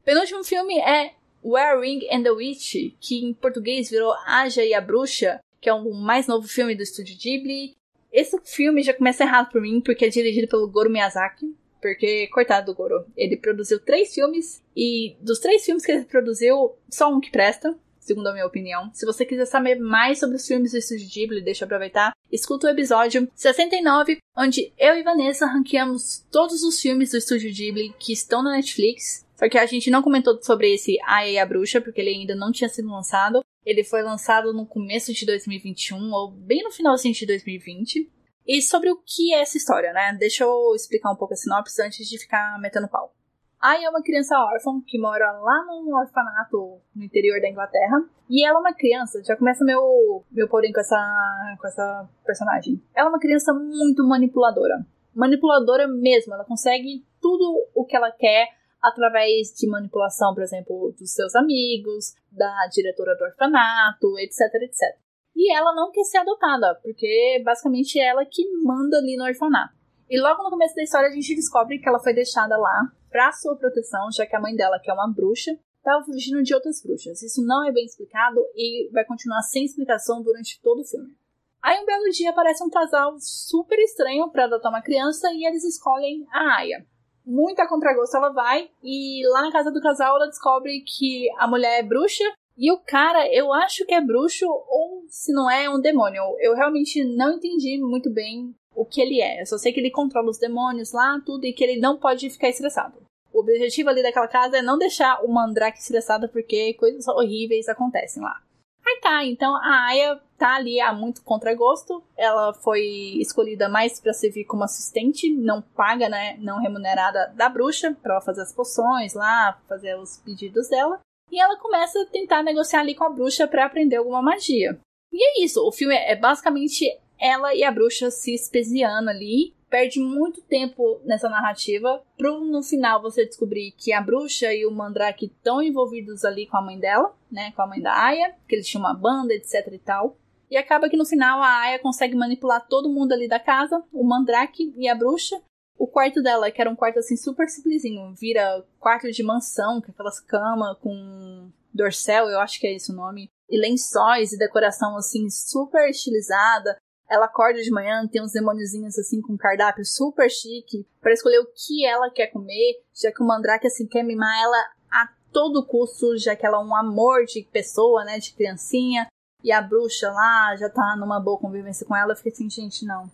Penúltimo filme é Where Ring and the Witch, que em português virou Aja e a Bruxa, que é o mais novo filme do estúdio Ghibli. Esse filme já começa errado por mim, porque é dirigido pelo Goro Miyazaki, porque, coitado do Goro, ele produziu três filmes e dos três filmes que ele produziu, só um que presta, segundo a minha opinião. Se você quiser saber mais sobre os filmes do Estúdio Ghibli, deixa eu aproveitar, escuta o episódio 69, onde eu e Vanessa ranqueamos todos os filmes do Estúdio Ghibli que estão na Netflix. Só que a gente não comentou sobre esse A e a Bruxa, porque ele ainda não tinha sido lançado. Ele foi lançado no começo de 2021, ou bem no finalzinho de 2020. E sobre o que é essa história, né? Deixa eu explicar um pouco a sinopse antes de ficar metendo pau. Ai é uma criança órfã que mora lá num orfanato no interior da Inglaterra. E ela é uma criança, já começa meu, meu porém com essa, com essa personagem. Ela é uma criança muito manipuladora. Manipuladora mesmo, ela consegue tudo o que ela quer através de manipulação, por exemplo, dos seus amigos, da diretora do orfanato, etc, etc. E ela não quer ser adotada, porque basicamente é ela que manda ali no orfanato. E logo no começo da história a gente descobre que ela foi deixada lá para sua proteção, já que a mãe dela, que é uma bruxa, estava fugindo de outras bruxas. Isso não é bem explicado e vai continuar sem explicação durante todo o filme. Aí um belo dia aparece um casal super estranho para adotar uma criança e eles escolhem a Aya. Muita contragosto ela vai e lá na casa do casal ela descobre que a mulher é bruxa e o cara, eu acho que é bruxo ou se não é, é um demônio. Eu realmente não entendi muito bem o que ele é. Eu só sei que ele controla os demônios lá, tudo, e que ele não pode ficar estressado. O objetivo ali daquela casa é não deixar o Mandrake estressado porque coisas horríveis acontecem lá. Aí tá, então a Aya tá ali a muito contragosto. Ela foi escolhida mais para servir como assistente, não paga, né, não remunerada da bruxa, para fazer as poções lá, fazer os pedidos dela. E ela começa a tentar negociar ali com a bruxa para aprender alguma magia. E é isso, o filme é basicamente ela e a bruxa se especiando ali. Perde muito tempo nessa narrativa pro no final você descobrir que a bruxa e o Mandrake estão envolvidos ali com a mãe dela, né? Com a mãe da Aya, que eles tinham uma banda, etc e tal. E acaba que no final a Aya consegue manipular todo mundo ali da casa, o Mandrake e a bruxa. O quarto dela, que era um quarto assim super simplesinho, vira quarto de mansão, com aquelas camas com dorsel, eu acho que é esse o nome, e lençóis e decoração assim super estilizada. Ela acorda de manhã, tem uns demôniozinhos assim com cardápio super chique para escolher o que ela quer comer, já que o Mandrake assim quer mimar ela a todo custo, já que ela é um amor de pessoa, né, de criancinha. E a bruxa lá já tá numa boa convivência com ela. Eu fiquei assim, gente, não.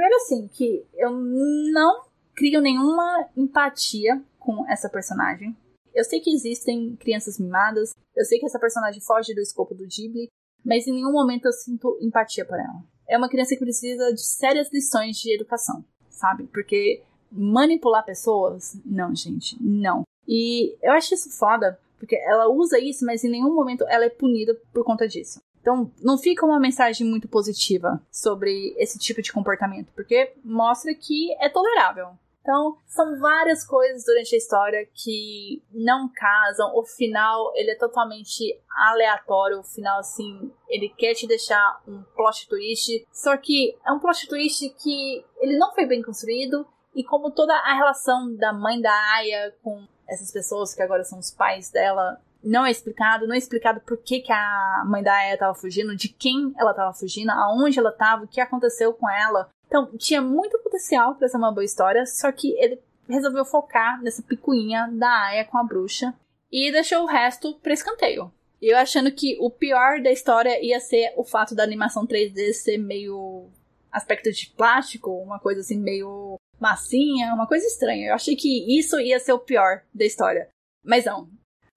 Primeiro assim, que eu não crio nenhuma empatia com essa personagem. Eu sei que existem crianças mimadas, eu sei que essa personagem foge do escopo do Ghibli, mas em nenhum momento eu sinto empatia por ela é uma criança que precisa de sérias lições de educação, sabe? Porque manipular pessoas, não, gente, não. E eu acho isso foda, porque ela usa isso, mas em nenhum momento ela é punida por conta disso. Então, não fica uma mensagem muito positiva sobre esse tipo de comportamento, porque mostra que é tolerável, então, são várias coisas durante a história que não casam. O final, ele é totalmente aleatório. O final, assim, ele quer te deixar um plot twist. Só que é um plot twist que ele não foi bem construído. E como toda a relação da mãe da Aya com essas pessoas que agora são os pais dela não é explicado, não é explicado por que, que a mãe da Aya estava fugindo, de quem ela estava fugindo, aonde ela estava, o que aconteceu com ela. Então, tinha muito potencial para ser uma boa história, só que ele resolveu focar nessa picuinha da Aya com a bruxa e deixou o resto para escanteio. Eu achando que o pior da história ia ser o fato da animação 3D ser meio aspecto de plástico, uma coisa assim meio massinha, uma coisa estranha. Eu achei que isso ia ser o pior da história. Mas não.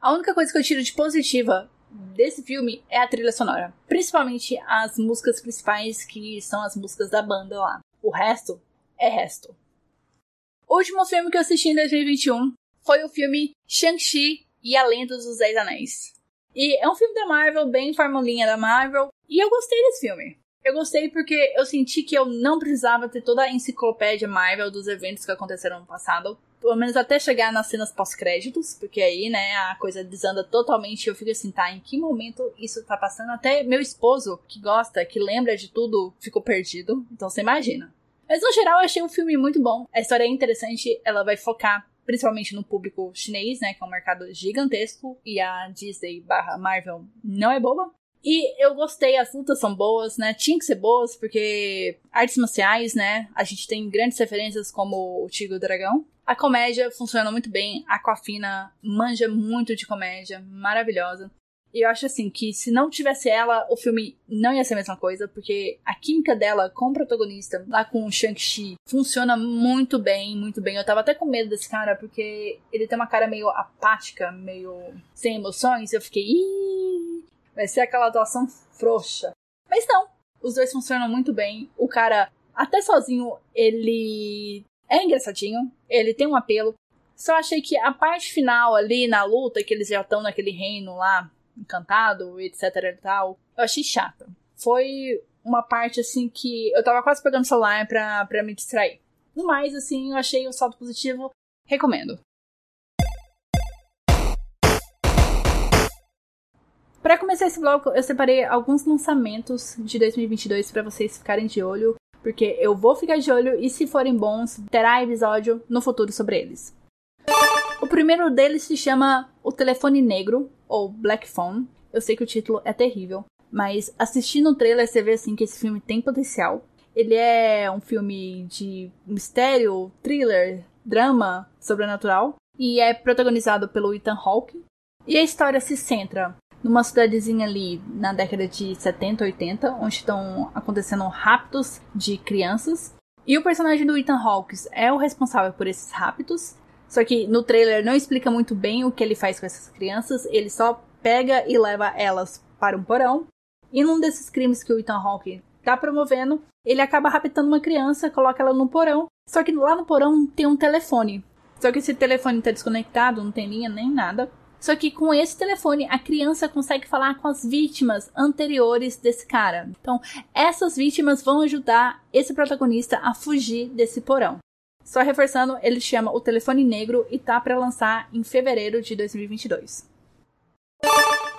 A única coisa que eu tiro de positiva desse filme é a trilha sonora. Principalmente as músicas principais, que são as músicas da banda lá. O resto é resto. O último filme que eu assisti em 2021 foi o filme Shang-Chi e a Lenda dos Dez Anéis. E é um filme da Marvel, bem formulinha da Marvel, e eu gostei desse filme. Eu gostei porque eu senti que eu não precisava ter toda a enciclopédia Marvel dos eventos que aconteceram no passado pelo menos até chegar nas cenas pós-créditos, porque aí, né, a coisa desanda totalmente eu fico assim, tá, em que momento isso tá passando? Até meu esposo, que gosta, que lembra de tudo, ficou perdido, então você imagina. Mas no geral eu achei o filme muito bom, a história é interessante, ela vai focar principalmente no público chinês, né, que é um mercado gigantesco, e a Disney barra Marvel não é boba. E eu gostei, as lutas são boas, né? Tinha que ser boas, porque artes marciais, né? A gente tem grandes referências como o Tigre e o Dragão. A comédia funciona muito bem, a Aquafina manja muito de comédia, maravilhosa. E eu acho assim que se não tivesse ela, o filme não ia ser a mesma coisa, porque a química dela com o protagonista, lá com o Shang-Chi, funciona muito bem, muito bem. Eu tava até com medo desse cara, porque ele tem uma cara meio apática, meio sem emoções. Eu fiquei, Ih, vai ser aquela atuação frouxa. Mas não, os dois funcionam muito bem. O cara, até sozinho, ele é engraçadinho, ele tem um apelo. Só achei que a parte final ali na luta, que eles já estão naquele reino lá, encantado, etc e tal, eu achei chata. Foi uma parte assim que eu tava quase pegando o celular pra, pra me distrair. No mais, assim, eu achei o saldo positivo Recomendo. Para começar esse bloco, eu separei alguns lançamentos de 2022 para vocês ficarem de olho, porque eu vou ficar de olho e se forem bons, terá episódio no futuro sobre eles. O primeiro deles se chama O Telefone Negro, ou Black Phone. Eu sei que o título é terrível, mas assistindo o trailer você vê assim que esse filme tem potencial. Ele é um filme de mistério, thriller, drama, sobrenatural e é protagonizado pelo Ethan Hawke. E a história se centra numa cidadezinha ali na década de 70, 80, onde estão acontecendo raptos de crianças. E o personagem do Ethan Hawke é o responsável por esses raptos. Só que no trailer não explica muito bem o que ele faz com essas crianças, ele só pega e leva elas para um porão. E num desses crimes que o Ethan Hawke tá promovendo, ele acaba raptando uma criança, coloca ela no porão. Só que lá no porão tem um telefone. Só que esse telefone tá desconectado, não tem linha nem nada. Só que com esse telefone a criança consegue falar com as vítimas anteriores desse cara. Então, essas vítimas vão ajudar esse protagonista a fugir desse porão. Só reforçando, ele chama O Telefone Negro e tá para lançar em fevereiro de 2022.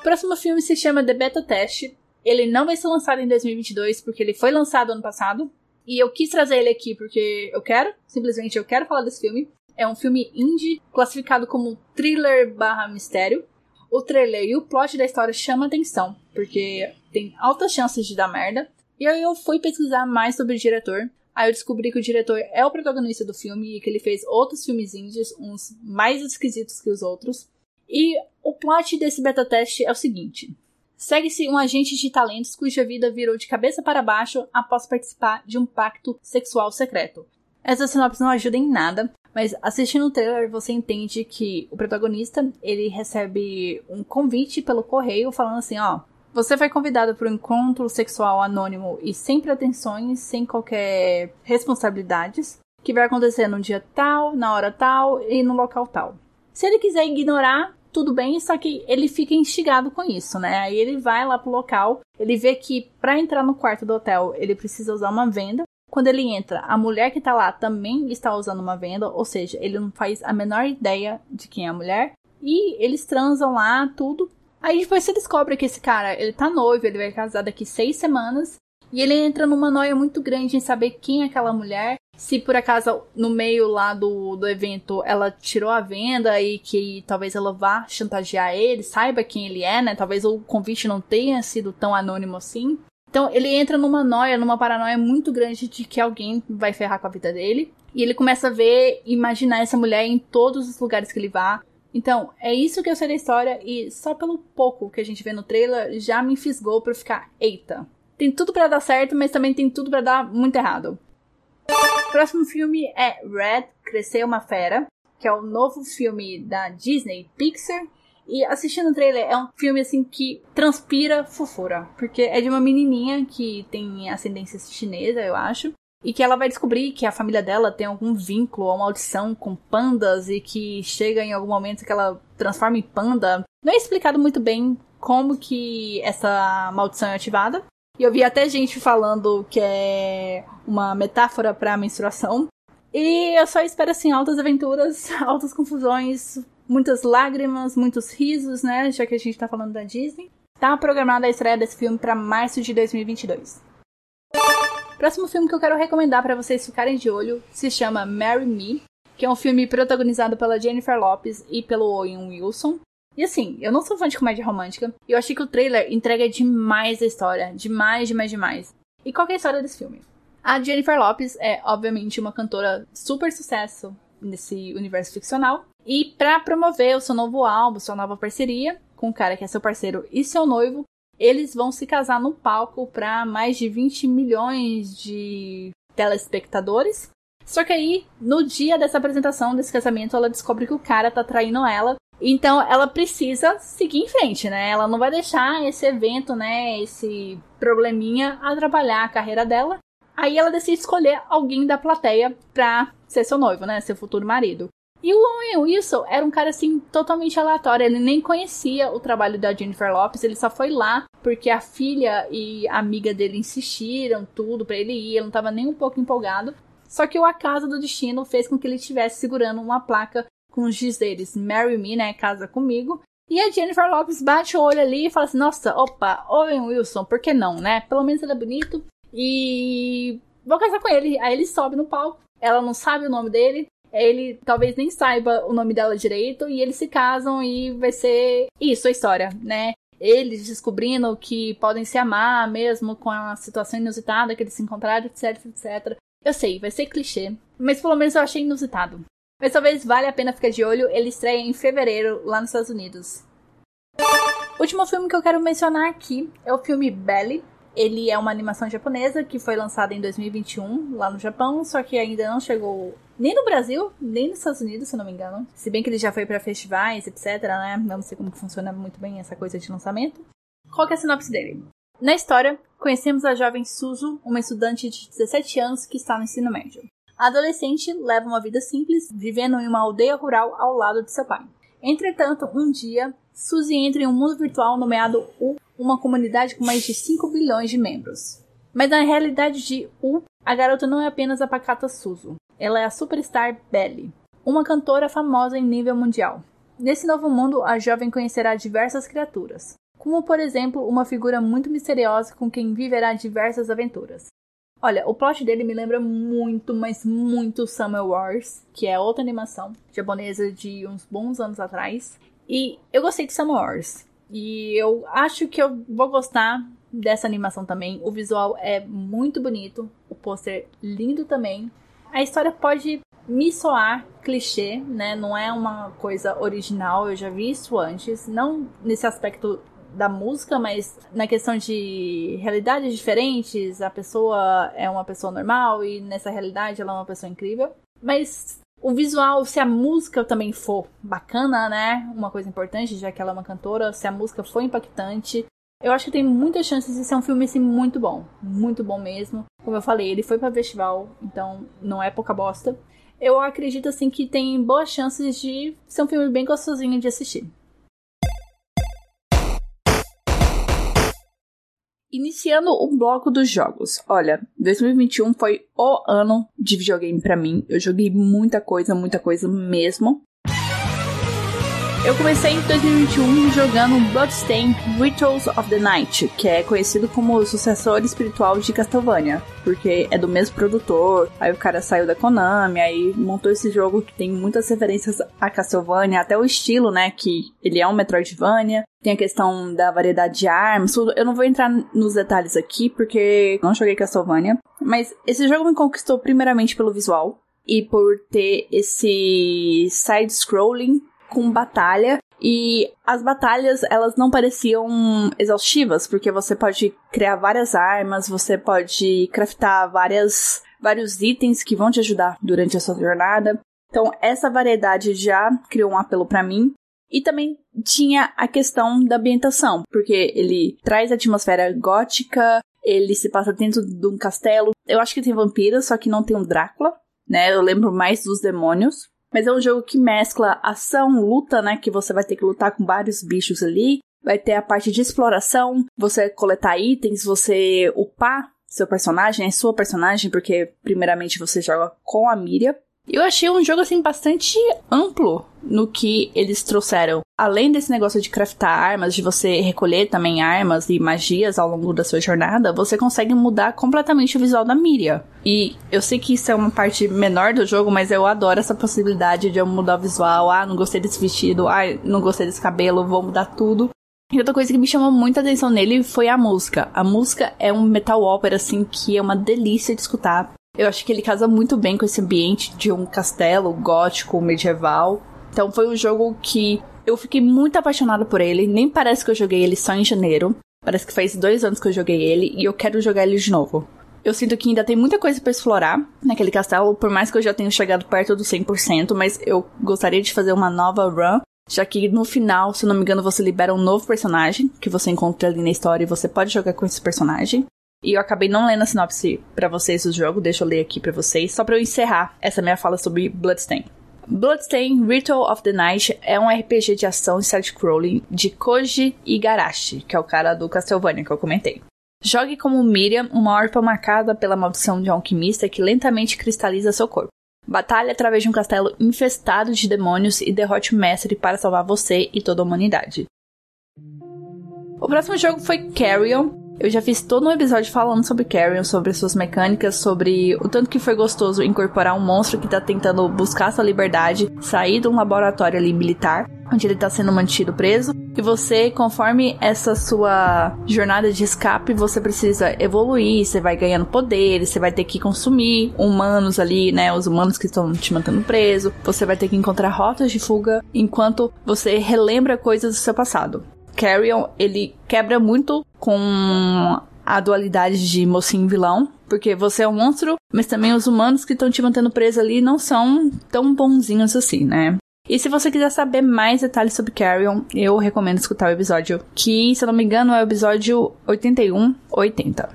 O próximo filme se chama The Beta Test. Ele não vai ser lançado em 2022 porque ele foi lançado ano passado. E eu quis trazer ele aqui porque eu quero, simplesmente eu quero falar desse filme. É um filme indie, classificado como thriller barra mistério. O trailer e o plot da história chama atenção, porque tem altas chances de dar merda. E aí eu fui pesquisar mais sobre o diretor. Aí eu descobri que o diretor é o protagonista do filme e que ele fez outros filmes indies, uns mais esquisitos que os outros. E o plot desse beta teste é o seguinte: segue-se um agente de talentos cuja vida virou de cabeça para baixo após participar de um pacto sexual secreto. Essa sinopse não ajuda em nada, mas assistindo o trailer você entende que o protagonista ele recebe um convite pelo correio falando assim, ó, você foi convidado para um encontro sexual anônimo e sem pretensões, sem qualquer responsabilidades, que vai acontecer no dia tal, na hora tal e no local tal. Se ele quiser ignorar, tudo bem, só que ele fica instigado com isso, né? Aí ele vai lá pro local, ele vê que para entrar no quarto do hotel ele precisa usar uma venda, quando ele entra, a mulher que tá lá também está usando uma venda, ou seja, ele não faz a menor ideia de quem é a mulher. E eles transam lá, tudo. Aí depois você descobre que esse cara, ele tá noivo, ele vai casar daqui seis semanas. E ele entra numa noia muito grande em saber quem é aquela mulher. Se por acaso no meio lá do, do evento ela tirou a venda e que talvez ela vá chantagear ele, saiba quem ele é, né? Talvez o convite não tenha sido tão anônimo assim. Então ele entra numa noia, numa paranoia muito grande de que alguém vai ferrar com a vida dele. E ele começa a ver, imaginar essa mulher em todos os lugares que ele vá. Então, é isso que eu sei da história e só pelo pouco que a gente vê no trailer já me fisgou pra ficar, eita. Tem tudo para dar certo, mas também tem tudo para dar muito errado. O próximo filme é Red, Crescer uma Fera, que é o novo filme da Disney Pixar e assistindo o trailer, é um filme assim que transpira fofura. Porque é de uma menininha que tem ascendência chinesa, eu acho. E que ela vai descobrir que a família dela tem algum vínculo ou maldição com pandas e que chega em algum momento que ela transforma em panda. Não é explicado muito bem como que essa maldição é ativada. E eu vi até gente falando que é uma metáfora para menstruação. E eu só espero assim altas aventuras, [laughs] altas confusões, muitas lágrimas, muitos risos, né? Já que a gente tá falando da Disney. Tá programada a estreia desse filme para março de 2022. Próximo filme que eu quero recomendar para vocês ficarem de olho se chama Marry Me, que é um filme protagonizado pela Jennifer Lopez e pelo Owen Wilson. E assim, eu não sou fã de comédia romântica, e eu achei que o trailer entrega demais a história, demais, demais, demais. E qual é a história desse filme? A Jennifer Lopez é, obviamente, uma cantora super sucesso nesse universo ficcional, e para promover o seu novo álbum, sua nova parceria com o cara que é seu parceiro e seu noivo, eles vão se casar no palco para mais de 20 milhões de telespectadores. Só que aí, no dia dessa apresentação desse casamento, ela descobre que o cara tá traindo ela. Então ela precisa seguir em frente, né? Ela não vai deixar esse evento, né, esse probleminha atrapalhar a carreira dela. Aí ela decide escolher alguém da plateia pra ser seu noivo, né? Seu futuro marido. E o Owen Wilson era um cara assim totalmente aleatório, ele nem conhecia o trabalho da Jennifer Lopez, ele só foi lá porque a filha e a amiga dele insistiram tudo para ele ir, ele não tava nem um pouco empolgado. Só que o acaso do destino fez com que ele estivesse segurando uma placa com os dizeres Marry Me, né? Casa comigo. E a Jennifer Lopes bate o olho ali e fala assim: Nossa, opa, Owen Wilson, por que não, né? Pelo menos ele é bonito. E vou casar com ele. Aí ele sobe no palco. Ela não sabe o nome dele. Ele talvez nem saiba o nome dela direito. E eles se casam e vai ser isso a história, né? Eles descobrindo que podem se amar mesmo com a situação inusitada que eles se encontraram, etc, etc. Eu sei, vai ser clichê, mas pelo menos eu achei inusitado. Mas talvez valha a pena ficar de olho, ele estreia em fevereiro lá nos Estados Unidos. Último filme que eu quero mencionar aqui é o filme Belly. Ele é uma animação japonesa que foi lançada em 2021 lá no Japão, só que ainda não chegou nem no Brasil, nem nos Estados Unidos, se não me engano. Se bem que ele já foi para festivais, etc, né? Não sei como funciona muito bem essa coisa de lançamento. Qual é a sinopse dele? Na história, conhecemos a jovem Suzu, uma estudante de 17 anos que está no ensino médio. A adolescente leva uma vida simples, vivendo em uma aldeia rural ao lado de seu pai. Entretanto, um dia, Suzy entra em um mundo virtual nomeado U, uma comunidade com mais de 5 bilhões de membros. Mas na realidade de U, a garota não é apenas a pacata Suzu. Ela é a superstar Belly, uma cantora famosa em nível mundial. Nesse novo mundo, a jovem conhecerá diversas criaturas, como por exemplo uma figura muito misteriosa com quem viverá diversas aventuras. Olha, o plot dele me lembra muito, mas muito Summer Wars, que é outra animação japonesa de uns bons anos atrás. E eu gostei de Summer Wars. E eu acho que eu vou gostar dessa animação também. O visual é muito bonito, o pôster lindo também. A história pode me soar clichê, né? Não é uma coisa original, eu já vi isso antes. Não nesse aspecto da música, mas na questão de realidades diferentes, a pessoa é uma pessoa normal e nessa realidade ela é uma pessoa incrível. Mas o visual, se a música também for bacana, né? Uma coisa importante, já que ela é uma cantora, se a música for impactante, eu acho que tem muitas chances de ser um filme assim muito bom, muito bom mesmo. Como eu falei, ele foi para festival, então não é pouca bosta. Eu acredito assim que tem boas chances de ser um filme bem gostosinho de assistir. Iniciando o bloco dos jogos. Olha, 2021 foi o ano de videogame para mim. Eu joguei muita coisa, muita coisa mesmo. Eu comecei em 2021 jogando Bloodstained Rituals of the Night, que é conhecido como o sucessor espiritual de Castlevania, porque é do mesmo produtor. Aí o cara saiu da Konami, aí montou esse jogo que tem muitas referências a Castlevania, até o estilo, né, que ele é um Metroidvania. Tem a questão da variedade de armas, tudo. Eu não vou entrar nos detalhes aqui, porque não joguei Castlevania. Mas esse jogo me conquistou primeiramente pelo visual e por ter esse side-scrolling com batalha e as batalhas, elas não pareciam exaustivas, porque você pode criar várias armas, você pode craftar várias, vários itens que vão te ajudar durante a sua jornada. Então, essa variedade já criou um apelo para mim. E também tinha a questão da ambientação, porque ele traz a atmosfera gótica, ele se passa dentro de um castelo. Eu acho que tem vampiros, só que não tem um Drácula, né? Eu lembro mais dos demônios. Mas é um jogo que mescla ação, luta, né? Que você vai ter que lutar com vários bichos ali. Vai ter a parte de exploração, você coletar itens, você upar seu personagem, é sua personagem, porque primeiramente você joga com a Miriam. Eu achei um jogo assim bastante amplo no que eles trouxeram. Além desse negócio de craftar armas, de você recolher também armas e magias ao longo da sua jornada, você consegue mudar completamente o visual da Miriam. E eu sei que isso é uma parte menor do jogo, mas eu adoro essa possibilidade de eu mudar o visual. Ah, não gostei desse vestido, ah, não gostei desse cabelo, vou mudar tudo. E outra coisa que me chamou muita atenção nele foi a música. A música é um metal opera, assim, que é uma delícia de escutar. Eu acho que ele casa muito bem com esse ambiente de um castelo gótico medieval. Então foi um jogo que eu fiquei muito apaixonada por ele. Nem parece que eu joguei ele só em janeiro. Parece que faz dois anos que eu joguei ele e eu quero jogar ele de novo. Eu sinto que ainda tem muita coisa para explorar naquele castelo, por mais que eu já tenha chegado perto do 100%, mas eu gostaria de fazer uma nova run, já que no final, se não me engano, você libera um novo personagem que você encontra ali na história e você pode jogar com esse personagem. E eu acabei não lendo a sinopse para vocês do jogo, deixa eu ler aqui para vocês, só para eu encerrar essa minha fala sobre Bloodstain. Bloodstain Ritual of the Night é um RPG de ação e side-scrolling de Koji Igarashi, que é o cara do Castlevania que eu comentei. Jogue como Miriam, uma orpa marcada pela maldição de um alquimista que lentamente cristaliza seu corpo. Batalhe através de um castelo infestado de demônios e derrote o mestre para salvar você e toda a humanidade. O próximo jogo foi Carrion, eu já fiz todo um episódio falando sobre Carrion, sobre suas mecânicas, sobre o tanto que foi gostoso incorporar um monstro que tá tentando buscar sua liberdade, sair de um laboratório ali militar, onde ele tá sendo mantido preso. E você, conforme essa sua jornada de escape, você precisa evoluir, você vai ganhando poderes, você vai ter que consumir humanos ali, né? Os humanos que estão te mantendo preso. Você vai ter que encontrar rotas de fuga enquanto você relembra coisas do seu passado. Carrion, ele quebra muito com a dualidade de mocinho e vilão, porque você é um monstro, mas também os humanos que estão te mantendo preso ali não são tão bonzinhos assim, né? E se você quiser saber mais detalhes sobre Carrion, eu recomendo escutar o episódio, que, se eu não me engano, é o episódio 81 80.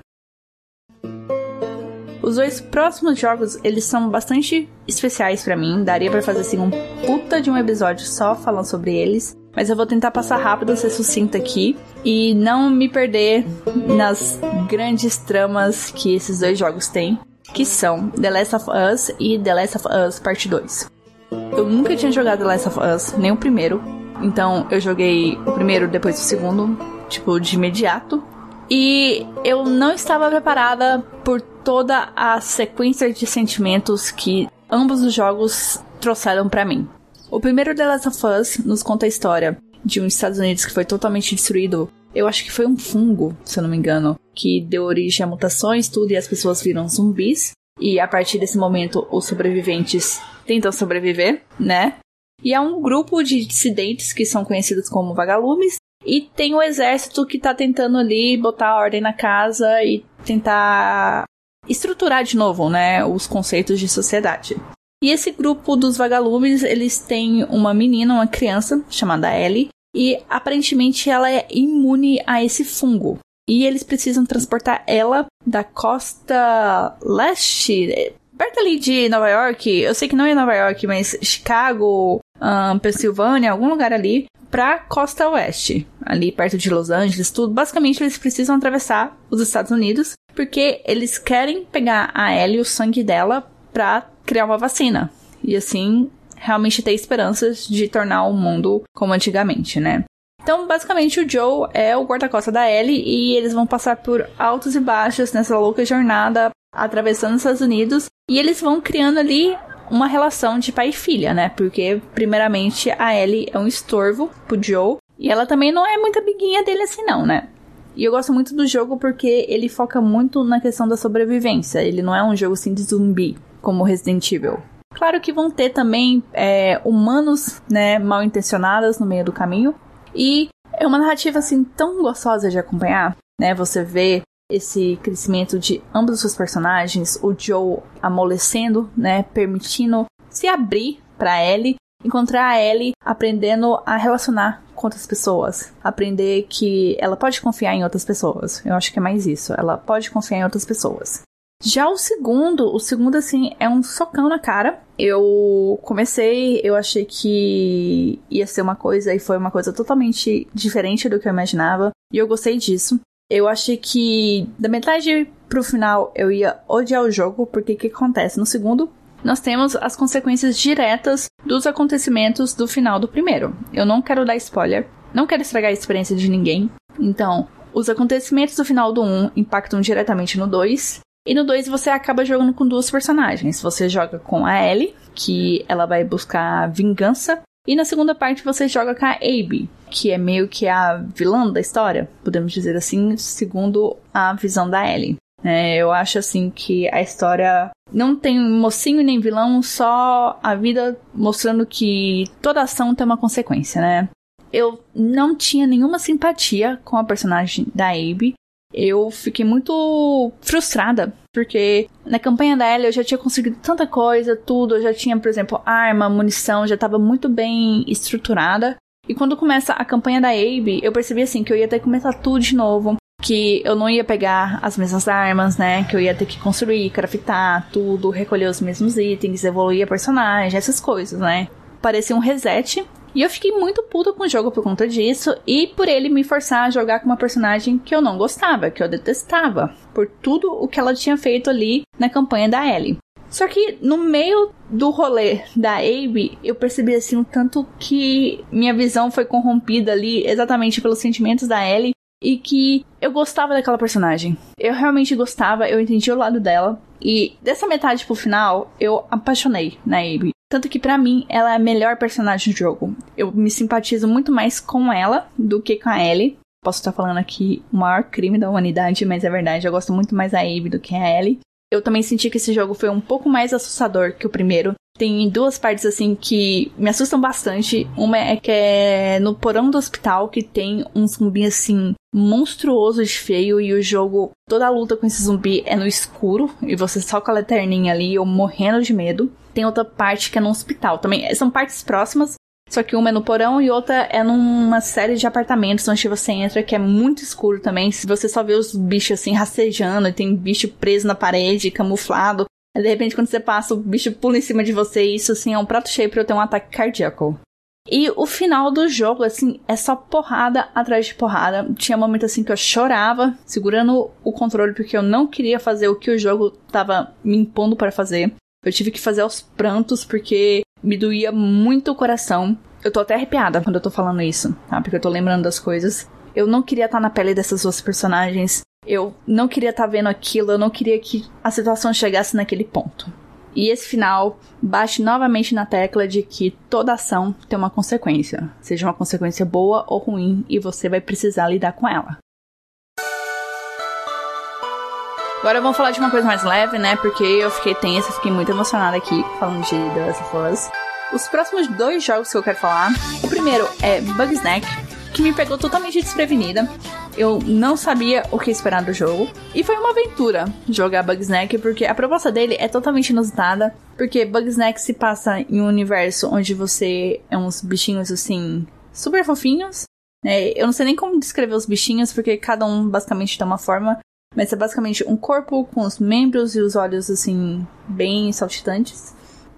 Os dois próximos jogos, eles são bastante especiais para mim. Daria para fazer assim um puta de um episódio só falando sobre eles mas eu vou tentar passar rápido, ser sucinta aqui e não me perder nas grandes tramas que esses dois jogos têm, que são The Last of Us e The Last of Us Parte 2. Eu nunca tinha jogado The Last of Us, nem o primeiro, então eu joguei o primeiro depois o segundo, tipo, de imediato. E eu não estava preparada por toda a sequência de sentimentos que ambos os jogos trouxeram para mim. O primeiro The Last of Us nos conta a história de um Estados Unidos que foi totalmente destruído. Eu acho que foi um fungo, se eu não me engano, que deu origem a mutações, tudo, e as pessoas viram zumbis. E a partir desse momento, os sobreviventes tentam sobreviver, né? E há um grupo de dissidentes que são conhecidos como vagalumes. E tem o exército que tá tentando ali botar ordem na casa e tentar estruturar de novo, né, os conceitos de sociedade. E esse grupo dos vagalumes, eles têm uma menina, uma criança, chamada Ellie, e aparentemente ela é imune a esse fungo. E eles precisam transportar ela da costa leste, perto ali de Nova York. Eu sei que não é Nova York, mas Chicago, um, Pensilvânia, algum lugar ali, pra costa oeste, ali perto de Los Angeles, tudo. Basicamente, eles precisam atravessar os Estados Unidos porque eles querem pegar a Ellie, o sangue dela, pra criar uma vacina. E assim, realmente ter esperanças de tornar o mundo como antigamente, né? Então, basicamente, o Joe é o guarda-costas da Ellie e eles vão passar por altos e baixos nessa louca jornada atravessando os Estados Unidos e eles vão criando ali uma relação de pai e filha, né? Porque, primeiramente, a Ellie é um estorvo pro Joe e ela também não é muito amiguinha dele assim, não, né? E eu gosto muito do jogo porque ele foca muito na questão da sobrevivência. Ele não é um jogo assim de zumbi como Resident Evil. Claro que vão ter também é, humanos, né, mal intencionados no meio do caminho. E é uma narrativa assim tão gostosa de acompanhar, né? Você vê esse crescimento de ambos os seus personagens, o Joe amolecendo, né, permitindo se abrir para Ellie, encontrar a Ellie aprendendo a relacionar com outras pessoas, aprender que ela pode confiar em outras pessoas. Eu acho que é mais isso, ela pode confiar em outras pessoas. Já o segundo, o segundo, assim, é um socão na cara. Eu comecei, eu achei que ia ser uma coisa e foi uma coisa totalmente diferente do que eu imaginava. E eu gostei disso. Eu achei que da metade pro final eu ia odiar o jogo, porque o que acontece? No segundo, nós temos as consequências diretas dos acontecimentos do final do primeiro. Eu não quero dar spoiler, não quero estragar a experiência de ninguém. Então, os acontecimentos do final do 1 impactam diretamente no 2. E no 2 você acaba jogando com duas personagens. Você joga com a Ellie, que ela vai buscar vingança. E na segunda parte você joga com a Abby, que é meio que a vilã da história, podemos dizer assim, segundo a visão da Ellie. É, eu acho assim que a história não tem mocinho nem vilão, só a vida mostrando que toda ação tem uma consequência, né? Eu não tinha nenhuma simpatia com a personagem da Abby eu fiquei muito frustrada, porque na campanha da Ellie eu já tinha conseguido tanta coisa, tudo, eu já tinha, por exemplo, arma, munição, já estava muito bem estruturada. E quando começa a campanha da Abe, eu percebi assim que eu ia ter que começar tudo de novo, que eu não ia pegar as mesmas armas, né? Que eu ia ter que construir, craftar tudo, recolher os mesmos itens, evoluir a personagem, essas coisas, né? Parecia um reset E eu fiquei muito puta com o jogo por conta disso e por ele me forçar a jogar com uma personagem que eu não gostava, que eu detestava, por tudo o que ela tinha feito ali na campanha da Ellie. Só que no meio do rolê da Abe, eu percebi assim um tanto que minha visão foi corrompida ali exatamente pelos sentimentos da Ellie e que eu gostava daquela personagem. Eu realmente gostava, eu entendi o lado dela. E dessa metade pro final, eu apaixonei na Abby. Tanto que para mim, ela é a melhor personagem do jogo. Eu me simpatizo muito mais com ela do que com a Ellie. Posso estar falando aqui o maior crime da humanidade, mas é verdade, eu gosto muito mais da Abby do que a Ellie. Eu também senti que esse jogo foi um pouco mais assustador que o primeiro. Tem duas partes assim que me assustam bastante. Uma é que é no porão do hospital que tem um zumbi assim monstruoso de feio e o jogo, toda a luta com esse zumbi é no escuro e você só com a lanterninha ali, eu morrendo de medo. Tem outra parte que é no hospital também. São partes próximas, só que uma é no porão e outra é numa série de apartamentos onde você entra que é muito escuro também. Se você só vê os bichos assim rastejando e tem bicho preso na parede, camuflado. De repente, quando você passa, o bicho pula em cima de você e isso assim é um prato cheio pra eu ter um ataque cardíaco. E o final do jogo, assim, é só porrada atrás de porrada. Tinha momento assim que eu chorava, segurando o controle, porque eu não queria fazer o que o jogo tava me impondo para fazer. Eu tive que fazer aos prantos, porque me doía muito o coração. Eu tô até arrepiada quando eu tô falando isso, tá? Porque eu tô lembrando das coisas. Eu não queria estar na pele dessas duas personagens. Eu não queria estar vendo aquilo. Eu não queria que a situação chegasse naquele ponto. E esse final bate novamente na tecla de que toda ação tem uma consequência, seja uma consequência boa ou ruim, e você vai precisar lidar com ela. Agora vamos falar de uma coisa mais leve, né? Porque eu fiquei tensa, fiquei muito emocionada aqui falando de The Last of Us. Os próximos dois jogos que eu quero falar. O primeiro é Bugsnack, que me pegou totalmente desprevenida. Eu não sabia o que esperar do jogo. E foi uma aventura jogar Bugsnack, porque a proposta dele é totalmente inusitada. Porque Bugsnack se passa em um universo onde você é uns bichinhos assim, super fofinhos. É, eu não sei nem como descrever os bichinhos, porque cada um basicamente tem uma forma. Mas é basicamente um corpo com os membros e os olhos assim, bem saltitantes.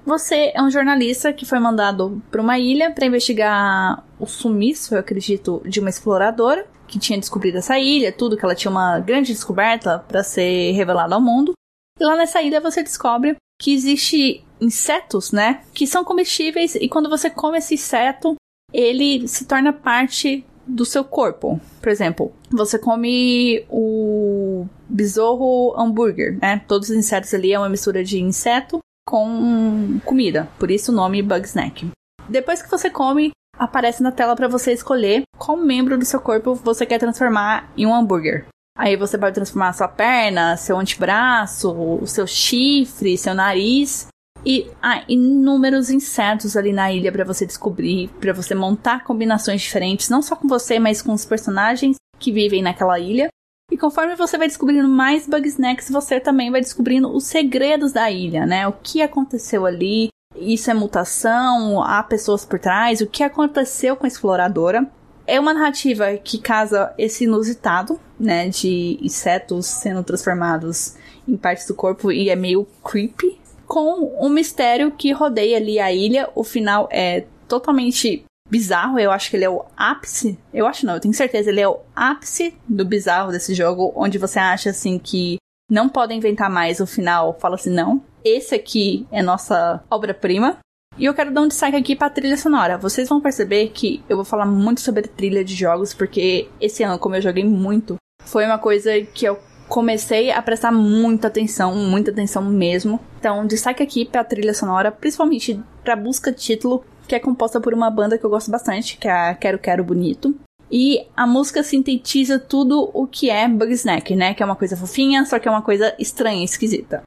Você é um jornalista que foi mandado para uma ilha para investigar o sumiço, eu acredito, de uma exploradora que tinha descobrido essa ilha, tudo que ela tinha uma grande descoberta para ser revelada ao mundo. E lá nessa ilha você descobre que existe insetos, né, que são comestíveis e quando você come esse inseto, ele se torna parte do seu corpo. Por exemplo, você come o besouro hambúrguer, né? Todos os insetos ali é uma mistura de inseto com comida, por isso o nome Bug Snack. Depois que você come, aparece na tela para você escolher qual membro do seu corpo você quer transformar em um hambúrguer. Aí você pode transformar sua perna, seu antebraço, o seu chifre, seu nariz e há inúmeros insetos ali na ilha para você descobrir, para você montar combinações diferentes, não só com você, mas com os personagens que vivem naquela ilha. Conforme você vai descobrindo mais Bugsnacks, você também vai descobrindo os segredos da ilha, né? O que aconteceu ali, isso é mutação, há pessoas por trás, o que aconteceu com a exploradora. É uma narrativa que casa esse inusitado, né, de insetos sendo transformados em partes do corpo e é meio creepy, com um mistério que rodeia ali a ilha. O final é totalmente bizarro. Eu acho que ele é o ápice. Eu acho não, eu tenho certeza. Ele é o ápice do bizarro desse jogo, onde você acha assim que não podem inventar mais. O final fala assim: não, esse aqui é nossa obra-prima. E eu quero dar um destaque aqui pra trilha sonora. Vocês vão perceber que eu vou falar muito sobre trilha de jogos, porque esse ano, como eu joguei muito, foi uma coisa que eu comecei a prestar muita atenção, muita atenção mesmo. Então, destaque aqui pra trilha sonora, principalmente pra busca título, que é composta por uma banda que eu gosto bastante, que é a Quero Quero Bonito. E a música sintetiza tudo o que é Bugsnack, né? Que é uma coisa fofinha, só que é uma coisa estranha, esquisita.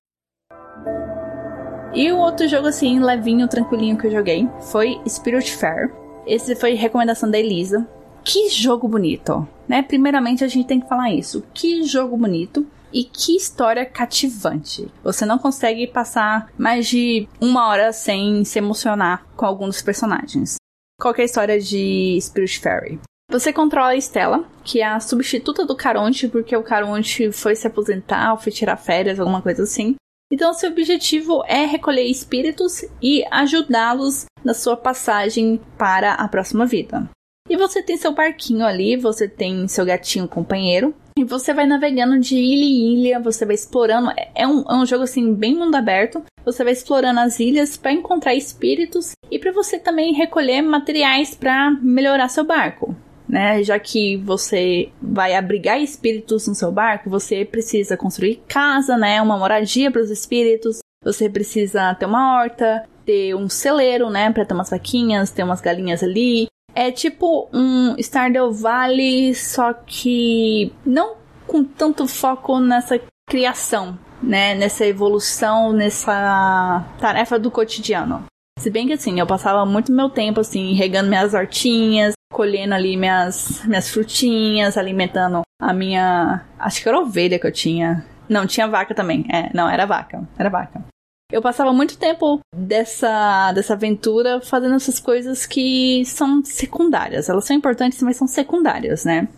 E o outro jogo, assim, levinho, tranquilinho que eu joguei foi Spirit Fair. Esse foi recomendação da Elisa. Que jogo bonito, né? Primeiramente a gente tem que falar isso. Que jogo bonito e que história cativante. Você não consegue passar mais de uma hora sem se emocionar com algum dos personagens. Qual é a história de Spirit Fairy? Você controla a Estela, que é a substituta do Caronte, porque o Caronte foi se aposentar ou foi tirar férias, alguma coisa assim. Então, seu objetivo é recolher espíritos e ajudá-los na sua passagem para a próxima vida. E você tem seu barquinho ali, você tem seu gatinho companheiro, e você vai navegando de ilha em ilha, você vai explorando. É um, é um jogo assim, bem mundo aberto. Você vai explorando as ilhas para encontrar espíritos e para você também recolher materiais para melhorar seu barco. Né? Já que você vai abrigar espíritos no seu barco, você precisa construir casa, né? Uma moradia para os espíritos. Você precisa ter uma horta, ter um celeiro, né? Para ter umas vaquinhas, ter umas galinhas ali. É tipo um Stardew Valley, só que não com tanto foco nessa criação, né? Nessa evolução, nessa tarefa do cotidiano. Se bem que assim, eu passava muito meu tempo assim, regando minhas hortinhas, colhendo ali minhas, minhas frutinhas, alimentando a minha. Acho que era ovelha que eu tinha. Não, tinha vaca também. É, não, era vaca. Era vaca eu passava muito tempo dessa, dessa aventura fazendo essas coisas que são secundárias. Elas são importantes, mas são secundárias, né?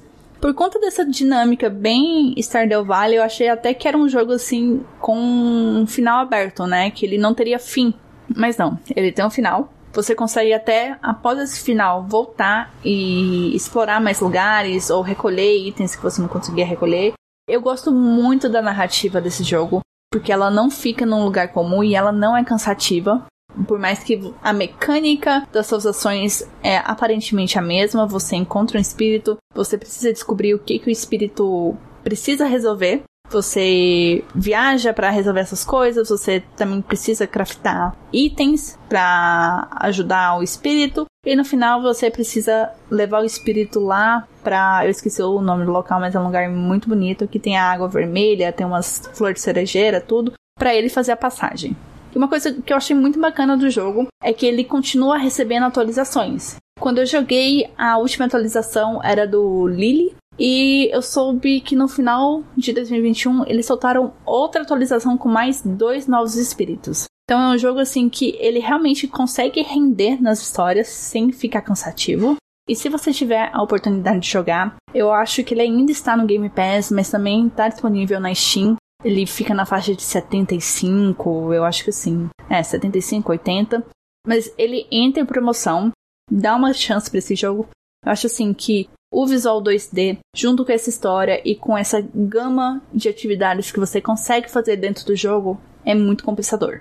Por conta dessa dinâmica bem Stardew Valley, eu achei até que era um jogo assim com um final aberto, né? Que ele não teria fim. Mas não, ele tem um final. Você consegue até, após esse final, voltar e explorar mais lugares ou recolher itens que você não conseguia recolher. Eu gosto muito da narrativa desse jogo porque ela não fica num lugar comum e ela não é cansativa. Por mais que a mecânica das suas ações é aparentemente a mesma, você encontra um espírito, você precisa descobrir o que, que o espírito precisa resolver. Você viaja para resolver essas coisas, você também precisa craftar itens para ajudar o espírito e no final você precisa levar o espírito lá pra. Eu esqueci o nome do local, mas é um lugar muito bonito que tem a água vermelha, tem umas flores de cerejeira, tudo, para ele fazer a passagem. E uma coisa que eu achei muito bacana do jogo é que ele continua recebendo atualizações. Quando eu joguei, a última atualização era do Lily. E eu soube que no final de 2021 eles soltaram outra atualização com mais dois novos espíritos. Então é um jogo assim que ele realmente consegue render nas histórias sem ficar cansativo. E se você tiver a oportunidade de jogar, eu acho que ele ainda está no Game Pass, mas também está disponível na Steam. Ele fica na faixa de 75, eu acho que sim. É, 75, 80. Mas ele entra em promoção. Dá uma chance para esse jogo. Eu acho assim que o visual 2D, junto com essa história e com essa gama de atividades que você consegue fazer dentro do jogo, é muito compensador.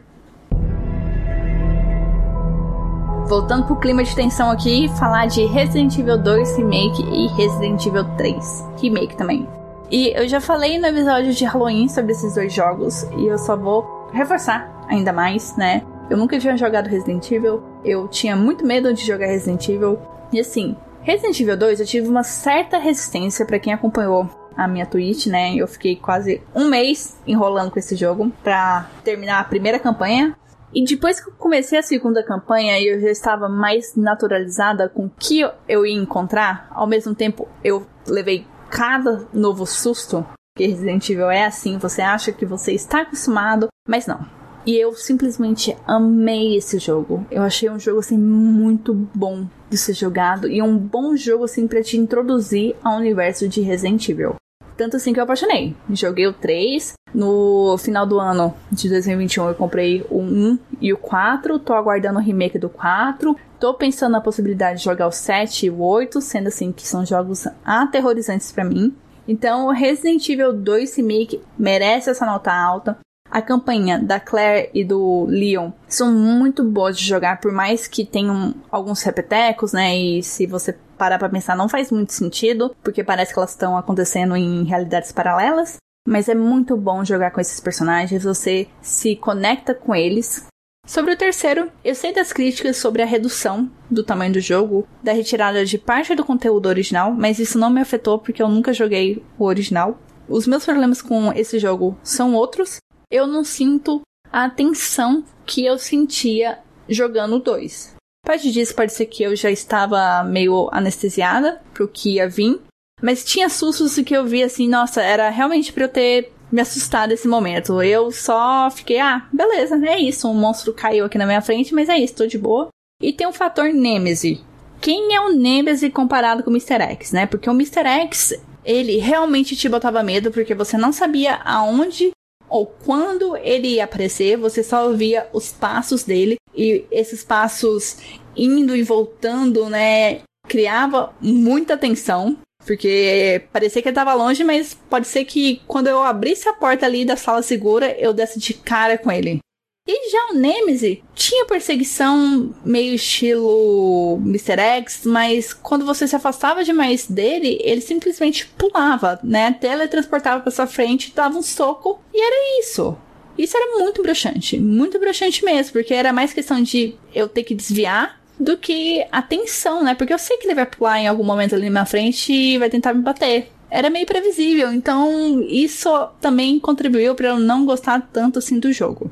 Voltando pro clima de tensão aqui, falar de Resident Evil 2 Remake e Resident Evil 3 Remake também. E eu já falei no episódio de Halloween sobre esses dois jogos e eu só vou reforçar ainda mais, né? Eu nunca tinha jogado Resident Evil, eu tinha muito medo de jogar Resident Evil. E assim, Resident Evil 2 eu tive uma certa resistência para quem acompanhou a minha Twitch, né? Eu fiquei quase um mês enrolando com esse jogo pra terminar a primeira campanha. E depois que eu comecei a segunda campanha e eu já estava mais naturalizada com o que eu ia encontrar, ao mesmo tempo eu levei cada novo susto. Que Resident Evil é assim, você acha que você está acostumado, mas não. E eu simplesmente amei esse jogo. Eu achei um jogo assim muito bom de ser jogado e um bom jogo assim para te introduzir ao universo de Resident Evil. Tanto assim que eu apaixonei. Joguei o 3. No final do ano de 2021 eu comprei o 1 e o 4. Tô aguardando o remake do 4. Tô pensando na possibilidade de jogar o 7 e o 8, sendo assim que são jogos aterrorizantes para mim. Então, Resident Evil 2 Remake merece essa nota alta. A campanha da Claire e do Leon são muito boas de jogar, por mais que tenham alguns repetecos, né? E se você parar pra pensar, não faz muito sentido, porque parece que elas estão acontecendo em realidades paralelas. Mas é muito bom jogar com esses personagens, você se conecta com eles. Sobre o terceiro, eu sei das críticas sobre a redução do tamanho do jogo, da retirada de parte do conteúdo original, mas isso não me afetou porque eu nunca joguei o original. Os meus problemas com esse jogo são outros. Eu não sinto a tensão que eu sentia jogando 2. Parte disso pode ser que eu já estava meio anestesiada pro que ia vir. Mas tinha sustos que eu vi assim, nossa, era realmente pra eu ter me assustado esse momento. Eu só fiquei, ah, beleza, é isso. Um monstro caiu aqui na minha frente, mas é isso, tô de boa. E tem o fator Nemesis. Quem é o Nemesis comparado com o Mr. X, né? Porque o Mr. X, ele realmente te botava medo porque você não sabia aonde ou quando ele ia aparecer, você só ouvia os passos dele e esses passos indo e voltando, né? Criava muita tensão. Porque parecia que ele tava longe, mas pode ser que quando eu abrisse a porta ali da sala segura, eu desse de cara com ele. E já o Nemesis tinha perseguição meio estilo Mr. X, mas quando você se afastava demais dele, ele simplesmente pulava, né? Teletransportava pra sua frente, dava um soco e era isso. Isso era muito broxante, muito broxante mesmo, porque era mais questão de eu ter que desviar do que a tensão, né? Porque eu sei que ele vai pular em algum momento ali na frente e vai tentar me bater. Era meio previsível, então isso também contribuiu para eu não gostar tanto assim do jogo.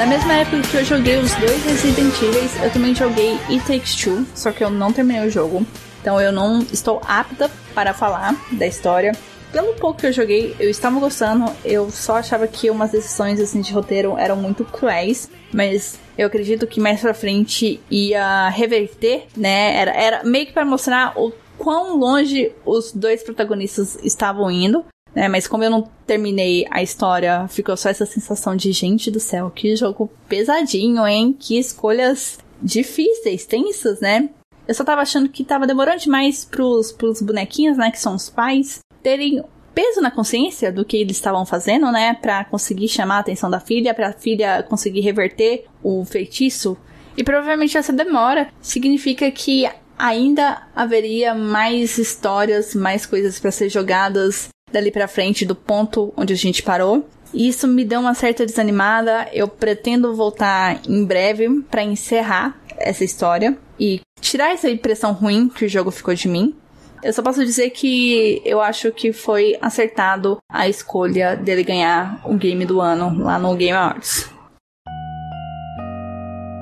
Na mesma época que eu joguei os dois Resident Evil, eu também joguei It Takes Two, só que eu não terminei o jogo. Então eu não estou apta para falar da história. Pelo pouco que eu joguei, eu estava gostando. Eu só achava que umas decisões assim de roteiro eram muito cruéis, mas eu acredito que mais pra frente ia reverter, né? Era, era meio que para mostrar o quão longe os dois protagonistas estavam indo. É, mas como eu não terminei a história, ficou só essa sensação de gente do céu, que jogo pesadinho, hein? Que escolhas difíceis, tensas, né? Eu só tava achando que tava demorando demais pros, pros bonequinhos, né? Que são os pais, terem peso na consciência do que eles estavam fazendo, né? Pra conseguir chamar a atenção da filha, pra filha conseguir reverter o feitiço. E provavelmente essa demora significa que ainda haveria mais histórias, mais coisas para ser jogadas dali para frente do ponto onde a gente parou. Isso me deu uma certa desanimada. Eu pretendo voltar em breve para encerrar essa história e tirar essa impressão ruim que o jogo ficou de mim. Eu só posso dizer que eu acho que foi acertado a escolha dele ganhar o game do ano lá no Game Awards.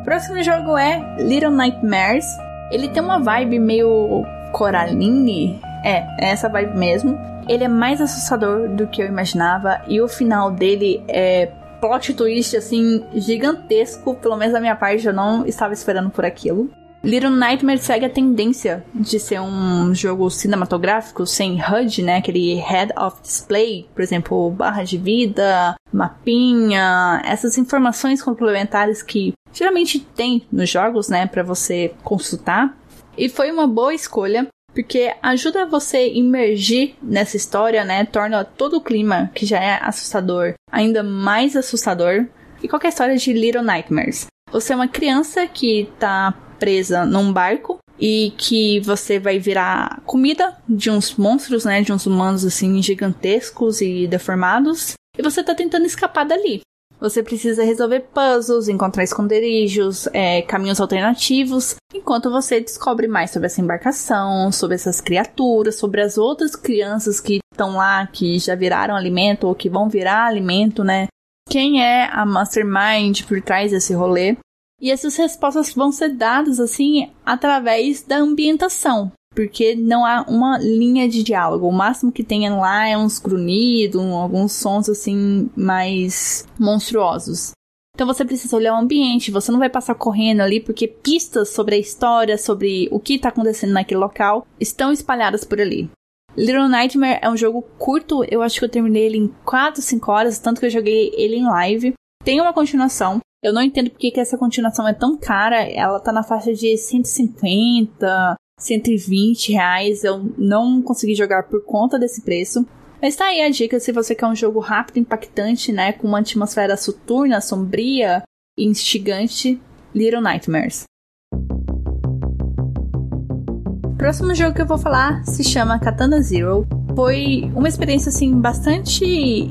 O próximo jogo é Little Nightmares. Ele tem uma vibe meio Coraline. É, é essa vibe mesmo. Ele é mais assustador do que eu imaginava e o final dele é plot twist assim gigantesco, pelo menos da minha parte eu não estava esperando por aquilo. Little Nightmares segue a tendência de ser um jogo cinematográfico sem HUD, né? Aquele Head of Display, por exemplo, barra de vida, mapinha, essas informações complementares que geralmente tem nos jogos, né, para você consultar. E foi uma boa escolha porque ajuda você imergir nessa história, né? Torna todo o clima que já é assustador ainda mais assustador. E qualquer história de Little Nightmares. Você é uma criança que tá presa num barco e que você vai virar comida de uns monstros, né? De uns humanos assim gigantescos e deformados. E você tá tentando escapar dali. Você precisa resolver puzzles, encontrar esconderijos, é, caminhos alternativos, enquanto você descobre mais sobre essa embarcação, sobre essas criaturas, sobre as outras crianças que estão lá, que já viraram alimento ou que vão virar alimento, né? Quem é a mastermind por trás desse rolê? E essas respostas vão ser dadas assim através da ambientação porque não há uma linha de diálogo. O máximo que tem lá é uns grunhidos, alguns sons assim mais monstruosos. Então você precisa olhar o ambiente, você não vai passar correndo ali porque pistas sobre a história, sobre o que está acontecendo naquele local, estão espalhadas por ali. Little Nightmare é um jogo curto, eu acho que eu terminei ele em 4, 5 horas, tanto que eu joguei ele em live. Tem uma continuação, eu não entendo porque que essa continuação é tão cara, ela tá na faixa de 150, 120 reais. Eu não consegui jogar por conta desse preço. Mas tá aí a dica se você quer um jogo rápido, impactante, né? Com uma atmosfera soturna, sombria e instigante. Little Nightmares. O próximo jogo que eu vou falar se chama Katana Zero. Foi uma experiência assim bastante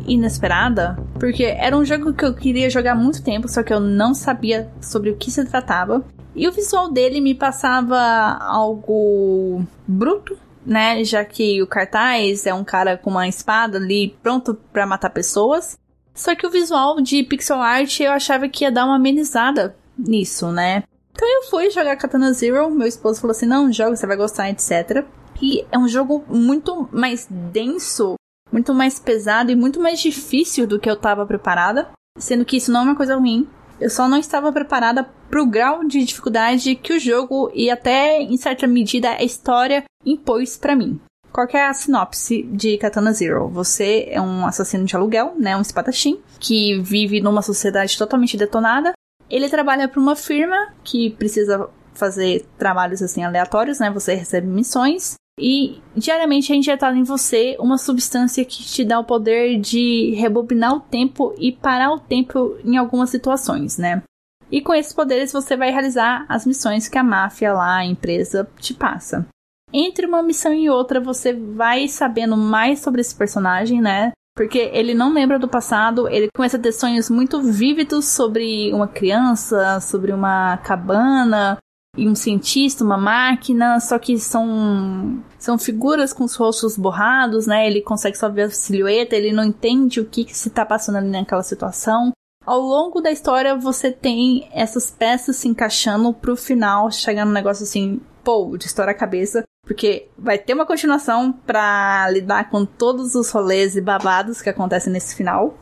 inesperada, porque era um jogo que eu queria jogar há muito tempo, só que eu não sabia sobre o que se tratava. E o visual dele me passava algo bruto, né? Já que o cartaz é um cara com uma espada ali pronto para matar pessoas. Só que o visual de pixel art eu achava que ia dar uma amenizada nisso, né? Então eu fui jogar Katana Zero, meu esposo falou assim: não, joga, você vai gostar, etc. E é um jogo muito mais denso, muito mais pesado e muito mais difícil do que eu tava preparada. Sendo que isso não é uma coisa ruim. Eu só não estava preparada para o grau de dificuldade que o jogo e até em certa medida a história impôs para mim. Qual é a sinopse de Katana Zero? Você é um assassino de aluguel, né, um espadachim, que vive numa sociedade totalmente detonada. Ele trabalha para uma firma que precisa fazer trabalhos assim aleatórios, né? Você recebe missões e diariamente é injetado em você uma substância que te dá o poder de rebobinar o tempo e parar o tempo em algumas situações, né? E com esses poderes você vai realizar as missões que a máfia lá, a empresa, te passa. Entre uma missão e outra, você vai sabendo mais sobre esse personagem, né? Porque ele não lembra do passado, ele começa a ter sonhos muito vívidos sobre uma criança, sobre uma cabana, e um cientista, uma máquina, só que são são figuras com os rostos borrados, né? Ele consegue só ver a silhueta, ele não entende o que, que se está passando ali naquela situação. Ao longo da história, você tem essas peças se encaixando pro final, chegar num negócio assim, pô, de estourar a cabeça. Porque vai ter uma continuação para lidar com todos os rolês e babados que acontecem nesse final.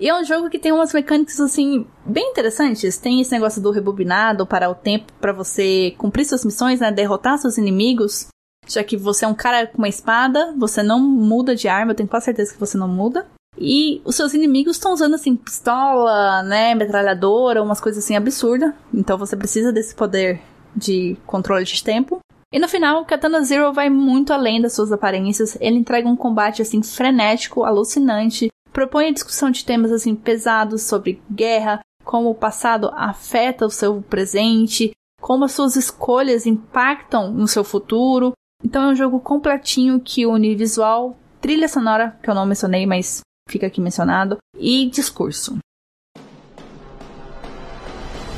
E é um jogo que tem umas mecânicas assim bem interessantes. Tem esse negócio do rebobinado, parar o tempo para você cumprir suas missões, né, derrotar seus inimigos. Já que você é um cara com uma espada, você não muda de arma, eu tenho quase certeza que você não muda. E os seus inimigos estão usando assim pistola, né, metralhadora, umas coisas assim absurdas. Então você precisa desse poder de controle de tempo. E no final, Katana Zero vai muito além das suas aparências. Ele entrega um combate assim frenético, alucinante, propõe a discussão de temas assim pesados sobre guerra, como o passado afeta o seu presente, como as suas escolhas impactam no seu futuro. Então é um jogo completinho que une visual, trilha sonora, que eu não mencionei, mas fica aqui mencionado, e discurso.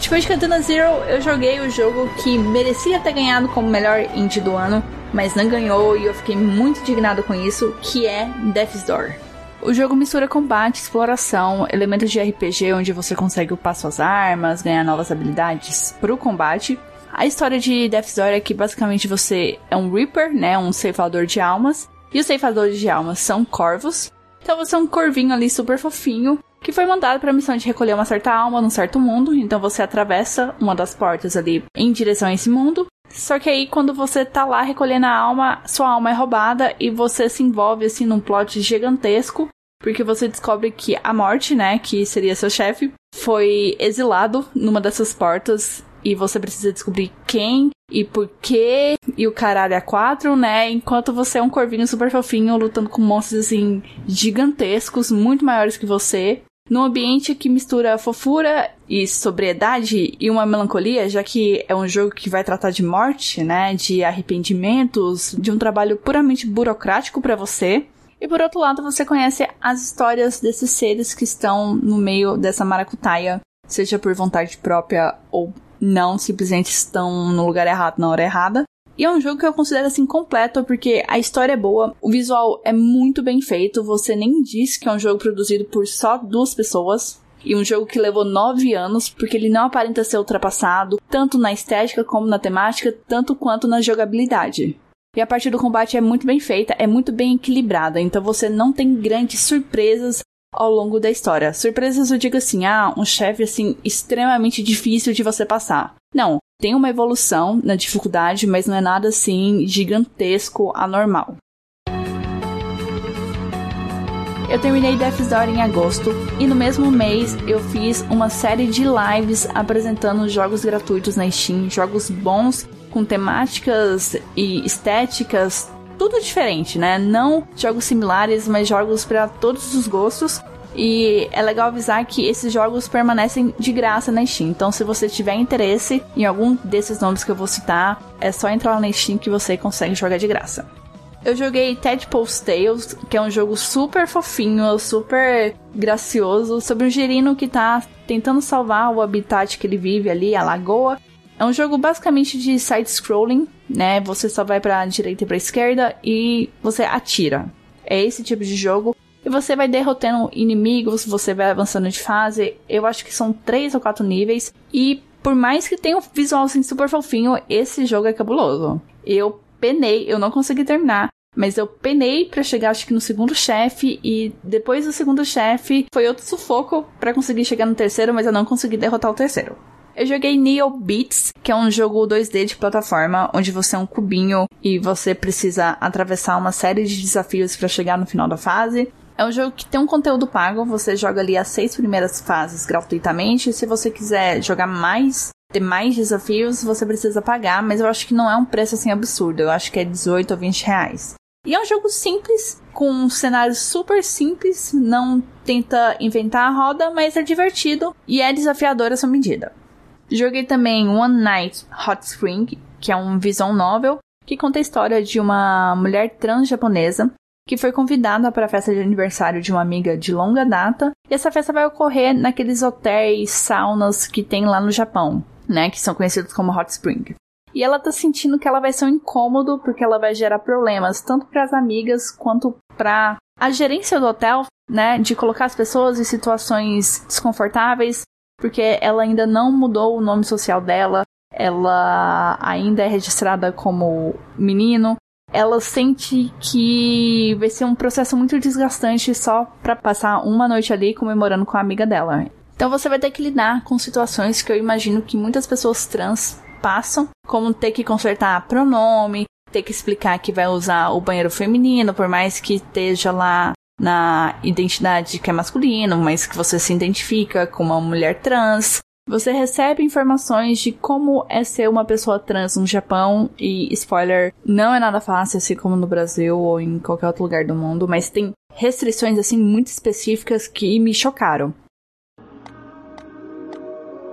Depois de Katana Zero, eu joguei o jogo que merecia ter ganhado como melhor indie do ano, mas não ganhou e eu fiquei muito indignado com isso, que é Death's Door. O jogo mistura combate, exploração, elementos de RPG onde você consegue upar suas armas, ganhar novas habilidades pro combate. A história de Death's Door é que basicamente você é um Reaper, né, um ceifador de almas, e os ceifadores de almas são corvos. Então você é um corvinho ali super fofinho que foi mandado para a missão de recolher uma certa alma num certo mundo. Então você atravessa uma das portas ali em direção a esse mundo. Só que aí quando você tá lá recolhendo a alma, sua alma é roubada e você se envolve assim num plot gigantesco porque você descobre que a morte, né, que seria seu chefe, foi exilado numa dessas portas e você precisa descobrir quem e por quê e o caralho é quatro, né? Enquanto você é um corvinho super fofinho lutando com monstros assim gigantescos, muito maiores que você. Num ambiente que mistura fofura e sobriedade e uma melancolia, já que é um jogo que vai tratar de morte, né, de arrependimentos, de um trabalho puramente burocrático para você. E por outro lado, você conhece as histórias desses seres que estão no meio dessa maracutaia, seja por vontade própria ou não, simplesmente estão no lugar errado na hora errada. E é um jogo que eu considero assim completo porque a história é boa, o visual é muito bem feito, você nem diz que é um jogo produzido por só duas pessoas. E um jogo que levou nove anos, porque ele não aparenta ser ultrapassado, tanto na estética como na temática, tanto quanto na jogabilidade. E a parte do combate é muito bem feita, é muito bem equilibrada, então você não tem grandes surpresas ao longo da história. Surpresas eu digo assim, ah, um chefe assim extremamente difícil de você passar. Não, tem uma evolução na dificuldade, mas não é nada assim gigantesco, anormal. Eu terminei Death's Door em agosto e no mesmo mês eu fiz uma série de lives apresentando jogos gratuitos na Steam, jogos bons com temáticas e estéticas tudo diferente, né? Não jogos similares, mas jogos para todos os gostos. E é legal avisar que esses jogos permanecem de graça na Steam. Então, se você tiver interesse em algum desses nomes que eu vou citar, é só entrar lá na Steam que você consegue jogar de graça. Eu joguei Tadpole's Tales, que é um jogo super fofinho, super gracioso, sobre um girino que tá tentando salvar o habitat que ele vive ali, a lagoa, é um jogo basicamente de side-scrolling, né? Você só vai pra direita e pra esquerda e você atira. É esse tipo de jogo. E você vai derrotando inimigos, você vai avançando de fase. Eu acho que são três ou quatro níveis. E por mais que tenha um visual assim super fofinho, esse jogo é cabuloso. Eu penei, eu não consegui terminar. Mas eu penei para chegar, acho que no segundo chefe, e depois do segundo chefe foi outro sufoco para conseguir chegar no terceiro, mas eu não consegui derrotar o terceiro. Eu joguei Neo Beats, que é um jogo 2D de plataforma, onde você é um cubinho e você precisa atravessar uma série de desafios para chegar no final da fase. É um jogo que tem um conteúdo pago, você joga ali as seis primeiras fases gratuitamente. Se você quiser jogar mais, ter mais desafios, você precisa pagar, mas eu acho que não é um preço assim absurdo. Eu acho que é 18 ou 20 reais. E é um jogo simples, com um cenário super simples, não tenta inventar a roda, mas é divertido e é desafiador a sua medida. Joguei também One Night Hot Spring, que é um visual novel que conta a história de uma mulher trans japonesa que foi convidada para a festa de aniversário de uma amiga de longa data. E essa festa vai ocorrer naqueles hotéis, saunas que tem lá no Japão, né, que são conhecidos como Hot Spring. E ela tá sentindo que ela vai ser um incômodo porque ela vai gerar problemas tanto para as amigas quanto para a gerência do hotel, né, de colocar as pessoas em situações desconfortáveis, porque ela ainda não mudou o nome social dela, ela ainda é registrada como menino, ela sente que vai ser um processo muito desgastante só para passar uma noite ali comemorando com a amiga dela. Então você vai ter que lidar com situações que eu imagino que muitas pessoas trans passam, como ter que consertar pronome, ter que explicar que vai usar o banheiro feminino, por mais que esteja lá na identidade que é masculino, mas que você se identifica como uma mulher trans. Você recebe informações de como é ser uma pessoa trans no Japão e spoiler, não é nada fácil assim como no Brasil ou em qualquer outro lugar do mundo, mas tem restrições assim muito específicas que me chocaram.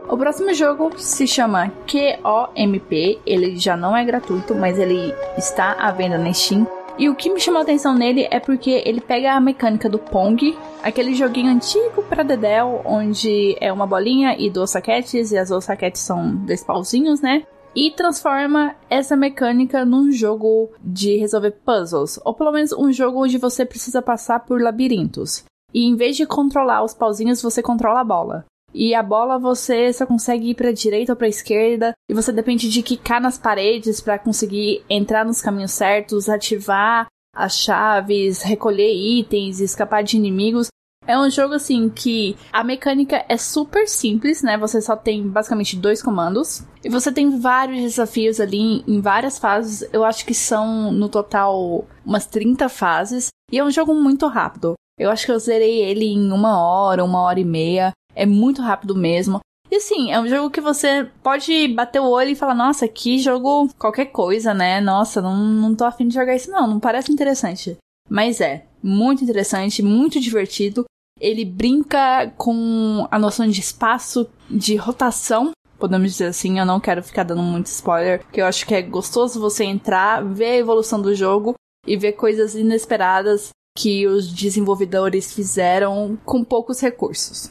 O próximo jogo se chama QOMP, ele já não é gratuito, mas ele está à venda na Steam. E o que me chamou a atenção nele é porque ele pega a mecânica do Pong, aquele joguinho antigo para Dedel, onde é uma bolinha e duas saquetes, e as duas saquetes são dois pauzinhos, né? E transforma essa mecânica num jogo de resolver puzzles, ou pelo menos um jogo onde você precisa passar por labirintos. E em vez de controlar os pauzinhos, você controla a bola. E a bola você só consegue ir para direita ou para esquerda e você depende de quicar nas paredes para conseguir entrar nos caminhos certos, ativar as chaves, recolher itens, escapar de inimigos. É um jogo assim que a mecânica é super simples, né? Você só tem basicamente dois comandos. E você tem vários desafios ali em várias fases. Eu acho que são no total umas 30 fases. E é um jogo muito rápido. Eu acho que eu zerei ele em uma hora, uma hora e meia. É muito rápido mesmo. E assim, é um jogo que você pode bater o olho e falar, nossa, que jogo qualquer coisa, né? Nossa, não, não tô afim de jogar isso não, não parece interessante. Mas é, muito interessante, muito divertido. Ele brinca com a noção de espaço, de rotação, podemos dizer assim. Eu não quero ficar dando muito spoiler, porque eu acho que é gostoso você entrar, ver a evolução do jogo e ver coisas inesperadas que os desenvolvedores fizeram com poucos recursos.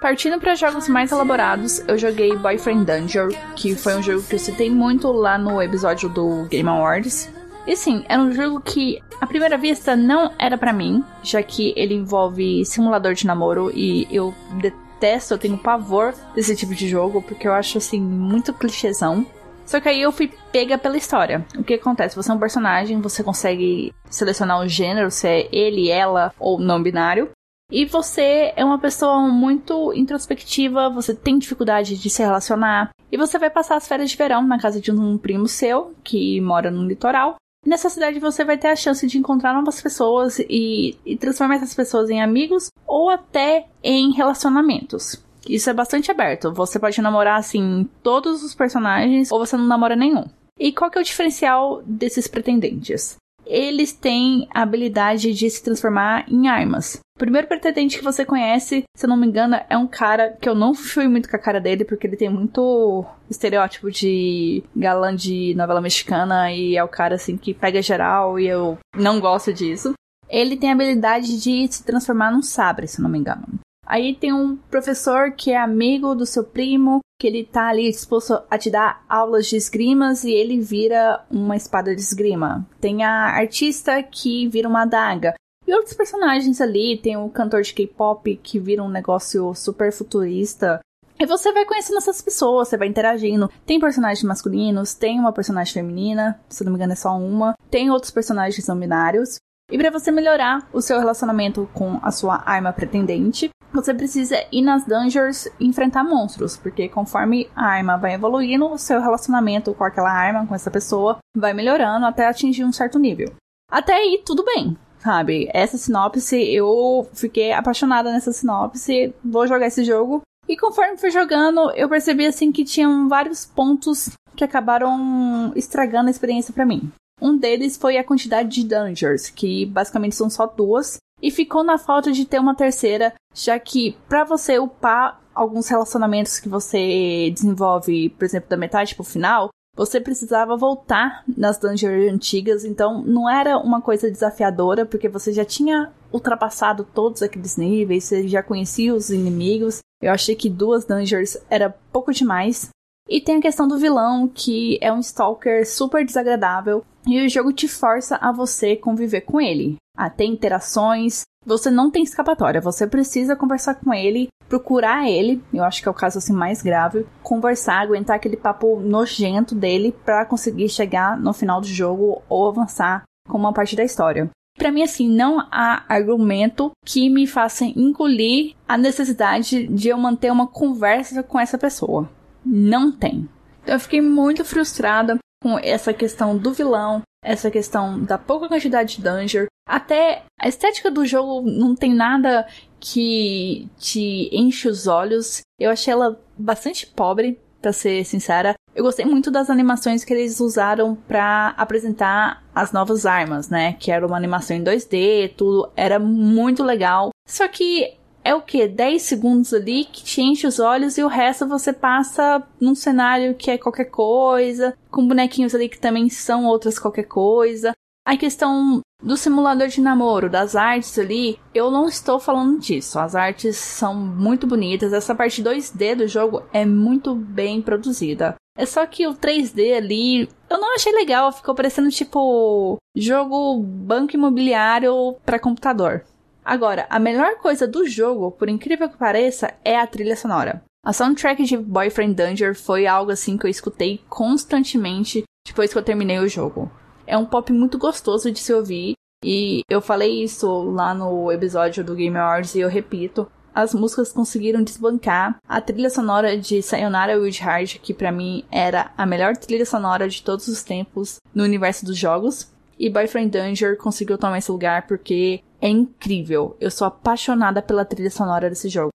Partindo para jogos mais elaborados, eu joguei Boyfriend Dungeon, que foi um jogo que eu citei muito lá no episódio do Game Awards. E sim, era um jogo que, à primeira vista, não era para mim, já que ele envolve simulador de namoro e eu detesto, eu tenho pavor desse tipo de jogo, porque eu acho assim muito clichêzão. Só que aí eu fui pega pela história. O que acontece? Você é um personagem, você consegue selecionar o gênero, se é ele, ela ou não binário. E você é uma pessoa muito introspectiva, você tem dificuldade de se relacionar. E você vai passar as férias de verão na casa de um primo seu, que mora no litoral. Nessa cidade você vai ter a chance de encontrar novas pessoas e, e transformar essas pessoas em amigos ou até em relacionamentos. Isso é bastante aberto. Você pode namorar, assim, todos os personagens ou você não namora nenhum. E qual que é o diferencial desses pretendentes? Eles têm a habilidade de se transformar em armas. O primeiro pretendente que você conhece, se eu não me engano, é um cara que eu não fui muito com a cara dele, porque ele tem muito estereótipo de galã de novela mexicana e é o cara assim que pega geral e eu não gosto disso. Ele tem a habilidade de se transformar num sabre, se eu não me engano. Aí tem um professor que é amigo do seu primo, que ele tá ali disposto a te dar aulas de esgrimas e ele vira uma espada de esgrima. Tem a artista que vira uma adaga. E outros personagens ali, tem o cantor de K-pop que vira um negócio super futurista. E você vai conhecendo essas pessoas, você vai interagindo. Tem personagens masculinos, tem uma personagem feminina, se não me engano é só uma. Tem outros personagens não binários. E para você melhorar o seu relacionamento com a sua arma pretendente, você precisa ir nas dungeons enfrentar monstros, porque conforme a arma vai evoluindo, o seu relacionamento com aquela arma, com essa pessoa, vai melhorando até atingir um certo nível. Até aí, tudo bem, sabe? Essa sinopse, eu fiquei apaixonada nessa sinopse, vou jogar esse jogo. E conforme fui jogando, eu percebi assim que tinham vários pontos que acabaram estragando a experiência para mim. Um deles foi a quantidade de dungeons, que basicamente são só duas, e ficou na falta de ter uma terceira, já que para você upar alguns relacionamentos que você desenvolve, por exemplo, da metade pro final, você precisava voltar nas dungeons antigas, então não era uma coisa desafiadora, porque você já tinha ultrapassado todos aqueles níveis, você já conhecia os inimigos. Eu achei que duas dungeons era pouco demais. E tem a questão do vilão, que é um stalker super desagradável, e o jogo te força a você conviver com ele, a ter interações. Você não tem escapatória, você precisa conversar com ele, procurar ele, eu acho que é o caso assim mais grave, conversar, aguentar aquele papo nojento dele para conseguir chegar no final do jogo ou avançar com uma parte da história. Para mim, assim, não há argumento que me faça engolir a necessidade de eu manter uma conversa com essa pessoa não tem. Então eu fiquei muito frustrada com essa questão do vilão, essa questão da pouca quantidade de dungeon. Até a estética do jogo não tem nada que te enche os olhos. Eu achei ela bastante pobre, para ser sincera. Eu gostei muito das animações que eles usaram para apresentar as novas armas, né? Que era uma animação em 2D, tudo era muito legal. Só que é o que? 10 segundos ali que te enche os olhos e o resto você passa num cenário que é qualquer coisa, com bonequinhos ali que também são outras qualquer coisa. A questão do simulador de namoro, das artes ali, eu não estou falando disso. As artes são muito bonitas, essa parte 2D do jogo é muito bem produzida. É só que o 3D ali, eu não achei legal, ficou parecendo tipo jogo banco imobiliário para computador. Agora, a melhor coisa do jogo, por incrível que pareça, é a trilha sonora. A soundtrack de Boyfriend Danger foi algo assim que eu escutei constantemente depois que eu terminei o jogo. É um pop muito gostoso de se ouvir e eu falei isso lá no episódio do Game Awards e eu repito. As músicas conseguiram desbancar a trilha sonora de Sayonara Wild Heart, que para mim era a melhor trilha sonora de todos os tempos no universo dos jogos. E Boyfriend Danger conseguiu tomar esse lugar porque é incrível. Eu sou apaixonada pela trilha sonora desse jogo.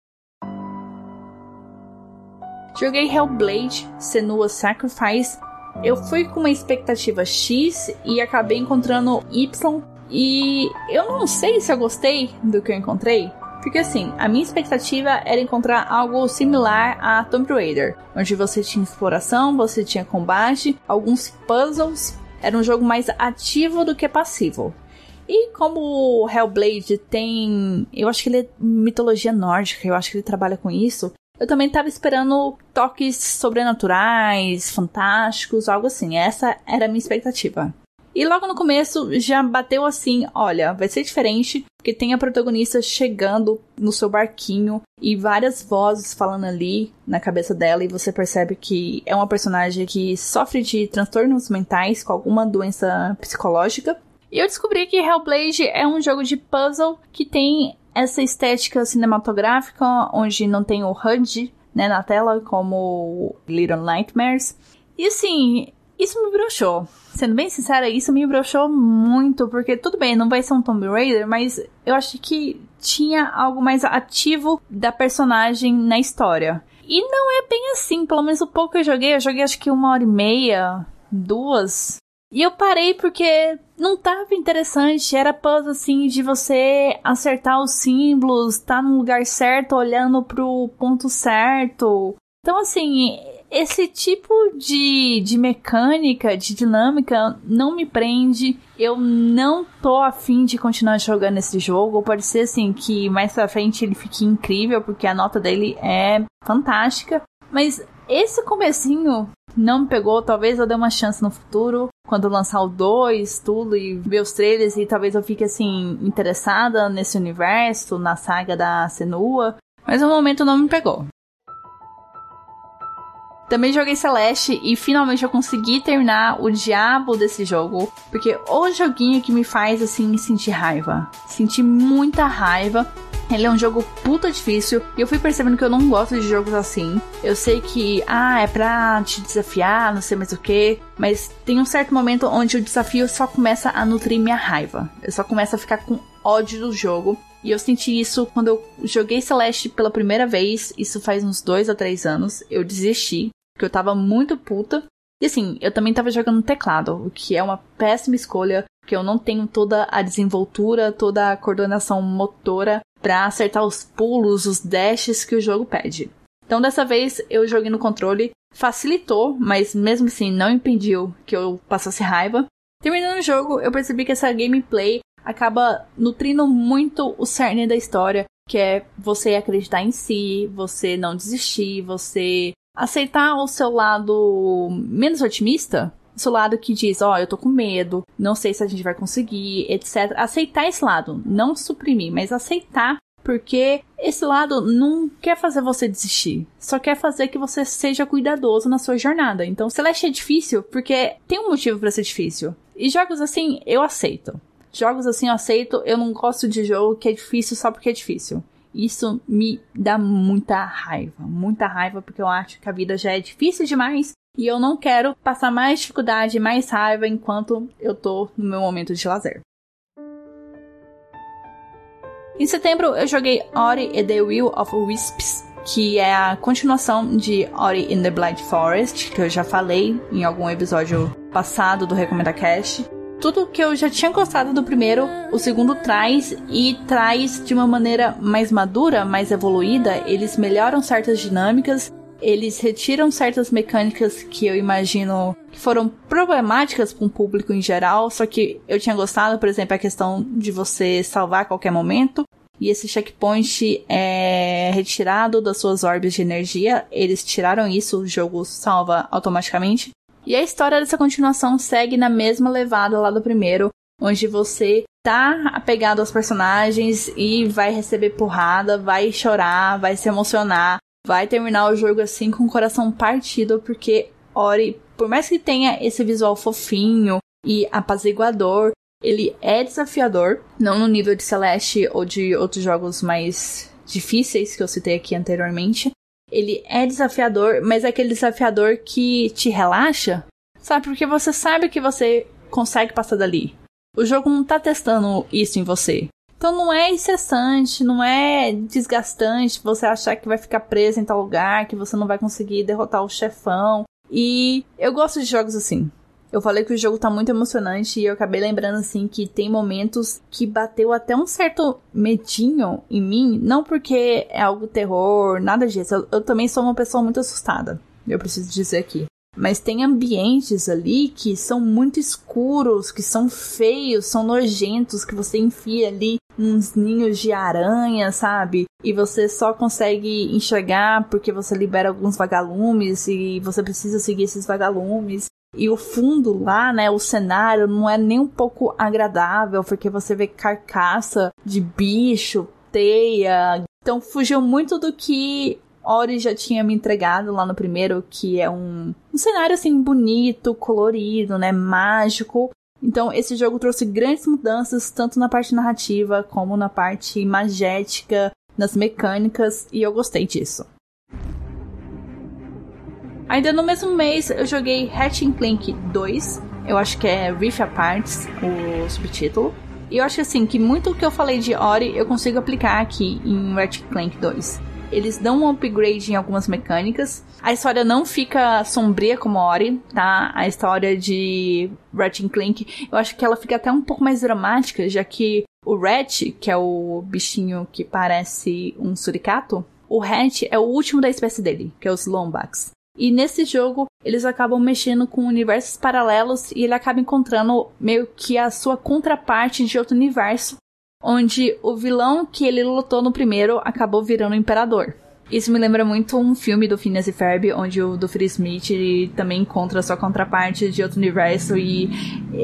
Joguei Hellblade Senua Sacrifice. Eu fui com uma expectativa X e acabei encontrando Y. E eu não sei se eu gostei do que eu encontrei. Porque assim, a minha expectativa era encontrar algo similar a Tomb Raider, onde você tinha exploração, você tinha combate, alguns puzzles. Era um jogo mais ativo do que passivo. E como o Hellblade tem. Eu acho que ele é mitologia nórdica, eu acho que ele trabalha com isso. Eu também tava esperando toques sobrenaturais, fantásticos, algo assim. Essa era a minha expectativa. E logo no começo já bateu assim: olha, vai ser diferente, porque tem a protagonista chegando no seu barquinho e várias vozes falando ali na cabeça dela, e você percebe que é uma personagem que sofre de transtornos mentais com alguma doença psicológica. E eu descobri que Hellblade é um jogo de puzzle que tem essa estética cinematográfica, onde não tem o HUD né, na tela, como Little Nightmares. E assim, isso me broxou. Sendo bem sincera, isso me broxou muito, porque tudo bem, não vai ser um Tomb Raider, mas eu acho que tinha algo mais ativo da personagem na história. E não é bem assim, pelo menos o pouco que eu joguei, eu joguei acho que uma hora e meia, duas, e eu parei porque não tava interessante. Era puzzle assim de você acertar os símbolos, tá no lugar certo, olhando pro ponto certo. Então, assim, esse tipo de, de mecânica, de dinâmica, não me prende. Eu não tô afim de continuar jogando esse jogo. Pode ser assim que mais pra frente ele fique incrível, porque a nota dele é fantástica. Mas esse comecinho não me pegou, talvez eu dê uma chance no futuro, quando lançar o 2, tudo, e ver os trailers, e talvez eu fique assim, interessada nesse universo, na saga da Senua. Mas no momento não me pegou. Também joguei Celeste e finalmente eu consegui terminar o diabo desse jogo. Porque o joguinho que me faz assim sentir raiva. Sentir muita raiva Ele é um jogo puta difícil e eu fui percebendo que eu não gosto de jogos assim. Eu sei que, ah, é pra te desafiar, não sei mais o que, mas tem um certo momento onde o desafio só começa a nutrir minha raiva. Eu só começo a ficar com ódio do jogo. E eu senti isso quando eu joguei Celeste pela primeira vez, isso faz uns dois a três anos. Eu desisti, porque eu tava muito puta. E assim, eu também tava jogando teclado, o que é uma péssima escolha, porque eu não tenho toda a desenvoltura, toda a coordenação motora para acertar os pulos, os dashes que o jogo pede. Então dessa vez eu joguei no controle, facilitou, mas mesmo assim não impediu que eu passasse raiva. Terminando o jogo, eu percebi que essa gameplay acaba nutrindo muito o cerne da história, que é você acreditar em si, você não desistir, você aceitar o seu lado menos otimista, o seu lado que diz, ó, oh, eu tô com medo, não sei se a gente vai conseguir, etc. Aceitar esse lado, não suprimir, mas aceitar porque esse lado não quer fazer você desistir, só quer fazer que você seja cuidadoso na sua jornada. Então, Celeste é difícil porque tem um motivo para ser difícil. E jogos assim, eu aceito. Jogos assim eu aceito, eu não gosto de jogo que é difícil só porque é difícil. Isso me dá muita raiva, muita raiva, porque eu acho que a vida já é difícil demais e eu não quero passar mais dificuldade, mais raiva enquanto eu tô no meu momento de lazer. Em setembro eu joguei Ori and the Will of Wisps, que é a continuação de Ori in the Blind Forest, que eu já falei em algum episódio passado do Recomenda Cast tudo que eu já tinha gostado do primeiro, o segundo traz e traz de uma maneira mais madura, mais evoluída. Eles melhoram certas dinâmicas, eles retiram certas mecânicas que eu imagino que foram problemáticas para um público em geral, só que eu tinha gostado, por exemplo, a questão de você salvar a qualquer momento. E esse checkpoint é retirado das suas orbes de energia. Eles tiraram isso, o jogo salva automaticamente. E a história dessa continuação segue na mesma levada lá do primeiro, onde você tá apegado aos personagens e vai receber porrada, vai chorar, vai se emocionar, vai terminar o jogo assim com o coração partido, porque Ori, por mais que tenha esse visual fofinho e apaziguador, ele é desafiador, não no nível de Celeste ou de outros jogos mais difíceis que eu citei aqui anteriormente, ele é desafiador, mas é aquele desafiador que te relaxa, sabe? Porque você sabe que você consegue passar dali. O jogo não tá testando isso em você. Então não é incessante, não é desgastante você achar que vai ficar preso em tal lugar, que você não vai conseguir derrotar o chefão. E eu gosto de jogos assim. Eu falei que o jogo tá muito emocionante e eu acabei lembrando assim que tem momentos que bateu até um certo medinho em mim, não porque é algo terror, nada disso. Eu, eu também sou uma pessoa muito assustada. Eu preciso dizer aqui. Mas tem ambientes ali que são muito escuros, que são feios, são nojentos, que você enfia ali uns ninhos de aranha, sabe? E você só consegue enxergar porque você libera alguns vagalumes e você precisa seguir esses vagalumes. E o fundo lá, né, o cenário não é nem um pouco agradável, porque você vê carcaça de bicho, teia. Então fugiu muito do que Ori já tinha me entregado lá no primeiro, que é um, um cenário assim bonito, colorido, né, mágico. Então esse jogo trouxe grandes mudanças tanto na parte narrativa como na parte magética, nas mecânicas, e eu gostei disso. Ainda no mesmo mês eu joguei Hatching Clank 2, eu acho que é Rift Apart, o subtítulo. E eu acho assim que muito o que eu falei de Ori eu consigo aplicar aqui em Ratchet Clank 2. Eles dão um upgrade em algumas mecânicas. A história não fica sombria como Ori, tá? A história de Ratchet Clank, eu acho que ela fica até um pouco mais dramática, já que o Rat, que é o bichinho que parece um suricato, o Hatch é o último da espécie dele, que é os Lombax. E nesse jogo, eles acabam mexendo com universos paralelos e ele acaba encontrando meio que a sua contraparte de outro universo, onde o vilão que ele lutou no primeiro acabou virando o imperador. Isso me lembra muito um filme do Phineas e Ferb, onde o Duffer Smith também encontra sua contraparte de outro universo e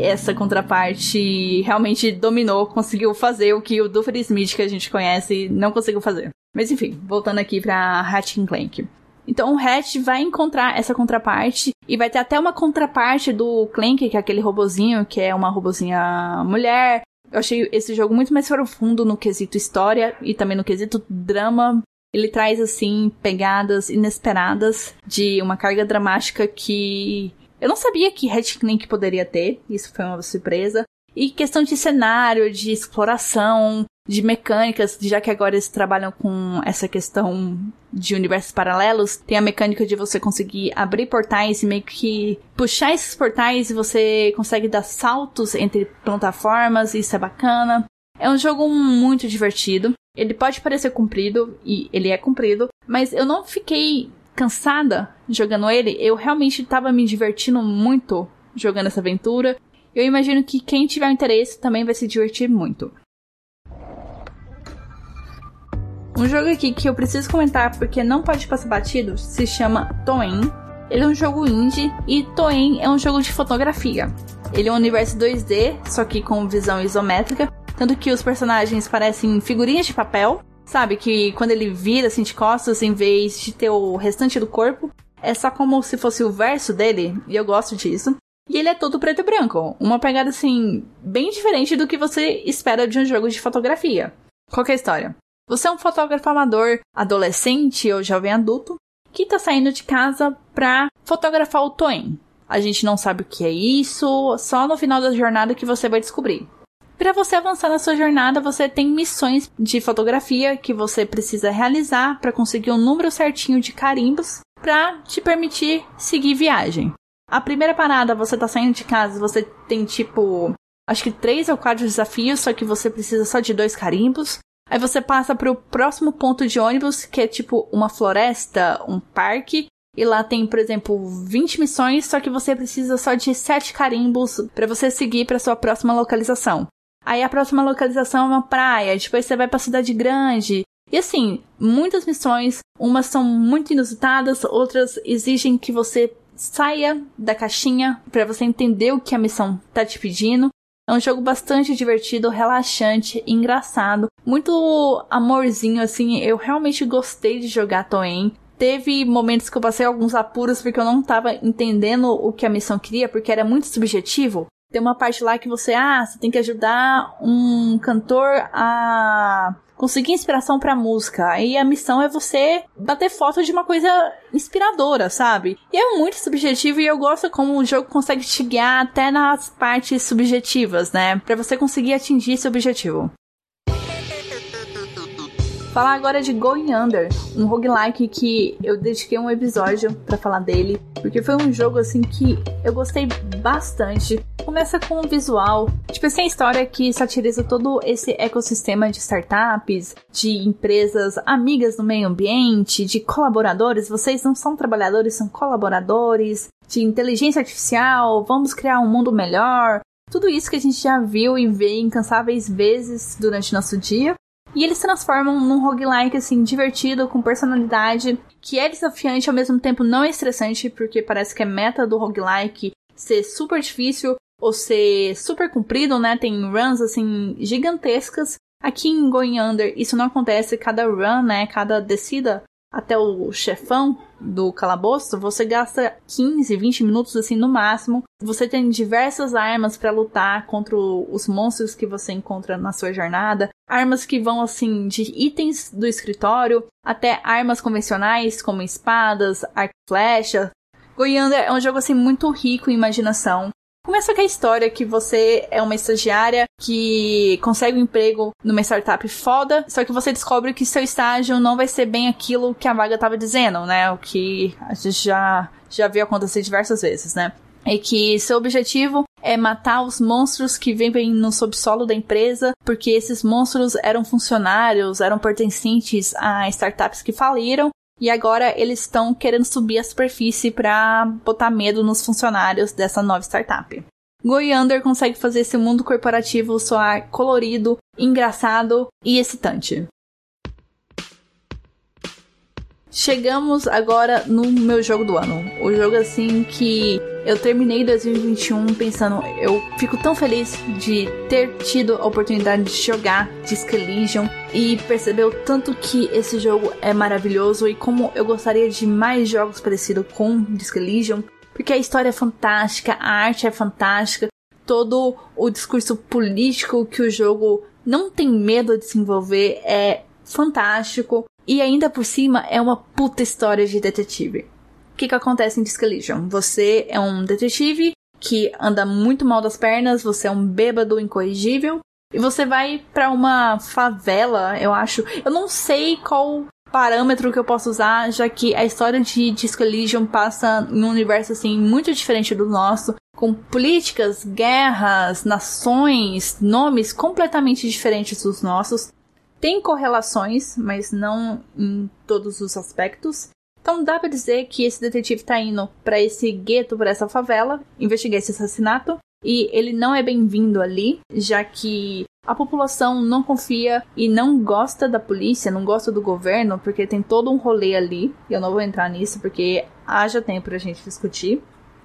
essa contraparte realmente dominou, conseguiu fazer o que o Duffer Smith que a gente conhece não conseguiu fazer. Mas enfim, voltando aqui pra Hatching Clank. Então o Hatch vai encontrar essa contraparte e vai ter até uma contraparte do Clank, que é aquele robozinho, que é uma robozinha mulher. Eu achei esse jogo muito mais profundo no quesito história e também no quesito drama. Ele traz, assim, pegadas inesperadas de uma carga dramática que eu não sabia que Red Clank poderia ter. Isso foi uma surpresa. E questão de cenário, de exploração, de mecânicas, já que agora eles trabalham com essa questão de universos paralelos, tem a mecânica de você conseguir abrir portais e meio que puxar esses portais e você consegue dar saltos entre plataformas, isso é bacana. É um jogo muito divertido. Ele pode parecer comprido, e ele é comprido, mas eu não fiquei cansada jogando ele. Eu realmente estava me divertindo muito jogando essa aventura. Eu imagino que quem tiver interesse também vai se divertir muito. Um jogo aqui que eu preciso comentar porque não pode passar batido se chama Toen. Ele é um jogo indie e Toen é um jogo de fotografia. Ele é um universo 2D, só que com visão isométrica, tanto que os personagens parecem figurinhas de papel, sabe? Que quando ele vira assim de costas, em vez de ter o restante do corpo, é só como se fosse o verso dele, e eu gosto disso. E ele é todo preto e branco, uma pegada assim, bem diferente do que você espera de um jogo de fotografia. Qual é a história? Você é um fotógrafo amador, adolescente ou jovem adulto, que está saindo de casa para fotografar o Toen. A gente não sabe o que é isso, só no final da jornada que você vai descobrir. Para você avançar na sua jornada, você tem missões de fotografia que você precisa realizar para conseguir um número certinho de carimbos para te permitir seguir viagem. A primeira parada, você tá saindo de casa, você tem tipo, acho que três ou quatro desafios, só que você precisa só de dois carimbos. Aí você passa pro próximo ponto de ônibus, que é tipo uma floresta, um parque. E lá tem, por exemplo, 20 missões, só que você precisa só de 7 carimbos para você seguir para sua próxima localização. Aí a próxima localização é uma praia, depois você vai para cidade grande. E assim, muitas missões, umas são muito inusitadas, outras exigem que você saia da caixinha para você entender o que a missão tá te pedindo. É um jogo bastante divertido, relaxante, engraçado, muito amorzinho assim. Eu realmente gostei de jogar Toen. Teve momentos que eu passei alguns apuros porque eu não tava entendendo o que a missão queria, porque era muito subjetivo. Tem uma parte lá que você, ah, você tem que ajudar um cantor a conseguir inspiração pra música. Aí a missão é você bater foto de uma coisa inspiradora, sabe? E é muito subjetivo e eu gosto como o jogo consegue te guiar até nas partes subjetivas, né? Pra você conseguir atingir esse objetivo. Falar agora de Going Under, um roguelike que eu dediquei um episódio para falar dele, porque foi um jogo assim que eu gostei bastante. Começa com um visual, tipo assim, a história que satiriza todo esse ecossistema de startups, de empresas amigas do meio ambiente, de colaboradores. Vocês não são trabalhadores, são colaboradores, de inteligência artificial, vamos criar um mundo melhor. Tudo isso que a gente já viu e vê incansáveis vezes durante nosso dia. E eles transformam num roguelike, assim, divertido, com personalidade, que é desafiante ao mesmo tempo não é estressante, porque parece que é meta do roguelike ser super difícil ou ser super comprido, né? Tem runs, assim, gigantescas. Aqui em Going Under, isso não acontece. Cada run, né? Cada descida até o chefão do calabouço, você gasta 15, 20 minutos assim no máximo. Você tem diversas armas para lutar contra os monstros que você encontra na sua jornada, armas que vão assim de itens do escritório até armas convencionais como espadas, arco e flecha. Goiânia é um jogo assim muito rico em imaginação. Começa com a história que você é uma estagiária que consegue um emprego numa startup foda, só que você descobre que seu estágio não vai ser bem aquilo que a vaga estava dizendo, né? O que a gente já, já viu acontecer diversas vezes, né? E que seu objetivo é matar os monstros que vivem no subsolo da empresa, porque esses monstros eram funcionários, eram pertencentes a startups que faliram e agora eles estão querendo subir a superfície para botar medo nos funcionários dessa nova startup. Goiander consegue fazer esse mundo corporativo soar colorido, engraçado e excitante. Chegamos agora no meu jogo do ano. O jogo assim que eu terminei 2021 pensando, eu fico tão feliz de ter tido a oportunidade de jogar Disc Elysium e perceber o tanto que esse jogo é maravilhoso e como eu gostaria de mais jogos parecidos com Disc Elysium, porque a história é fantástica, a arte é fantástica, todo o discurso político que o jogo não tem medo de se envolver é fantástico. E ainda por cima é uma puta história de detetive. O que, que acontece em Disc Elysium? Você é um detetive que anda muito mal das pernas, você é um bêbado incorrigível, e você vai para uma favela, eu acho. Eu não sei qual parâmetro que eu posso usar, já que a história de Disco passa em um universo assim muito diferente do nosso, com políticas, guerras, nações, nomes completamente diferentes dos nossos. Tem correlações, mas não em todos os aspectos. Então dá para dizer que esse detetive tá indo para esse gueto, para essa favela, investigar esse assassinato, e ele não é bem-vindo ali, já que a população não confia e não gosta da polícia, não gosta do governo, porque tem todo um rolê ali. Eu não vou entrar nisso porque haja tempo pra gente discutir.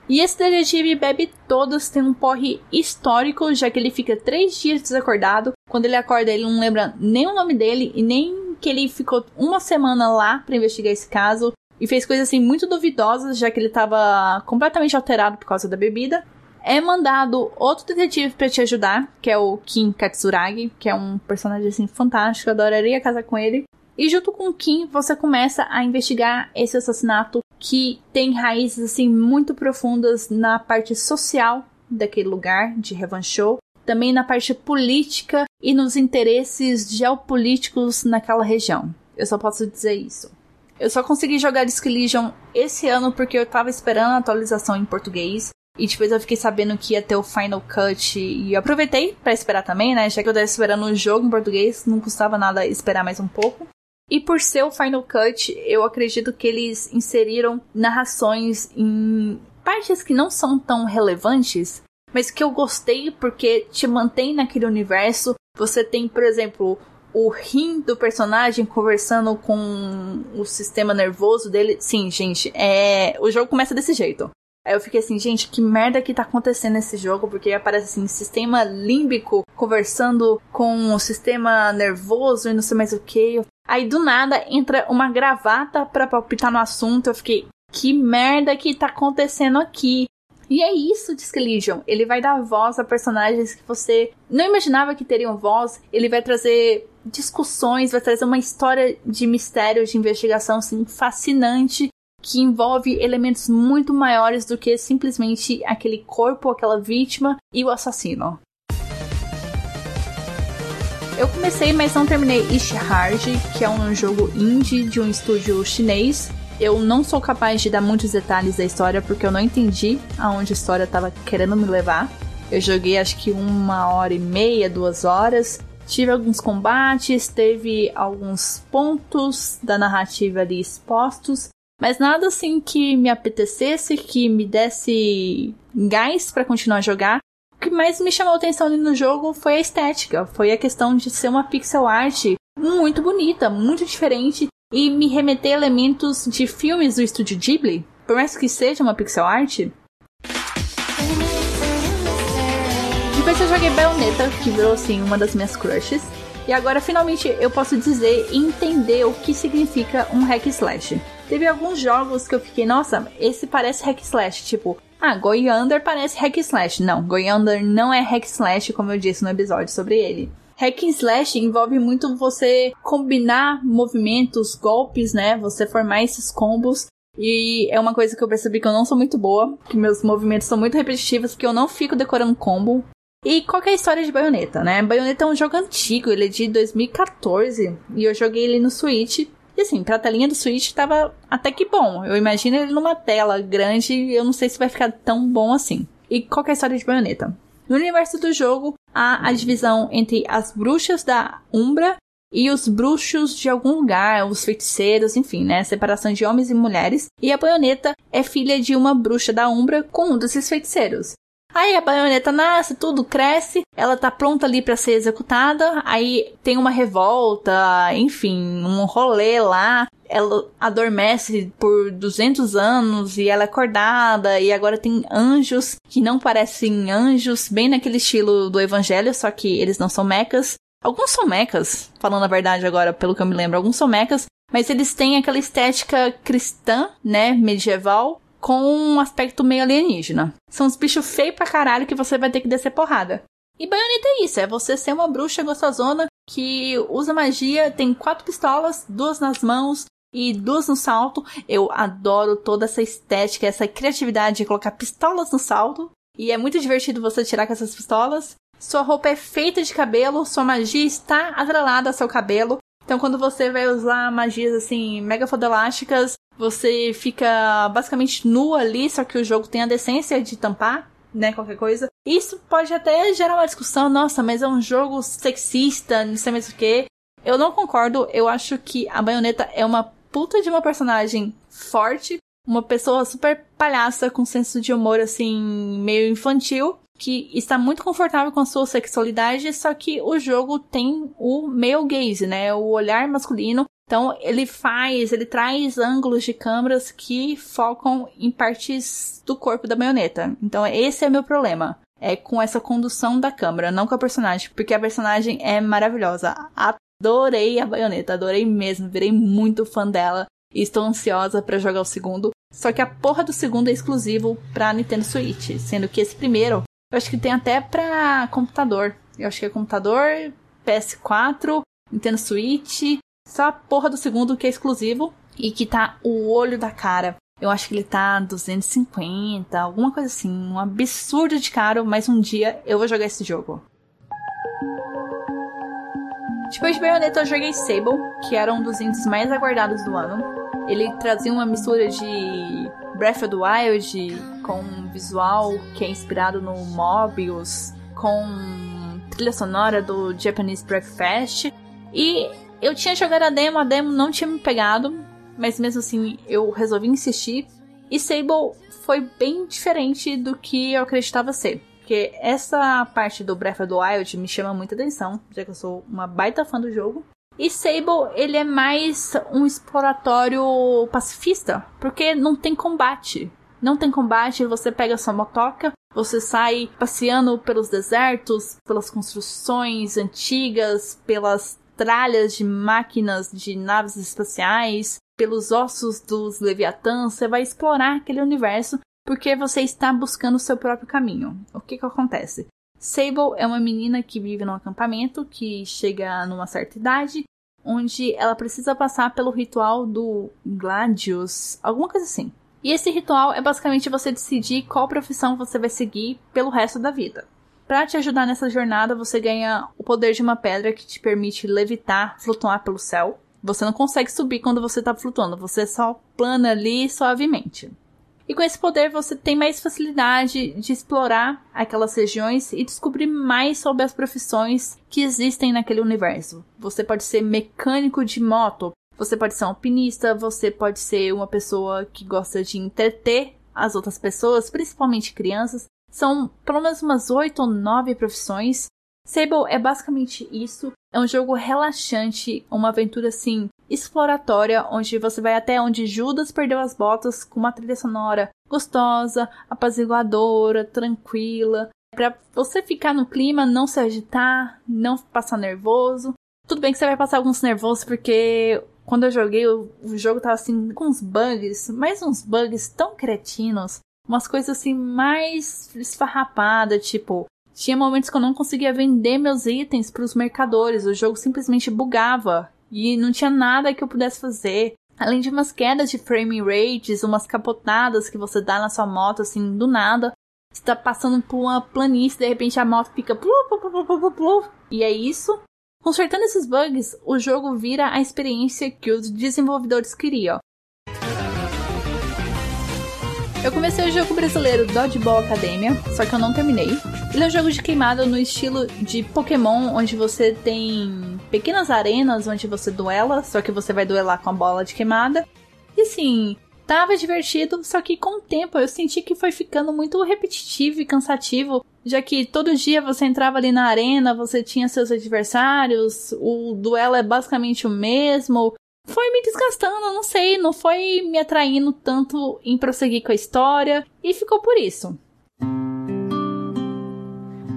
E esse detetive bebe todos, tem um porre histórico, já que ele fica três dias desacordado. Quando ele acorda, ele não lembra nem o nome dele e nem que ele ficou uma semana lá para investigar esse caso. E fez coisas assim muito duvidosas, já que ele estava completamente alterado por causa da bebida é mandado outro detetive para te ajudar, que é o Kim Katsuragi, que é um personagem assim fantástico, eu adoraria casar com ele. E junto com Kim, você começa a investigar esse assassinato que tem raízes assim muito profundas na parte social daquele lugar de Revanchou, também na parte política e nos interesses geopolíticos naquela região. Eu só posso dizer isso. Eu só consegui jogar Disc Legion esse ano porque eu tava esperando a atualização em português. E depois eu fiquei sabendo que ia ter o Final Cut e aproveitei para esperar também, né? Já que eu tava esperando o jogo em português, não custava nada esperar mais um pouco. E por ser o Final Cut, eu acredito que eles inseriram narrações em partes que não são tão relevantes, mas que eu gostei porque te mantém naquele universo. Você tem, por exemplo, o rim do personagem conversando com o sistema nervoso dele. Sim, gente, é. O jogo começa desse jeito. Aí eu fiquei assim, gente, que merda que tá acontecendo nesse jogo? Porque aparece assim, sistema límbico conversando com o sistema nervoso e não sei mais o que. Aí do nada entra uma gravata pra palpitar no assunto. Eu fiquei, que merda que tá acontecendo aqui? E é isso de Legion. Ele vai dar voz a personagens que você não imaginava que teriam voz. Ele vai trazer discussões, vai trazer uma história de mistério, de investigação assim, fascinante que envolve elementos muito maiores do que simplesmente aquele corpo, aquela vítima e o assassino. Eu comecei, mas não terminei Ishihard, que é um jogo indie de um estúdio chinês. Eu não sou capaz de dar muitos detalhes da história porque eu não entendi aonde a história estava querendo me levar. Eu joguei acho que uma hora e meia, duas horas. Tive alguns combates, teve alguns pontos da narrativa ali expostos, mas nada assim que me apetecesse, que me desse gás para continuar a jogar. Que mais me chamou a atenção ali no jogo foi a estética, foi a questão de ser uma pixel art muito bonita, muito diferente e me remeter elementos de filmes do estúdio Ghibli, por mais que seja uma pixel art. Depois eu joguei Bayonetta, que virou assim uma das minhas crushes. E agora finalmente eu posso dizer e entender o que significa um hack slash. Teve alguns jogos que eu fiquei, nossa, esse parece hack slash, tipo, ah, Goyander parece hack slash. Não, Goyander não é hack slash, como eu disse no episódio sobre ele. Hack and slash envolve muito você combinar movimentos, golpes, né? Você formar esses combos. E é uma coisa que eu percebi que eu não sou muito boa, que meus movimentos são muito repetitivos, que eu não fico decorando combo. E qual é a história de Bayonetta, né? Bayonetta é um jogo antigo, ele é de 2014, e eu joguei ele no Switch. E assim, pra telinha do Switch tava até que bom. Eu imagino ele numa tela grande, eu não sei se vai ficar tão bom assim. E qual é a história de Bayonetta? No universo do jogo, há a divisão entre as bruxas da Umbra e os bruxos de algum lugar, os feiticeiros, enfim, né? Separação de homens e mulheres. E a Bayonetta é filha de uma bruxa da Umbra com um desses feiticeiros. Aí a baioneta nasce, tudo cresce, ela tá pronta ali para ser executada. Aí tem uma revolta, enfim, um rolê lá. Ela adormece por 200 anos e ela é acordada. E agora tem anjos que não parecem anjos, bem naquele estilo do evangelho, só que eles não são mecas. Alguns são mecas, falando a verdade agora, pelo que eu me lembro, alguns são mecas, mas eles têm aquela estética cristã, né, medieval, com um aspecto meio alienígena. São uns bichos feios pra caralho que você vai ter que descer porrada. E Bayonetta é isso, é você ser uma bruxa gostosona que usa magia, tem quatro pistolas, duas nas mãos e duas no salto. Eu adoro toda essa estética, essa criatividade de colocar pistolas no salto. E é muito divertido você tirar com essas pistolas. Sua roupa é feita de cabelo, sua magia está atrelada ao seu cabelo. Então, quando você vai usar magias assim, mega fodolásticas, você fica basicamente nua ali, só que o jogo tem a decência de tampar, né? Qualquer coisa. Isso pode até gerar uma discussão, nossa, mas é um jogo sexista, não sei mais o que. Eu não concordo, eu acho que a baioneta é uma puta de uma personagem forte, uma pessoa super palhaça, com senso de humor assim, meio infantil, que está muito confortável com a sua sexualidade, só que o jogo tem o male gaze, né? O olhar masculino. Então ele faz, ele traz ângulos de câmeras que focam em partes do corpo da baioneta. Então esse é o meu problema. É com essa condução da câmera, não com a personagem, porque a personagem é maravilhosa. Adorei a baioneta, adorei mesmo, virei muito fã dela e estou ansiosa para jogar o segundo. Só que a porra do segundo é exclusivo pra Nintendo Switch, sendo que esse primeiro eu acho que tem até pra computador. Eu acho que é computador, PS4, Nintendo Switch. Só a porra do segundo que é exclusivo e que tá o olho da cara. Eu acho que ele tá 250, alguma coisa assim. Um absurdo de caro, mas um dia eu vou jogar esse jogo. Depois de Bayonetta eu joguei Sable, que era um dos indies mais aguardados do ano. Ele trazia uma mistura de Breath of the Wild, com um visual que é inspirado no Mobius, com trilha sonora do Japanese Breakfast. E eu tinha jogado a demo, a demo não tinha me pegado, mas mesmo assim eu resolvi insistir. E Sable foi bem diferente do que eu acreditava ser. Porque essa parte do Breath of the Wild me chama muita atenção, já que eu sou uma baita fã do jogo. E Sable, ele é mais um exploratório pacifista, porque não tem combate. Não tem combate, você pega sua motoca, você sai passeando pelos desertos, pelas construções antigas, pelas tralhas de máquinas de naves espaciais, pelos ossos dos Leviatãs, você vai explorar aquele universo porque você está buscando o seu próprio caminho. O que que acontece? Sable é uma menina que vive num acampamento que chega numa certa idade, onde ela precisa passar pelo ritual do Gladius, alguma coisa assim. E esse ritual é basicamente você decidir qual profissão você vai seguir pelo resto da vida. Para te ajudar nessa jornada, você ganha o poder de uma pedra que te permite levitar, flutuar pelo céu. Você não consegue subir quando você está flutuando, você só plana ali suavemente. E com esse poder você tem mais facilidade de explorar aquelas regiões e descobrir mais sobre as profissões que existem naquele universo. Você pode ser mecânico de moto, você pode ser um alpinista, você pode ser uma pessoa que gosta de entreter as outras pessoas, principalmente crianças. São pelo menos umas oito ou nove profissões. Sable é basicamente isso. É um jogo relaxante, uma aventura assim exploratória, onde você vai até onde Judas perdeu as botas com uma trilha sonora gostosa, apaziguadora, tranquila, para você ficar no clima, não se agitar, não passar nervoso. Tudo bem que você vai passar alguns nervosos porque quando eu joguei o, jogo tava assim com uns bugs, mais uns bugs tão cretinos, umas coisas assim mais esfarrapadas, tipo, tinha momentos que eu não conseguia vender meus itens para os mercadores, o jogo simplesmente bugava e não tinha nada que eu pudesse fazer. Além de umas quedas de frame rates, umas capotadas que você dá na sua moto, assim, do nada. Você tá passando por uma planície, de repente a moto fica. Plu, plu, plu, plu, e é isso. Consertando esses bugs, o jogo vira a experiência que os desenvolvedores queriam. Eu comecei o jogo brasileiro Dodgeball Academia, só que eu não terminei. Ele é um jogo de queimada no estilo de Pokémon, onde você tem pequenas arenas onde você duela, só que você vai duelar com a bola de queimada. E assim, tava divertido, só que com o tempo eu senti que foi ficando muito repetitivo e cansativo, já que todo dia você entrava ali na arena, você tinha seus adversários, o duelo é basicamente o mesmo, foi me desgastando, não sei, não foi me atraindo tanto em prosseguir com a história e ficou por isso.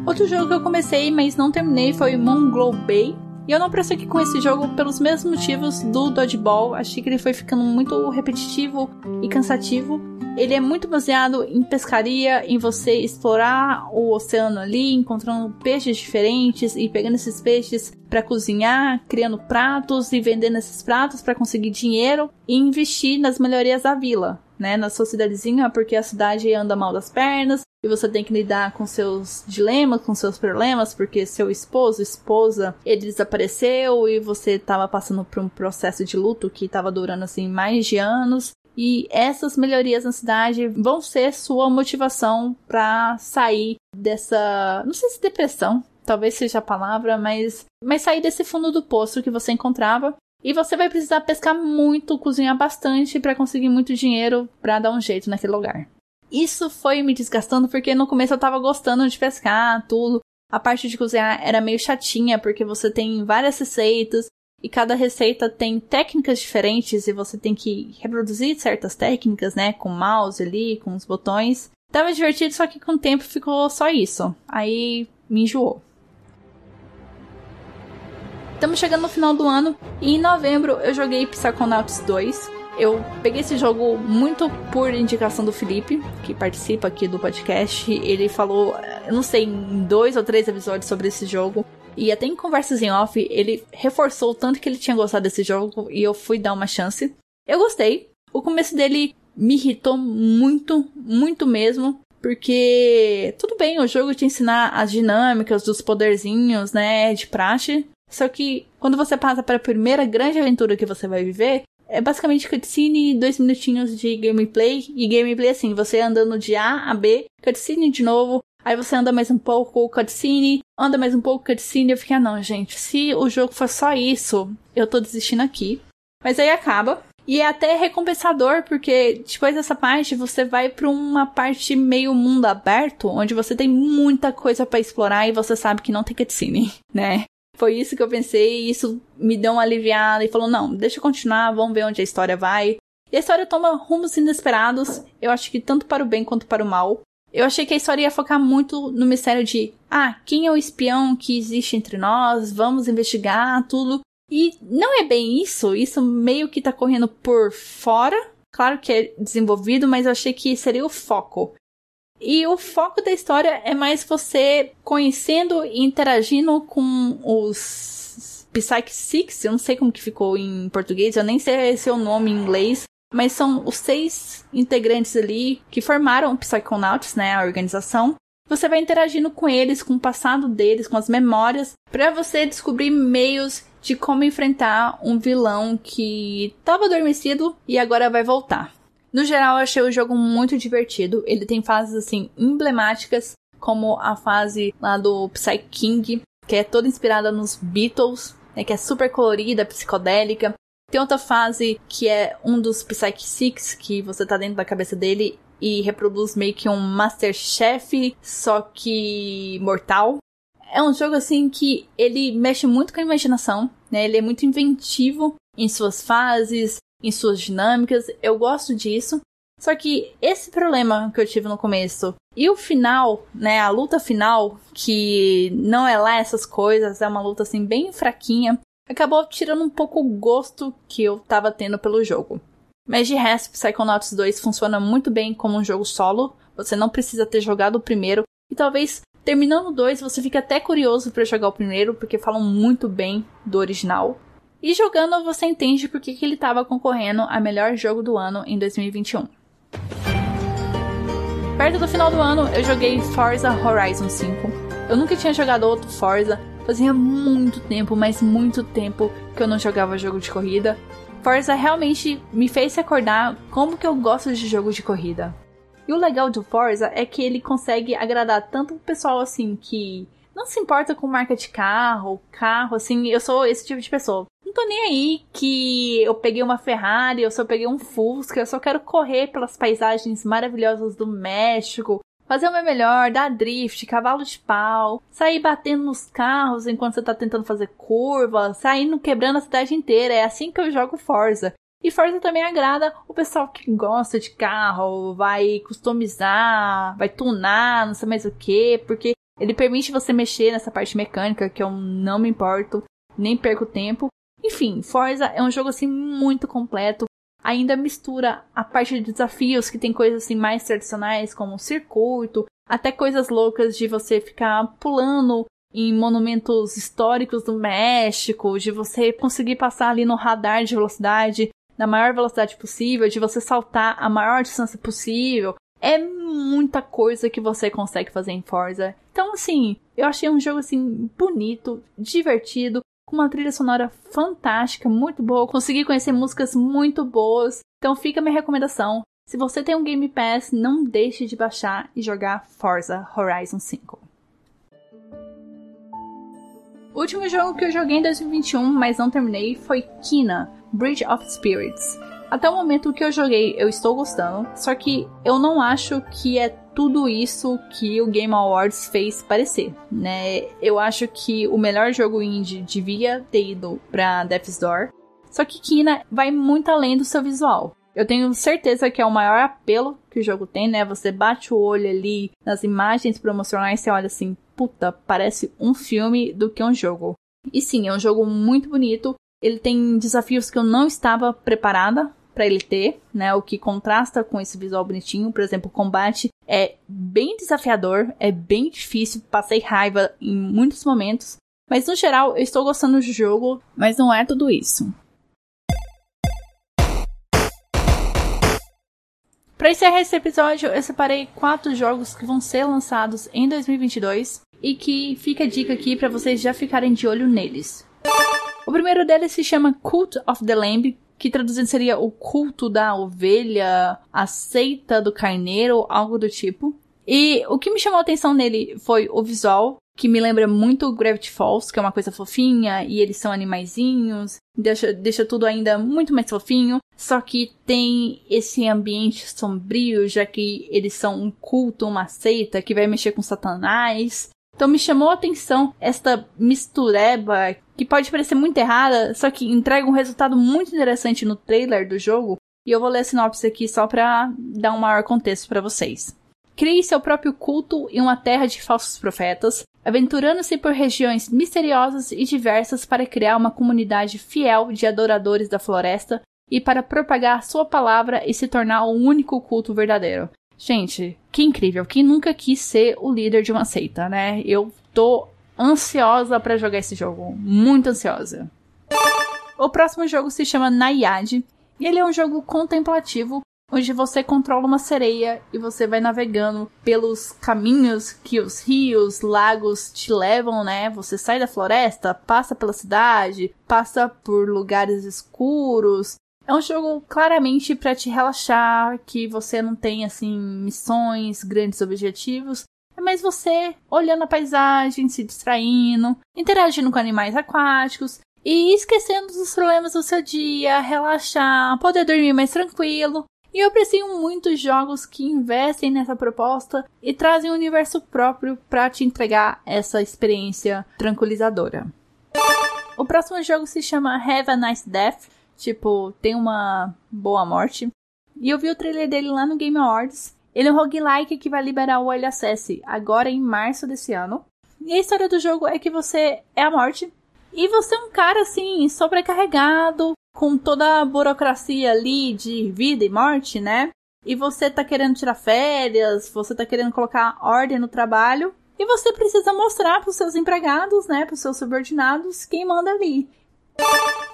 Outro jogo que eu comecei, mas não terminei, foi Mongol Bay. E eu não prossegui com esse jogo pelos mesmos motivos do Dodgeball. Achei que ele foi ficando muito repetitivo e cansativo. Ele é muito baseado em pescaria, em você explorar o oceano ali, encontrando peixes diferentes e pegando esses peixes para cozinhar, criando pratos e vendendo esses pratos para conseguir dinheiro e investir nas melhorias da vila, né, na sua cidadezinha, porque a cidade anda mal das pernas e você tem que lidar com seus dilemas, com seus problemas, porque seu esposo, esposa, ele desapareceu e você estava passando por um processo de luto que estava durando assim mais de anos. E essas melhorias na cidade vão ser sua motivação para sair dessa, não sei se depressão, talvez seja a palavra, mas mas sair desse fundo do poço que você encontrava e você vai precisar pescar muito, cozinhar bastante para conseguir muito dinheiro para dar um jeito naquele lugar. Isso foi me desgastando porque no começo eu tava gostando de pescar, tudo. A parte de cozinhar era meio chatinha porque você tem várias receitas e cada receita tem técnicas diferentes e você tem que reproduzir certas técnicas, né, com o mouse ali, com os botões. Tava divertido, só que com o tempo ficou só isso. Aí me enjoou. Estamos chegando no final do ano e em novembro eu joguei Psychonauts 2. Eu peguei esse jogo muito por indicação do Felipe, que participa aqui do podcast. Ele falou, eu não sei, em dois ou três episódios sobre esse jogo. E até em conversas em off, ele reforçou o tanto que ele tinha gostado desse jogo e eu fui dar uma chance. Eu gostei. O começo dele me irritou muito, muito mesmo. Porque tudo bem, o jogo te ensinar as dinâmicas dos poderzinhos, né, de praxe. Só que quando você passa para a primeira grande aventura que você vai viver, é basicamente cutscene e dois minutinhos de gameplay. E gameplay assim, você andando de A a B, cutscene de novo. Aí você anda mais um pouco, cutscene, anda mais um pouco, cutscene. Eu fiquei, ah, não, gente, se o jogo for só isso, eu tô desistindo aqui. Mas aí acaba. E é até recompensador, porque depois dessa parte você vai para uma parte meio mundo aberto, onde você tem muita coisa para explorar e você sabe que não tem cutscene, [laughs] né? Foi isso que eu pensei, e isso me deu uma aliviada e falou: não, deixa eu continuar, vamos ver onde a história vai. E a história toma rumos inesperados, eu acho que tanto para o bem quanto para o mal. Eu achei que a história ia focar muito no mistério de: ah, quem é o espião que existe entre nós? Vamos investigar tudo. E não é bem isso, isso meio que tá correndo por fora. Claro que é desenvolvido, mas eu achei que seria o foco. E o foco da história é mais você conhecendo e interagindo com os Psyche Six, eu não sei como que ficou em português, eu nem sei se é o nome em inglês, mas são os seis integrantes ali que formaram o Psychonauts, né, a organização. Você vai interagindo com eles, com o passado deles, com as memórias, para você descobrir meios de como enfrentar um vilão que estava adormecido e agora vai voltar. No geral, eu achei o jogo muito divertido. Ele tem fases assim emblemáticas, como a fase lá do Psy King, que é toda inspirada nos Beatles, né, que é super colorida, psicodélica. Tem outra fase que é um dos Psyche Six, que você tá dentro da cabeça dele e reproduz meio que um Masterchef, só que mortal. É um jogo assim que ele mexe muito com a imaginação, né? Ele é muito inventivo em suas fases, em suas dinâmicas. Eu gosto disso. Só que esse problema que eu tive no começo e o final, né, a luta final, que não é lá essas coisas, é uma luta assim bem fraquinha, acabou tirando um pouco o gosto que eu tava tendo pelo jogo. Mas de resto, Psychonauts 2 funciona muito bem como um jogo solo, você não precisa ter jogado o primeiro, e talvez terminando o 2 você fique até curioso para jogar o primeiro, porque falam muito bem do original. E jogando você entende por que, que ele estava concorrendo a melhor jogo do ano em 2021. Perto do final do ano, eu joguei Forza Horizon 5. Eu nunca tinha jogado outro Forza, fazia muito tempo, mas muito tempo que eu não jogava jogo de corrida. Forza realmente me fez recordar como que eu gosto de jogo de corrida. E o legal do Forza é que ele consegue agradar tanto o pessoal assim que não se importa com marca de carro, carro, assim, eu sou esse tipo de pessoa. Não tô nem aí que eu peguei uma Ferrari, eu só peguei um Fusca, eu só quero correr pelas paisagens maravilhosas do México, fazer o meu melhor, dar drift, cavalo de pau, sair batendo nos carros enquanto você tá tentando fazer curva, saindo quebrando a cidade inteira. É assim que eu jogo Forza. E Forza também agrada o pessoal que gosta de carro, vai customizar, vai tunar, não sei mais o que, porque ele permite você mexer nessa parte mecânica que eu não me importo, nem perco tempo. Enfim, Forza é um jogo assim muito completo. ainda mistura a parte de desafios, que tem coisas assim mais tradicionais, como circuito, até coisas loucas de você ficar pulando em monumentos históricos do México, de você conseguir passar ali no radar de velocidade na maior velocidade possível, de você saltar a maior distância possível. É muita coisa que você consegue fazer em Forza. Então, assim, eu achei um jogo assim bonito, divertido, com uma trilha sonora fantástica, muito boa. Consegui conhecer músicas muito boas. Então, fica a minha recomendação. Se você tem um Game Pass, não deixe de baixar e jogar Forza Horizon 5. O último jogo que eu joguei em 2021, mas não terminei, foi Kina, Bridge of Spirits. Até o momento que eu joguei, eu estou gostando, só que eu não acho que é tudo isso que o Game Awards fez parecer, né? Eu acho que o melhor jogo indie devia ter ido para Death's Door, só que Kina vai muito além do seu visual. Eu tenho certeza que é o maior apelo que o jogo tem, né? Você bate o olho ali nas imagens promocionais e olha assim, puta, parece um filme do que um jogo. E sim, é um jogo muito bonito. Ele tem desafios que eu não estava preparada para ele ter, né? O que contrasta com esse visual bonitinho. Por exemplo, o combate é bem desafiador, é bem difícil, passei raiva em muitos momentos. Mas no geral, eu estou gostando do jogo, mas não é tudo isso. Para encerrar esse episódio, eu separei quatro jogos que vão ser lançados em 2022 e que fica a dica aqui para vocês já ficarem de olho neles. O primeiro deles se chama Cult of the Lamb, que traduzindo seria o culto da ovelha, a seita do carneiro, algo do tipo. E o que me chamou a atenção nele foi o visual, que me lembra muito Gravity Falls, que é uma coisa fofinha, e eles são animaizinhos, deixa, deixa tudo ainda muito mais fofinho, só que tem esse ambiente sombrio, já que eles são um culto, uma seita que vai mexer com Satanás. Então me chamou a atenção esta mistureba que pode parecer muito errada, só que entrega um resultado muito interessante no trailer do jogo. E eu vou ler a sinopse aqui só para dar um maior contexto para vocês. Crie seu próprio culto em uma terra de falsos profetas, aventurando-se por regiões misteriosas e diversas para criar uma comunidade fiel de adoradores da floresta e para propagar sua palavra e se tornar o único culto verdadeiro. Gente, que incrível. Quem nunca quis ser o líder de uma seita, né? Eu tô ansiosa para jogar esse jogo. Muito ansiosa. O próximo jogo se chama Nayade. E ele é um jogo contemplativo onde você controla uma sereia e você vai navegando pelos caminhos que os rios, lagos te levam, né? Você sai da floresta, passa pela cidade, passa por lugares escuros, é um jogo claramente para te relaxar, que você não tem assim missões, grandes objetivos, é mais você olhando a paisagem, se distraindo, interagindo com animais aquáticos e esquecendo dos problemas do seu dia, relaxar, poder dormir mais tranquilo. E eu aprecio muito jogos que investem nessa proposta e trazem um universo próprio para te entregar essa experiência tranquilizadora. O próximo jogo se chama Have a Nice Death Tipo, tem uma boa morte. E eu vi o trailer dele lá no Game Awards. Ele é um roguelike que vai liberar o Early Access agora em março desse ano. E a história do jogo é que você é a morte. E você é um cara, assim, sobrecarregado, com toda a burocracia ali de vida e morte, né? E você tá querendo tirar férias, você tá querendo colocar ordem no trabalho. E você precisa mostrar pros seus empregados, né, pros seus subordinados, quem manda ali.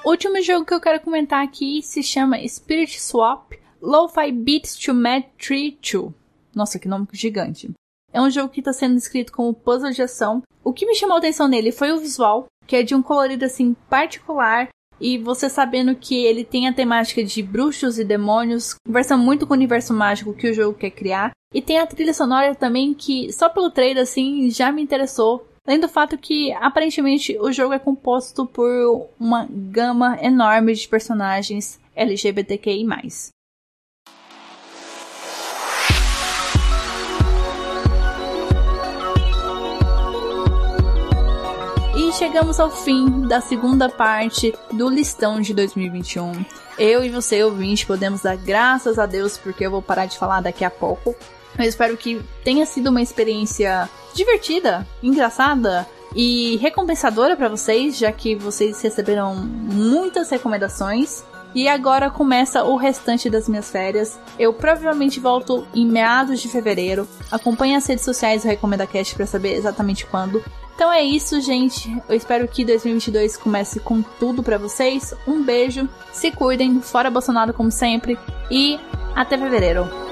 O último jogo que eu quero comentar aqui se chama Spirit Swap Lo-Fi Beats to Mad Tree 2. Nossa, que nome gigante. É um jogo que está sendo descrito como puzzle de ação. O que me chamou a atenção nele foi o visual, que é de um colorido assim particular. E você sabendo que ele tem a temática de bruxos e demônios, conversa muito com o universo mágico que o jogo quer criar. E tem a trilha sonora também que, só pelo trailer assim, já me interessou Além do fato que, aparentemente, o jogo é composto por uma gama enorme de personagens LGBTQI. E chegamos ao fim da segunda parte do listão de 2021. Eu e você, ouvinte, podemos dar graças a Deus porque eu vou parar de falar daqui a pouco. Eu espero que tenha sido uma experiência divertida, engraçada e recompensadora para vocês, já que vocês receberam muitas recomendações. E agora começa o restante das minhas férias. Eu provavelmente volto em meados de fevereiro. Acompanhe as redes sociais do Recomenda Cast para saber exatamente quando. Então é isso, gente. Eu espero que 2022 comece com tudo para vocês. Um beijo, se cuidem, fora Bolsonaro como sempre e até fevereiro.